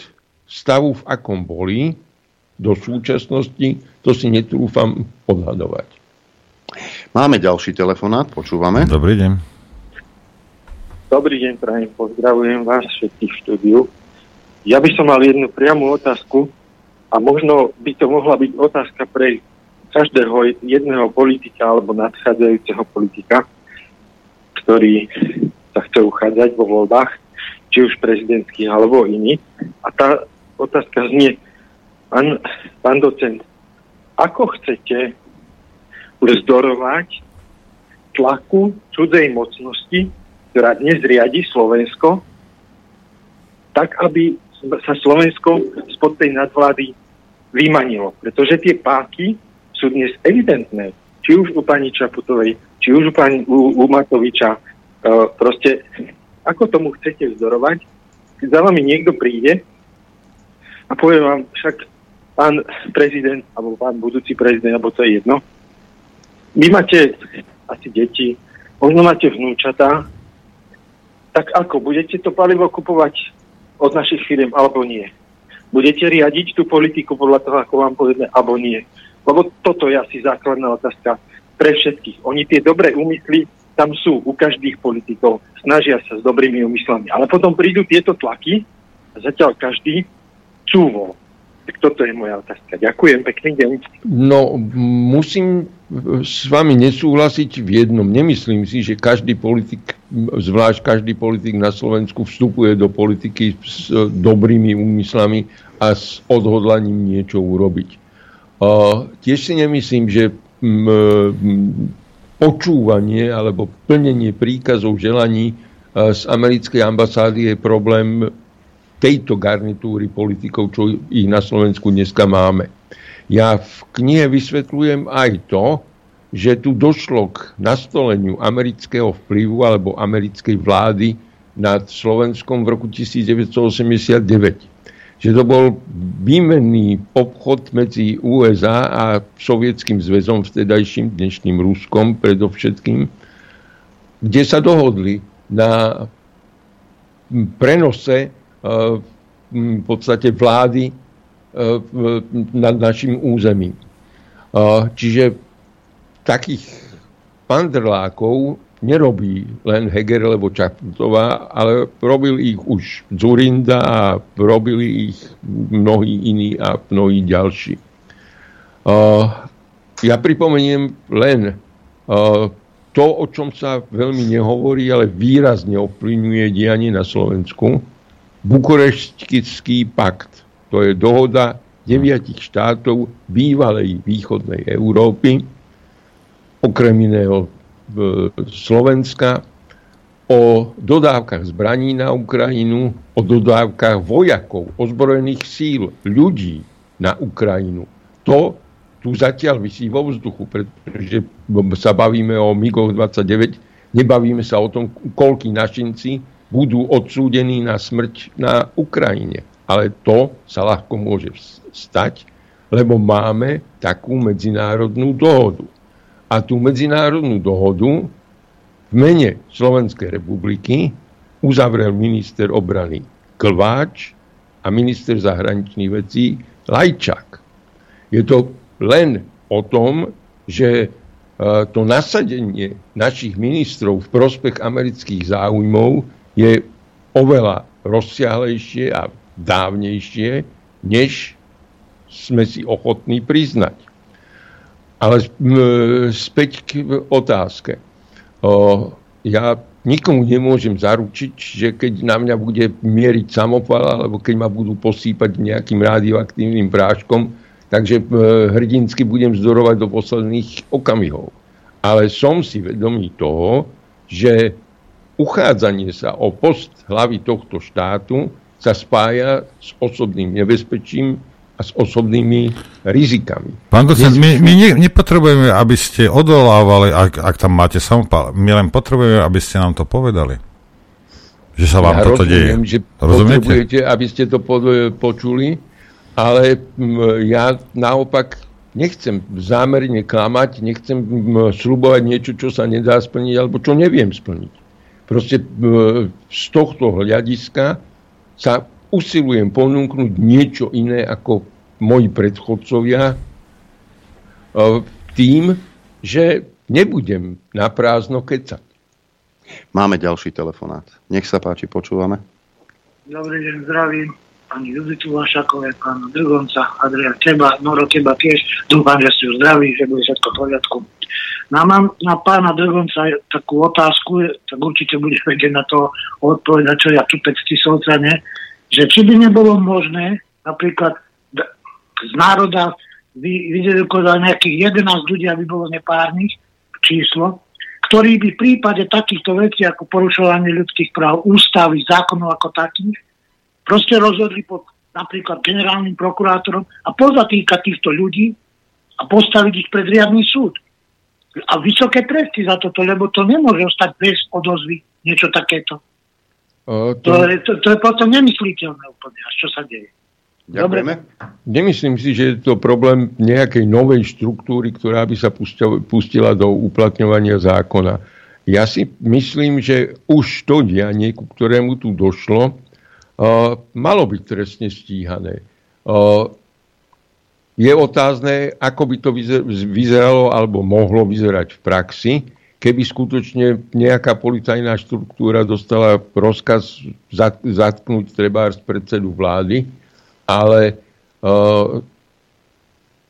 stavu, v akom boli, do súčasnosti, to si netrúfam odhadovať. Máme ďalší telefonát, počúvame. Dobrý deň. Dobrý deň, prajem, pozdravujem vás všetkých v štúdiu. Ja by som mal jednu priamu otázku a možno by to mohla byť otázka pre každého jedného politika alebo nadchádzajúceho politika, ktorý sa chce uchádzať vo voľbách, či už prezidentských alebo iný. A tá otázka znie, pán, pán docent, ako chcete vzdorovať tlaku cudzej mocnosti, ktorá dnes riadi Slovensko, tak, aby sa Slovensko spod tej nadvlády vymanilo. Pretože tie páky sú dnes evidentné. Či už u pani Čaputovej, či už u pani u, u Matoviča. E, proste, ako tomu chcete vzdorovať, keď za vami niekto príde a povie vám, však pán prezident, alebo pán budúci prezident, alebo to je jedno, vy máte asi deti, možno máte vnúčatá, tak ako, budete to palivo kupovať od našich firm, alebo nie? Budete riadiť tú politiku podľa toho, ako vám povedme, alebo nie? Lebo toto je asi základná otázka pre všetkých. Oni tie dobré úmysly tam sú u každých politikov, snažia sa s dobrými úmyslami. Ale potom prídu tieto tlaky a zatiaľ každý cúvol. Tak toto je moja otázka. Ďakujem, pekný deň. No, musím s vami nesúhlasiť v jednom. Nemyslím si, že každý politik, zvlášť každý politik na Slovensku vstupuje do politiky s dobrými úmyslami a s odhodlaním niečo urobiť. Uh, tiež si nemyslím, že počúvanie alebo plnenie príkazov želaní z americkej ambasády je problém tejto garnitúry politikov, čo ich na Slovensku dneska máme. Ja v knihe vysvetľujem aj to, že tu došlo k nastoleniu amerického vplyvu alebo americkej vlády nad Slovenskom v roku 1989. Že to bol výmenný obchod medzi USA a Sovietským zväzom, vtedajším dnešným Ruskom predovšetkým, kde sa dohodli na prenose v podstate vlády nad našim územím. Čiže takých pandrlákov nerobí len Heger alebo Čaputová, ale robil ich už Zurinda a robili ich mnohí iní a mnohí ďalší. Ja pripomeniem len to, o čom sa veľmi nehovorí, ale výrazne ovplyvňuje dianie na Slovensku, Bukureštský pakt. To je dohoda deviatich štátov bývalej východnej Európy, okrem iného Slovenska, o dodávkach zbraní na Ukrajinu, o dodávkach vojakov, ozbrojených síl, ľudí na Ukrajinu. To tu zatiaľ vysí vo vzduchu, pretože sa bavíme o MIGoch 29, nebavíme sa o tom, koľký našinci budú odsúdení na smrť na Ukrajine. Ale to sa ľahko môže stať, lebo máme takú medzinárodnú dohodu. A tú medzinárodnú dohodu v mene Slovenskej republiky uzavrel minister obrany Klváč a minister zahraničných vecí Lajčák. Je to len o tom, že e, to nasadenie našich ministrov v prospech amerických záujmov je oveľa rozsiahlejšie a dávnejšie, než sme si ochotní priznať. Ale späť k otázke. O, ja nikomu nemôžem zaručiť, že keď na mňa bude mieriť samopal, alebo keď ma budú posýpať nejakým radioaktívnym práškom, takže hrdinsky budem zdorovať do posledných okamihov. Ale som si vedomý toho, že uchádzanie sa o post hlavy tohto štátu sa spája s osobným nebezpečím a s osobnými rizikami. Pán docent, my, my ne, nepotrebujeme, aby ste odolávali, ak, ak tam máte samopal. My len potrebujeme, aby ste nám to povedali. Že sa vám ja toto rozumiem, deje. že Rozumiete? potrebujete, aby ste to počuli, ale ja naopak nechcem zámerne klamať, nechcem slubovať niečo, čo sa nedá splniť, alebo čo neviem splniť. Proste z tohto hľadiska sa usilujem ponúknuť niečo iné ako moji predchodcovia tým, že nebudem na prázdno kecať. Máme ďalší telefonát. Nech sa páči, počúvame. Dobrý deň, zdravím. Pani Juditu Vašakové, pána Drgonca, Adria, teba, Noro, teba tiež. Dúfam, že ste už zdraví, že bude všetko v poriadku. No a mám na pána Drgonca takú otázku, tak určite bude vedieť na to odpovedať, čo ja tu solca, ne? že či by nebolo možné napríklad z národa vydedukovať nejakých 11 ľudí, aby bolo nepárnych číslo, ktorí by v prípade takýchto vecí ako porušovanie ľudských práv, ústavy, zákonov ako takých, proste rozhodli pod napríklad generálnym prokurátorom a pozatýkať týchto ľudí a postaviť ich pred riadny súd. A vysoké tresty za toto, lebo to nemôže ostať bez odozvy niečo takéto. O, to... To, je, to, to je potom nemysliteľné úplne, až čo sa deje. Ďakujeme. Nemyslím si, že je to problém nejakej novej štruktúry, ktorá by sa pustila do uplatňovania zákona. Ja si myslím, že už to dianie, ku ktorému tu došlo, uh, malo byť trestne stíhané. Uh, je otázne, ako by to vyzeralo alebo mohlo vyzerať v praxi, keby skutočne nejaká policajná štruktúra dostala rozkaz zatknúť treba predsedu vlády ale uh,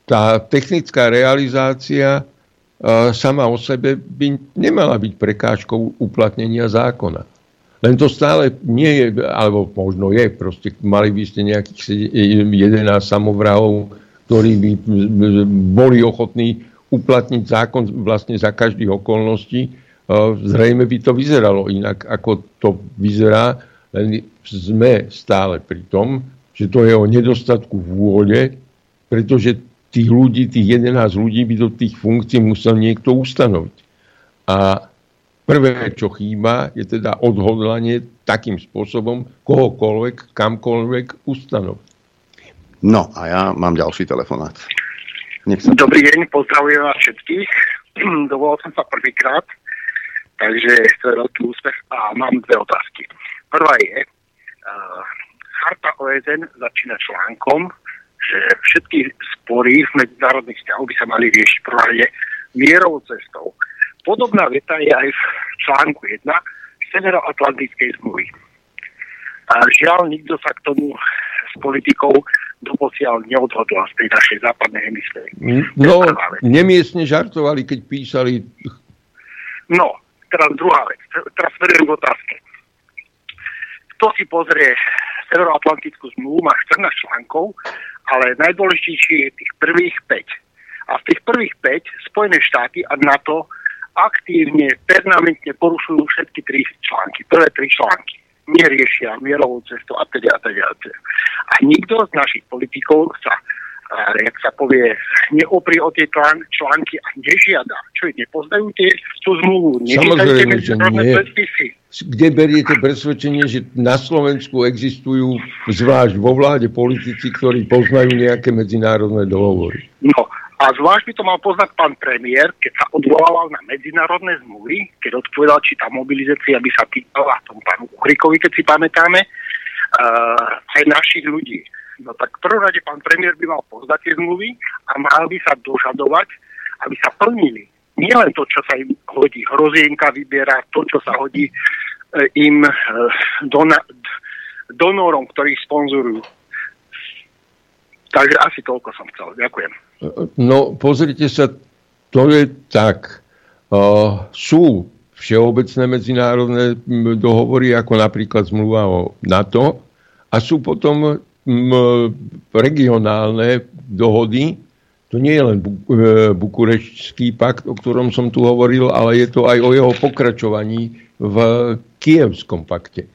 tá technická realizácia uh, sama o sebe by nemala byť prekážkou uplatnenia zákona. Len to stále nie je, alebo možno je, proste mali by ste nejakých 11 samovrahov, ktorí by boli ochotní uplatniť zákon vlastne za každých okolností. Zrejme by to vyzeralo inak, ako to vyzerá, len sme stále pri tom, že to je o nedostatku vôle, pretože tých ľudí, tých 11 ľudí by do tých funkcií musel niekto ustanoviť. A prvé, čo chýba, je teda odhodlanie takým spôsobom kohokoľvek, kamkoľvek ustanoviť. No a ja mám ďalší telefonát. Sa... Dobrý deň, pozdravujem vás všetkých. Dovolil som sa prvýkrát, takže to je veľký úspech a mám dve otázky. Prvá je, uh, Charta OSN začína článkom, že všetky spory v medzinárodných vzťahoch by sa mali riešiť prvé mierovou cestou. Podobná veta je aj v článku 1 Severoatlantickej zmluvy. A žiaľ, nikto sa k tomu politikou doposiaľ neodhodla z tej našej západnej hemisféry. No, nemiestne žartovali, keď písali... No, teraz druhá vec. Teraz vedem k otázke. Kto si pozrie Severoatlantickú zmluvu má 14 článkov, ale najdôležitejšie je tých prvých 5. A v tých prvých 5 Spojené štáty a NATO aktívne, permanentne porušujú všetky tri články, prvé tri články. Neriešia mierovú cestu a teda a teda. A nikto z našich politikov sa jak sa povie, neopri o tie články a nežiada. Čo ich nepoznajú tie tú zmluvu? Samozrejme, že nie. Predpisy. Kde beriete presvedčenie, že na Slovensku existujú zvlášť vo vláde politici, ktorí poznajú nejaké medzinárodné dohovory? No, a zvlášť by to mal poznať pán premiér, keď sa odvolával na medzinárodné zmluvy, keď odpovedal, či tá mobilizácia by sa týkala tomu pánu Uhrikovi, keď si pamätáme, uh, aj našich ľudí. No tak v prvom rade pán premiér by mal poznať tie zmluvy a mal by sa dožadovať, aby sa plnili. Nie len to, čo sa im hodí hrozienka vybiera, to, čo sa hodí e, im e, dona, donorom, ktorí sponzorujú. Takže asi toľko som chcel. Ďakujem. No, pozrite sa, to je tak. Uh, sú všeobecné medzinárodné dohovory, ako napríklad zmluva o NATO, a sú potom regionálne dohody. To nie je len e, bukureštský pakt, o ktorom som tu hovoril, ale je to aj o jeho pokračovaní v kievskom pakte.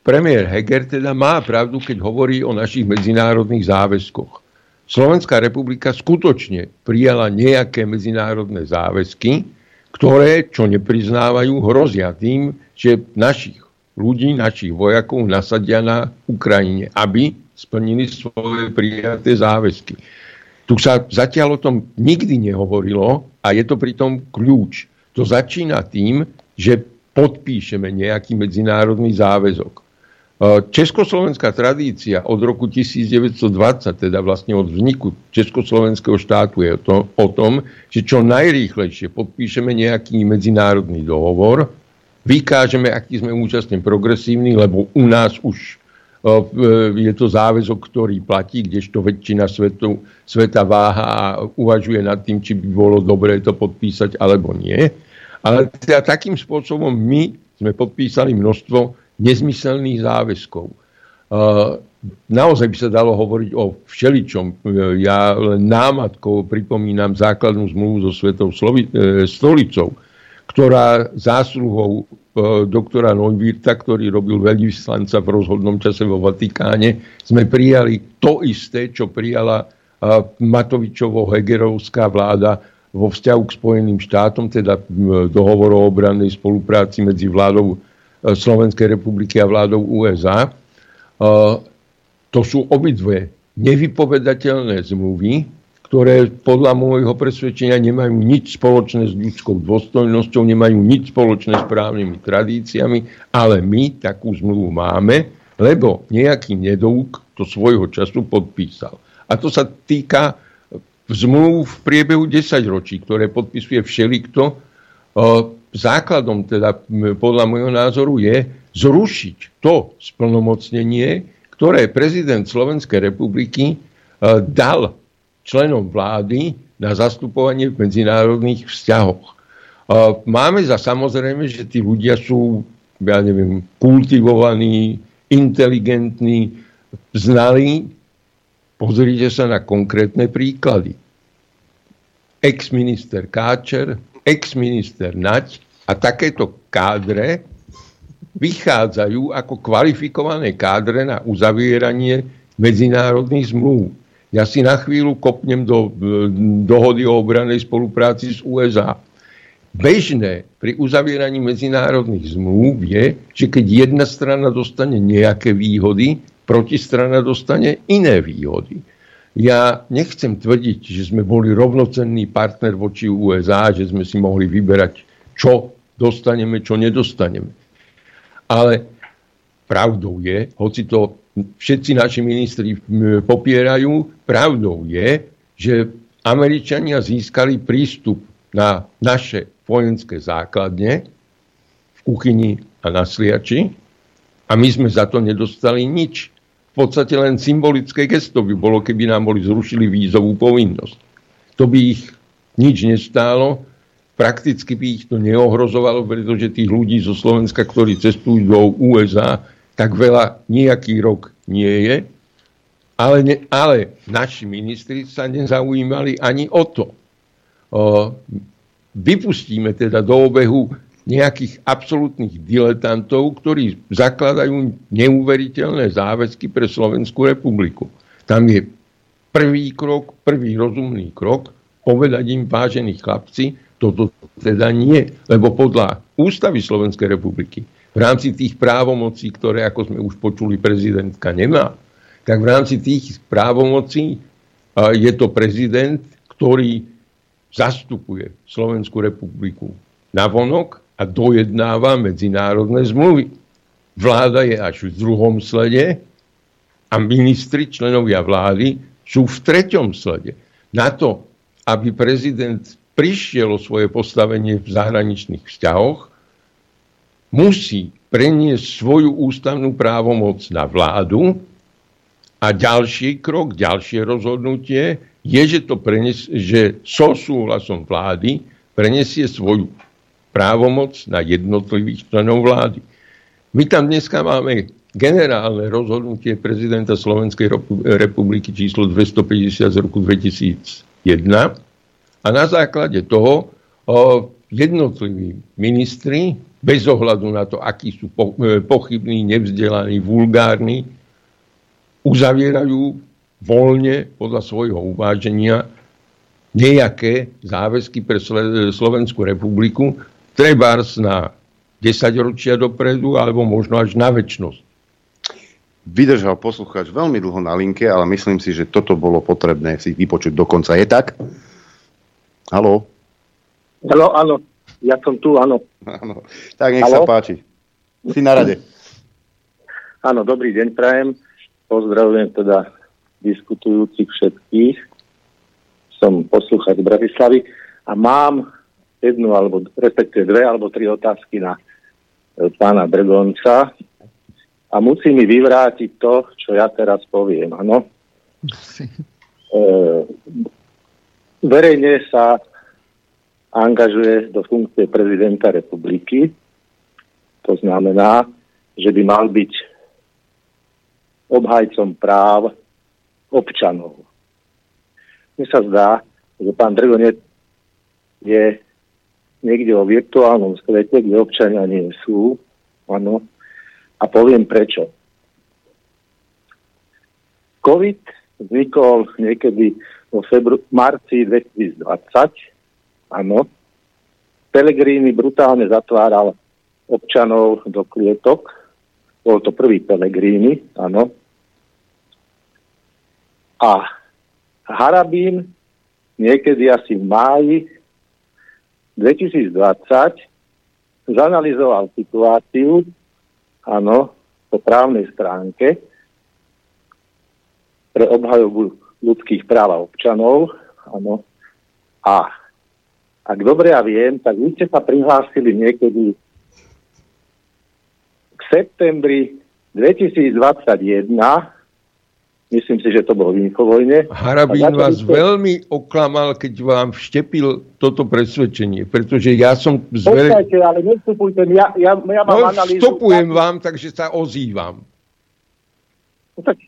Premiér Heger teda má pravdu, keď hovorí o našich medzinárodných záväzkoch. Slovenská republika skutočne prijala nejaké medzinárodné záväzky, ktoré, čo nepriznávajú, hrozia tým, že našich ľudí, našich vojakov nasadia na Ukrajine, aby splnili svoje prijaté záväzky. Tu sa zatiaľ o tom nikdy nehovorilo a je to pritom kľúč. To začína tým, že podpíšeme nejaký medzinárodný záväzok. Československá tradícia od roku 1920, teda vlastne od vzniku Československého štátu je to, o tom, že čo najrýchlejšie podpíšeme nejaký medzinárodný dohovor, vykážeme, aký sme účastne progresívni, lebo u nás už je to záväzok, ktorý platí, kdežto väčšina svetu, sveta váha a uvažuje nad tým, či by bolo dobré to podpísať alebo nie. Ale teda takým spôsobom my sme podpísali množstvo nezmyselných záväzkov. Naozaj by sa dalo hovoriť o všeličom. Ja len námatkou pripomínam základnú zmluvu so Svetou e, stolicou, ktorá zásluhou e, doktora Neuwirta, ktorý robil veľvyslanca v rozhodnom čase vo Vatikáne, sme prijali to isté, čo prijala e, Matovičovo-Hegerovská vláda vo vzťahu k Spojeným štátom, teda dohovor o obrannej spolupráci medzi vládou Slovenskej republiky a vládou USA to sú obidve nevypovedateľné zmluvy, ktoré podľa môjho presvedčenia nemajú nič spoločné s ľudskou dôstojnosťou, nemajú nič spoločné s právnymi tradíciami, ale my takú zmluvu máme, lebo nejaký nedouk to svojho času podpísal. A to sa týka zmluv v priebehu 10 ročí, ktoré podpisuje všelikto. Základom teda podľa môjho názoru je zrušiť to splnomocnenie, ktoré prezident Slovenskej republiky e, dal členom vlády na zastupovanie v medzinárodných vzťahoch. E, máme za samozrejme, že tí ľudia sú, ja neviem, kultivovaní, inteligentní, znali. Pozrite sa na konkrétne príklady. Ex-minister Káčer, ex-minister Nať a takéto kádre vychádzajú ako kvalifikované kádre na uzavieranie medzinárodných zmluv. Ja si na chvíľu kopnem do dohody o obranej spolupráci s USA. Bežné pri uzavieraní medzinárodných zmluv je, že keď jedna strana dostane nejaké výhody, protistrana dostane iné výhody. Ja nechcem tvrdiť, že sme boli rovnocenný partner voči USA, že sme si mohli vyberať, čo dostaneme, čo nedostaneme. Ale pravdou je, hoci to všetci naši ministri popierajú, pravdou je, že Američania získali prístup na naše vojenské základne v kuchyni a na sliači a my sme za to nedostali nič. V podstate len symbolické gesto by bolo, keby nám boli zrušili vízovú povinnosť. To by ich nič nestálo prakticky by ich to neohrozovalo, pretože tých ľudí zo Slovenska, ktorí cestujú do USA, tak veľa nejaký rok nie je. Ale, ne, ale naši ministri sa nezaujímali ani o to. O, vypustíme teda do obehu nejakých absolútnych diletantov, ktorí zakladajú neuveriteľné záväzky pre Slovenskú republiku. Tam je prvý krok, prvý rozumný krok, povedať im, vážení chlapci, toto teda nie, lebo podľa Ústavy Slovenskej republiky v rámci tých právomocí, ktoré, ako sme už počuli, prezidentka nemá, tak v rámci tých právomocí je to prezident, ktorý zastupuje Slovenskú republiku na vonok a dojednáva medzinárodné zmluvy. Vláda je až v druhom slede a ministri, členovia vlády sú v treťom slede. Na to, aby prezident prišiel o svoje postavenie v zahraničných vzťahoch, musí preniesť svoju ústavnú právomoc na vládu a ďalší krok, ďalšie rozhodnutie je, že, to prenes, že so súhlasom vlády prenesie svoju právomoc na jednotlivých členov vlády. My tam dneska máme generálne rozhodnutie prezidenta Slovenskej republiky číslo 250 z roku 2001, a na základe toho jednotliví ministri, bez ohľadu na to, akí sú e, pochybní, nevzdelaní, vulgárni, uzavierajú voľne podľa svojho uváženia nejaké záväzky pre Slovenskú republiku, trebárs na 10 ročia dopredu, alebo možno až na väčšnosť. Vydržal poslucháč veľmi dlho na linke, ale myslím si, že toto bolo potrebné si vypočuť dokonca. Je tak? Haló? Haló, áno. Ja som tu, áno. Áno. Tak nech Halo? sa páči. Si na rade. Áno, dobrý deň prajem. Pozdravujem teda diskutujúcich všetkých. Som poslúchať z Bratislavy a mám jednu, alebo respektíve dve alebo tri otázky na e, pána Bregonca. a musí mi vyvrátiť to, čo ja teraz poviem. Ano? E, verejne sa angažuje do funkcie prezidenta republiky. To znamená, že by mal byť obhajcom práv občanov. Mne sa zdá, že pán Drgonec je niekde o virtuálnom svete, kde občania nie sú. Áno. A poviem prečo. COVID vznikol niekedy vo febru- marci 2020. Áno. Pelegrini brutálne zatváral občanov do klietok. Bol to prvý Pelegrini, áno. A Harabín niekedy asi v máji 2020 zanalizoval situáciu, áno, po právnej stránke pre obhajobu ľudských práv a občanov, áno. A ak dobre ja viem, tak vy ste sa prihlásili niekedy v septembri 2021 Myslím si, že to bolo v Infovojne. Harabín vás ste... veľmi oklamal, keď vám vštepil toto presvedčenie, pretože ja som... Zvere... Počkajte, ale nevstupujte, ja, ja, ja mám no, analýzu... vstupujem vám, takže sa ozývam. No, tak,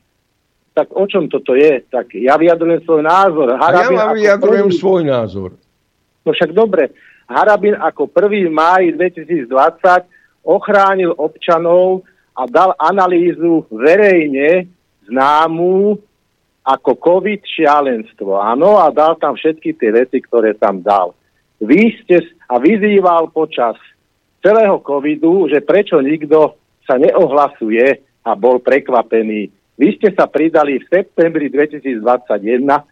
tak o čom toto je? Tak ja vyjadrujem svoj názor. Harabín A ja vám vyjadrujem prvý... svoj názor. No však dobre. Harabin ako 1. máj 2020 ochránil občanov a dal analýzu verejne známu ako COVID šialenstvo. Áno, a dal tam všetky tie veci, ktoré tam dal. Vy ste a vyzýval počas celého covidu, že prečo nikto sa neohlasuje a bol prekvapený. Vy ste sa pridali v septembri 2021,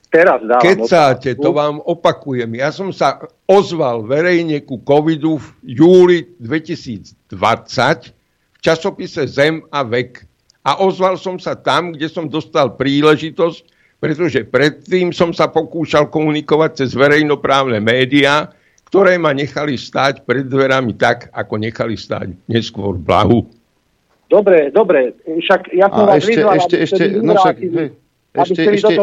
teraz dávam Kecáte, otázku. to vám opakujem. Ja som sa ozval verejne ku covidu v júli 2020 v časopise Zem a vek a ozval som sa tam, kde som dostal príležitosť, pretože predtým som sa pokúšal komunikovať cez verejnoprávne médiá, ktoré ma nechali stáť pred dverami tak, ako nechali stáť neskôr blahu. Dobre, dobre, však ja som vás ešte, vyzval, ešte, ešte, no však, hej, ešte, ešte,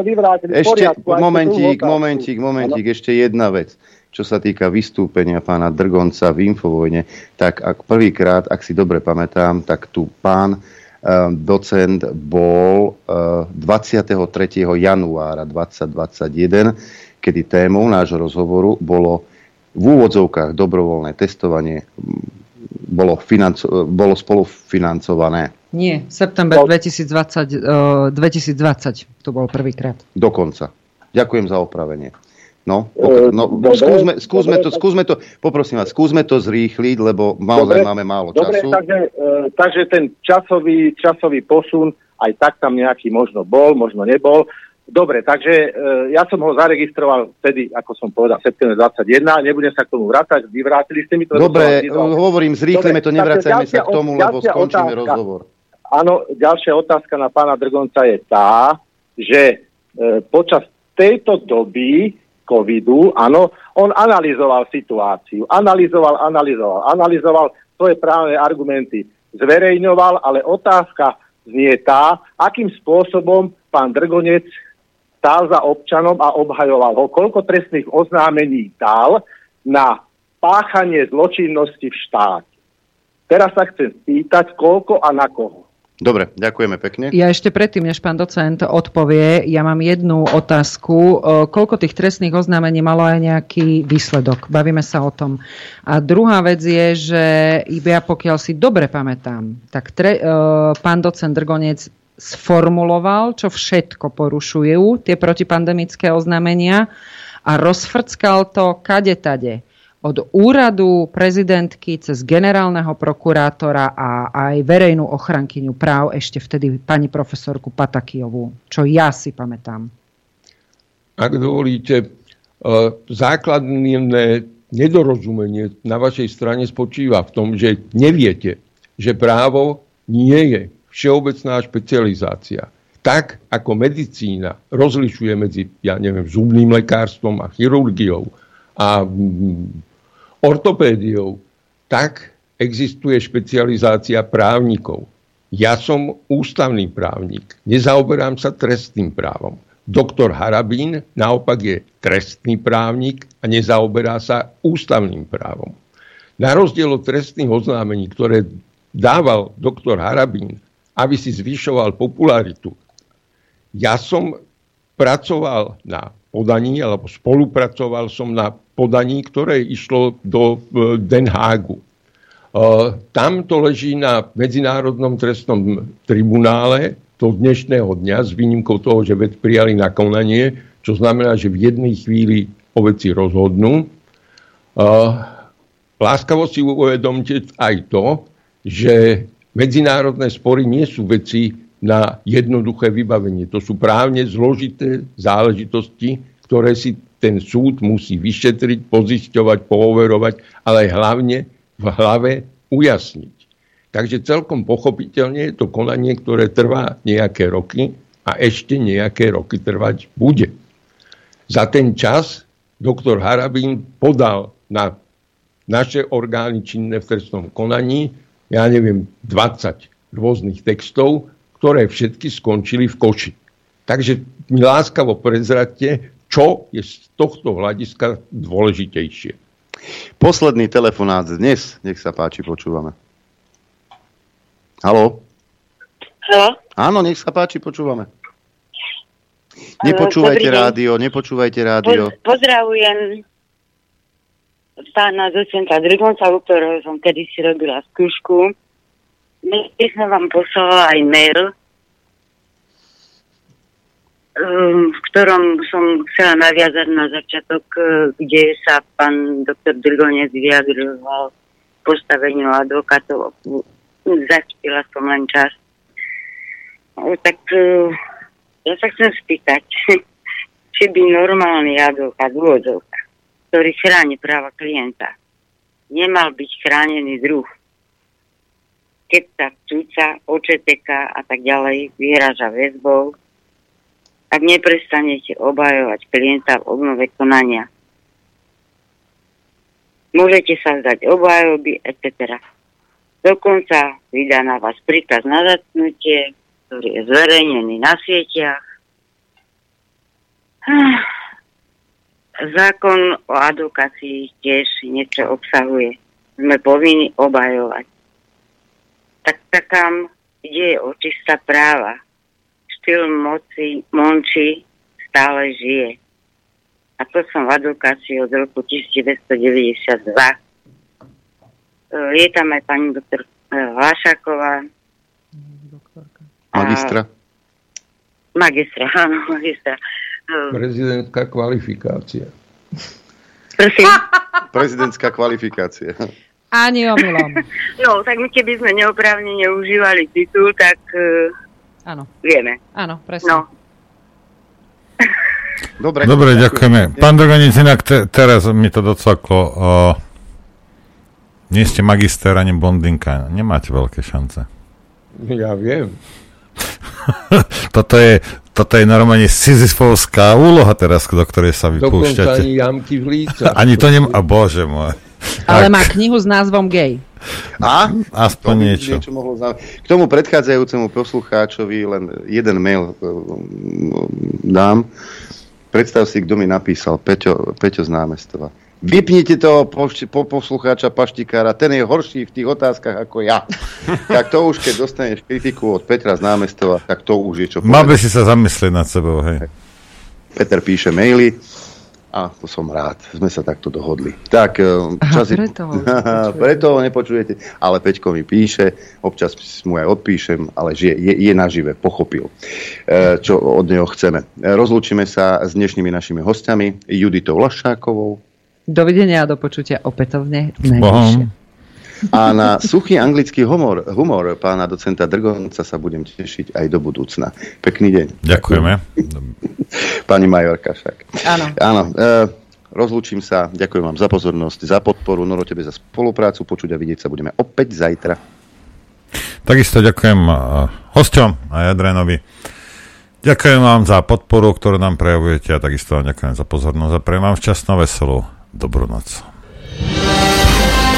ešte, momentík, momentík, momentík, ešte jedna vec, čo sa týka vystúpenia pána Drgonca v Infovojne, tak ak prvýkrát, ak si dobre pamätám, tak tu pán docent bol 23. Ehm, januára 2021, kedy témou nášho rozhovoru bolo v úvodzovkách dobrovoľné testovanie bolo, financo- bolo spolufinancované. Nie, september 2020, uh, 2020 to bol prvýkrát. Dokonca. Ďakujem za opravenie. No, pokr- no dobre, skúsme, skúsme, dobre, to, skúsme to, poprosím vás, skúsme to zrýchliť, lebo naozaj dobre, máme málo času. Dobre, takže, e, takže ten časový, časový posun, aj tak tam nejaký možno bol, možno nebol. Dobre, takže e, ja som ho zaregistroval vtedy, ako som povedal, september 21, nebudem sa k tomu vrátať, vyvrátili ste mi to. Dobre, hovorím, zrýchlime to, nevracajme sa k tomu, lebo skončíme otázka, rozhovor. Áno, ďalšia otázka na pána Drgonca je tá, že e, počas tejto doby covidu, áno, on analyzoval situáciu, analyzoval, analyzoval, analyzoval svoje právne argumenty, zverejňoval, ale otázka znie tá, akým spôsobom pán Drgonec stál za občanom a obhajoval ho, koľko trestných oznámení dal na páchanie zločinnosti v štáte. Teraz sa chcem spýtať, koľko a na koho. Dobre, ďakujeme pekne. Ja ešte predtým, než pán docent odpovie, ja mám jednu otázku. Koľko tých trestných oznámení malo aj nejaký výsledok? Bavíme sa o tom. A druhá vec je, že ja pokiaľ si dobre pamätám, tak tre, pán docent Drgonec sformuloval, čo všetko porušujú tie protipandemické oznámenia a rozfrckal to kade tade od úradu prezidentky cez generálneho prokurátora a aj verejnú ochrankyňu práv ešte vtedy pani profesorku Patakijovú, čo ja si pamätám. Ak dovolíte, e, základné nedorozumenie na vašej strane spočíva v tom, že neviete, že právo nie je všeobecná špecializácia. Tak ako medicína rozlišuje medzi, ja neviem, zubným lekárstvom a chirurgiou a ortopédiou, tak existuje špecializácia právnikov. Ja som ústavný právnik, nezaoberám sa trestným právom. Doktor Harabín naopak je trestný právnik a nezaoberá sa ústavným právom. Na rozdiel od trestných oznámení, ktoré dával doktor Harabín, aby si zvyšoval popularitu, ja som pracoval na podaní, alebo spolupracoval som na podaní, ktoré išlo do e, Den Hagu. Tam to leží na Medzinárodnom trestnom tribunále do dnešného dňa s výnimkou toho, že ved prijali na konanie, čo znamená, že v jednej chvíli o veci rozhodnú. Láskavo si uvedomte aj to, že medzinárodné spory nie sú veci na jednoduché vybavenie. To sú právne zložité záležitosti, ktoré si ten súd musí vyšetriť, pozisťovať, pooverovať, ale hlavne v hlave ujasniť. Takže celkom pochopiteľne je to konanie, ktoré trvá nejaké roky a ešte nejaké roky trvať bude. Za ten čas doktor Harabín podal na naše orgány činné v trestnom konaní, ja neviem, 20 rôznych textov, ktoré všetky skončili v koši. Takže mi láskavo prezradte, čo je z tohto hľadiska dôležitejšie. Posledný telefonát dnes, nech sa páči, počúvame. Halo? Halo? Áno, nech sa páči, počúvame. Nepočúvajte rádio, nepočúvajte rádio. pozdravujem pána docenta Drgonca, u ktorého som kedysi robila skúšku. My sme vám poslala aj mail, V ktorom som chcela naviazať na začiatok, uh, kde sa pán doktor Drgonec vyjadroval postaveniu advokátov. Zachytila som len čas. Tak uh, ja sa chcem spýtať, či by normálny advokát v ktorý chráni práva klienta, nemal byť chránený druh. Keď sa cúca, očeteka a tak ďalej vyhraža väzbou, ak neprestanete obhajovať klienta v obnove konania. Môžete sa zdať obhajoby, etc. Dokonca vydá na vás príkaz na zatknutie, ktorý je zverejnený na sieťach. Zákon o advokácii tiež niečo obsahuje. Sme povinni obhajovať. Tak takám ide o čistá práva štýl moci Monči stále žije. A to som v advokácii od roku 1992. E, je tam aj pani doktor Vášaková. Magistra. Magistra, áno, magistra. E, Prezidentská kvalifikácia. Prosím? Prezidentská kvalifikácia. Ani omylom. No, tak my keby sme neoprávne neužívali titul, tak Áno. Vieme. Áno, presne. No. Dobre, Dobre, ďakujeme. Pán Drogonic, inak te, teraz mi to docvaklo. Uh, nie ste magister ani bondinka. Nemáte veľké šance. Ja viem. toto, je, toto je normálne sizifovská úloha teraz, do ktorej sa vypúšťate. Dokonca ani jamky v líca. ani to nemá... A bože môj. Ale má knihu s názvom Gay. A? Aspoň to niečo. niečo mohlo zna- K tomu predchádzajúcemu poslucháčovi len jeden mail e, dám. Predstav si, kto mi napísal. Peťo, Peťo z námestova. Vypnite toho po, po, poslucháča Paštikára, ten je horší v tých otázkach ako ja. tak to už, keď dostaneš kritiku od Petra z námestova, tak to už je čo Mal by si sa zamyslieť nad sebou, hej. Peter píše maily a to som rád, sme sa takto dohodli. Tak, čas Aha, preto, preto ho nepočujete, ale Peťko mi píše, občas mu aj odpíšem, ale že je, je nažive, pochopil, e, čo od neho chceme. Rozlúčime sa s dnešnými našimi hostiami, Juditou Lašákovou. Dovidenia a do počutia opätovne Bohom. A na suchý anglický humor, humor pána docenta Drgonca sa budem tešiť aj do budúcna. Pekný deň. Ďakujeme. Pani Majorka však. Áno. Áno. E, rozlúčim sa. Ďakujem vám za pozornosť, za podporu. Noro tebe za spoluprácu. Počuť a vidieť sa budeme opäť zajtra. Takisto ďakujem uh, hosťom a Jadrenovi. Ďakujem vám za podporu, ktorú nám prejavujete a takisto vám ďakujem za pozornosť a prejem vám šťastnú, veselú dobrú noc.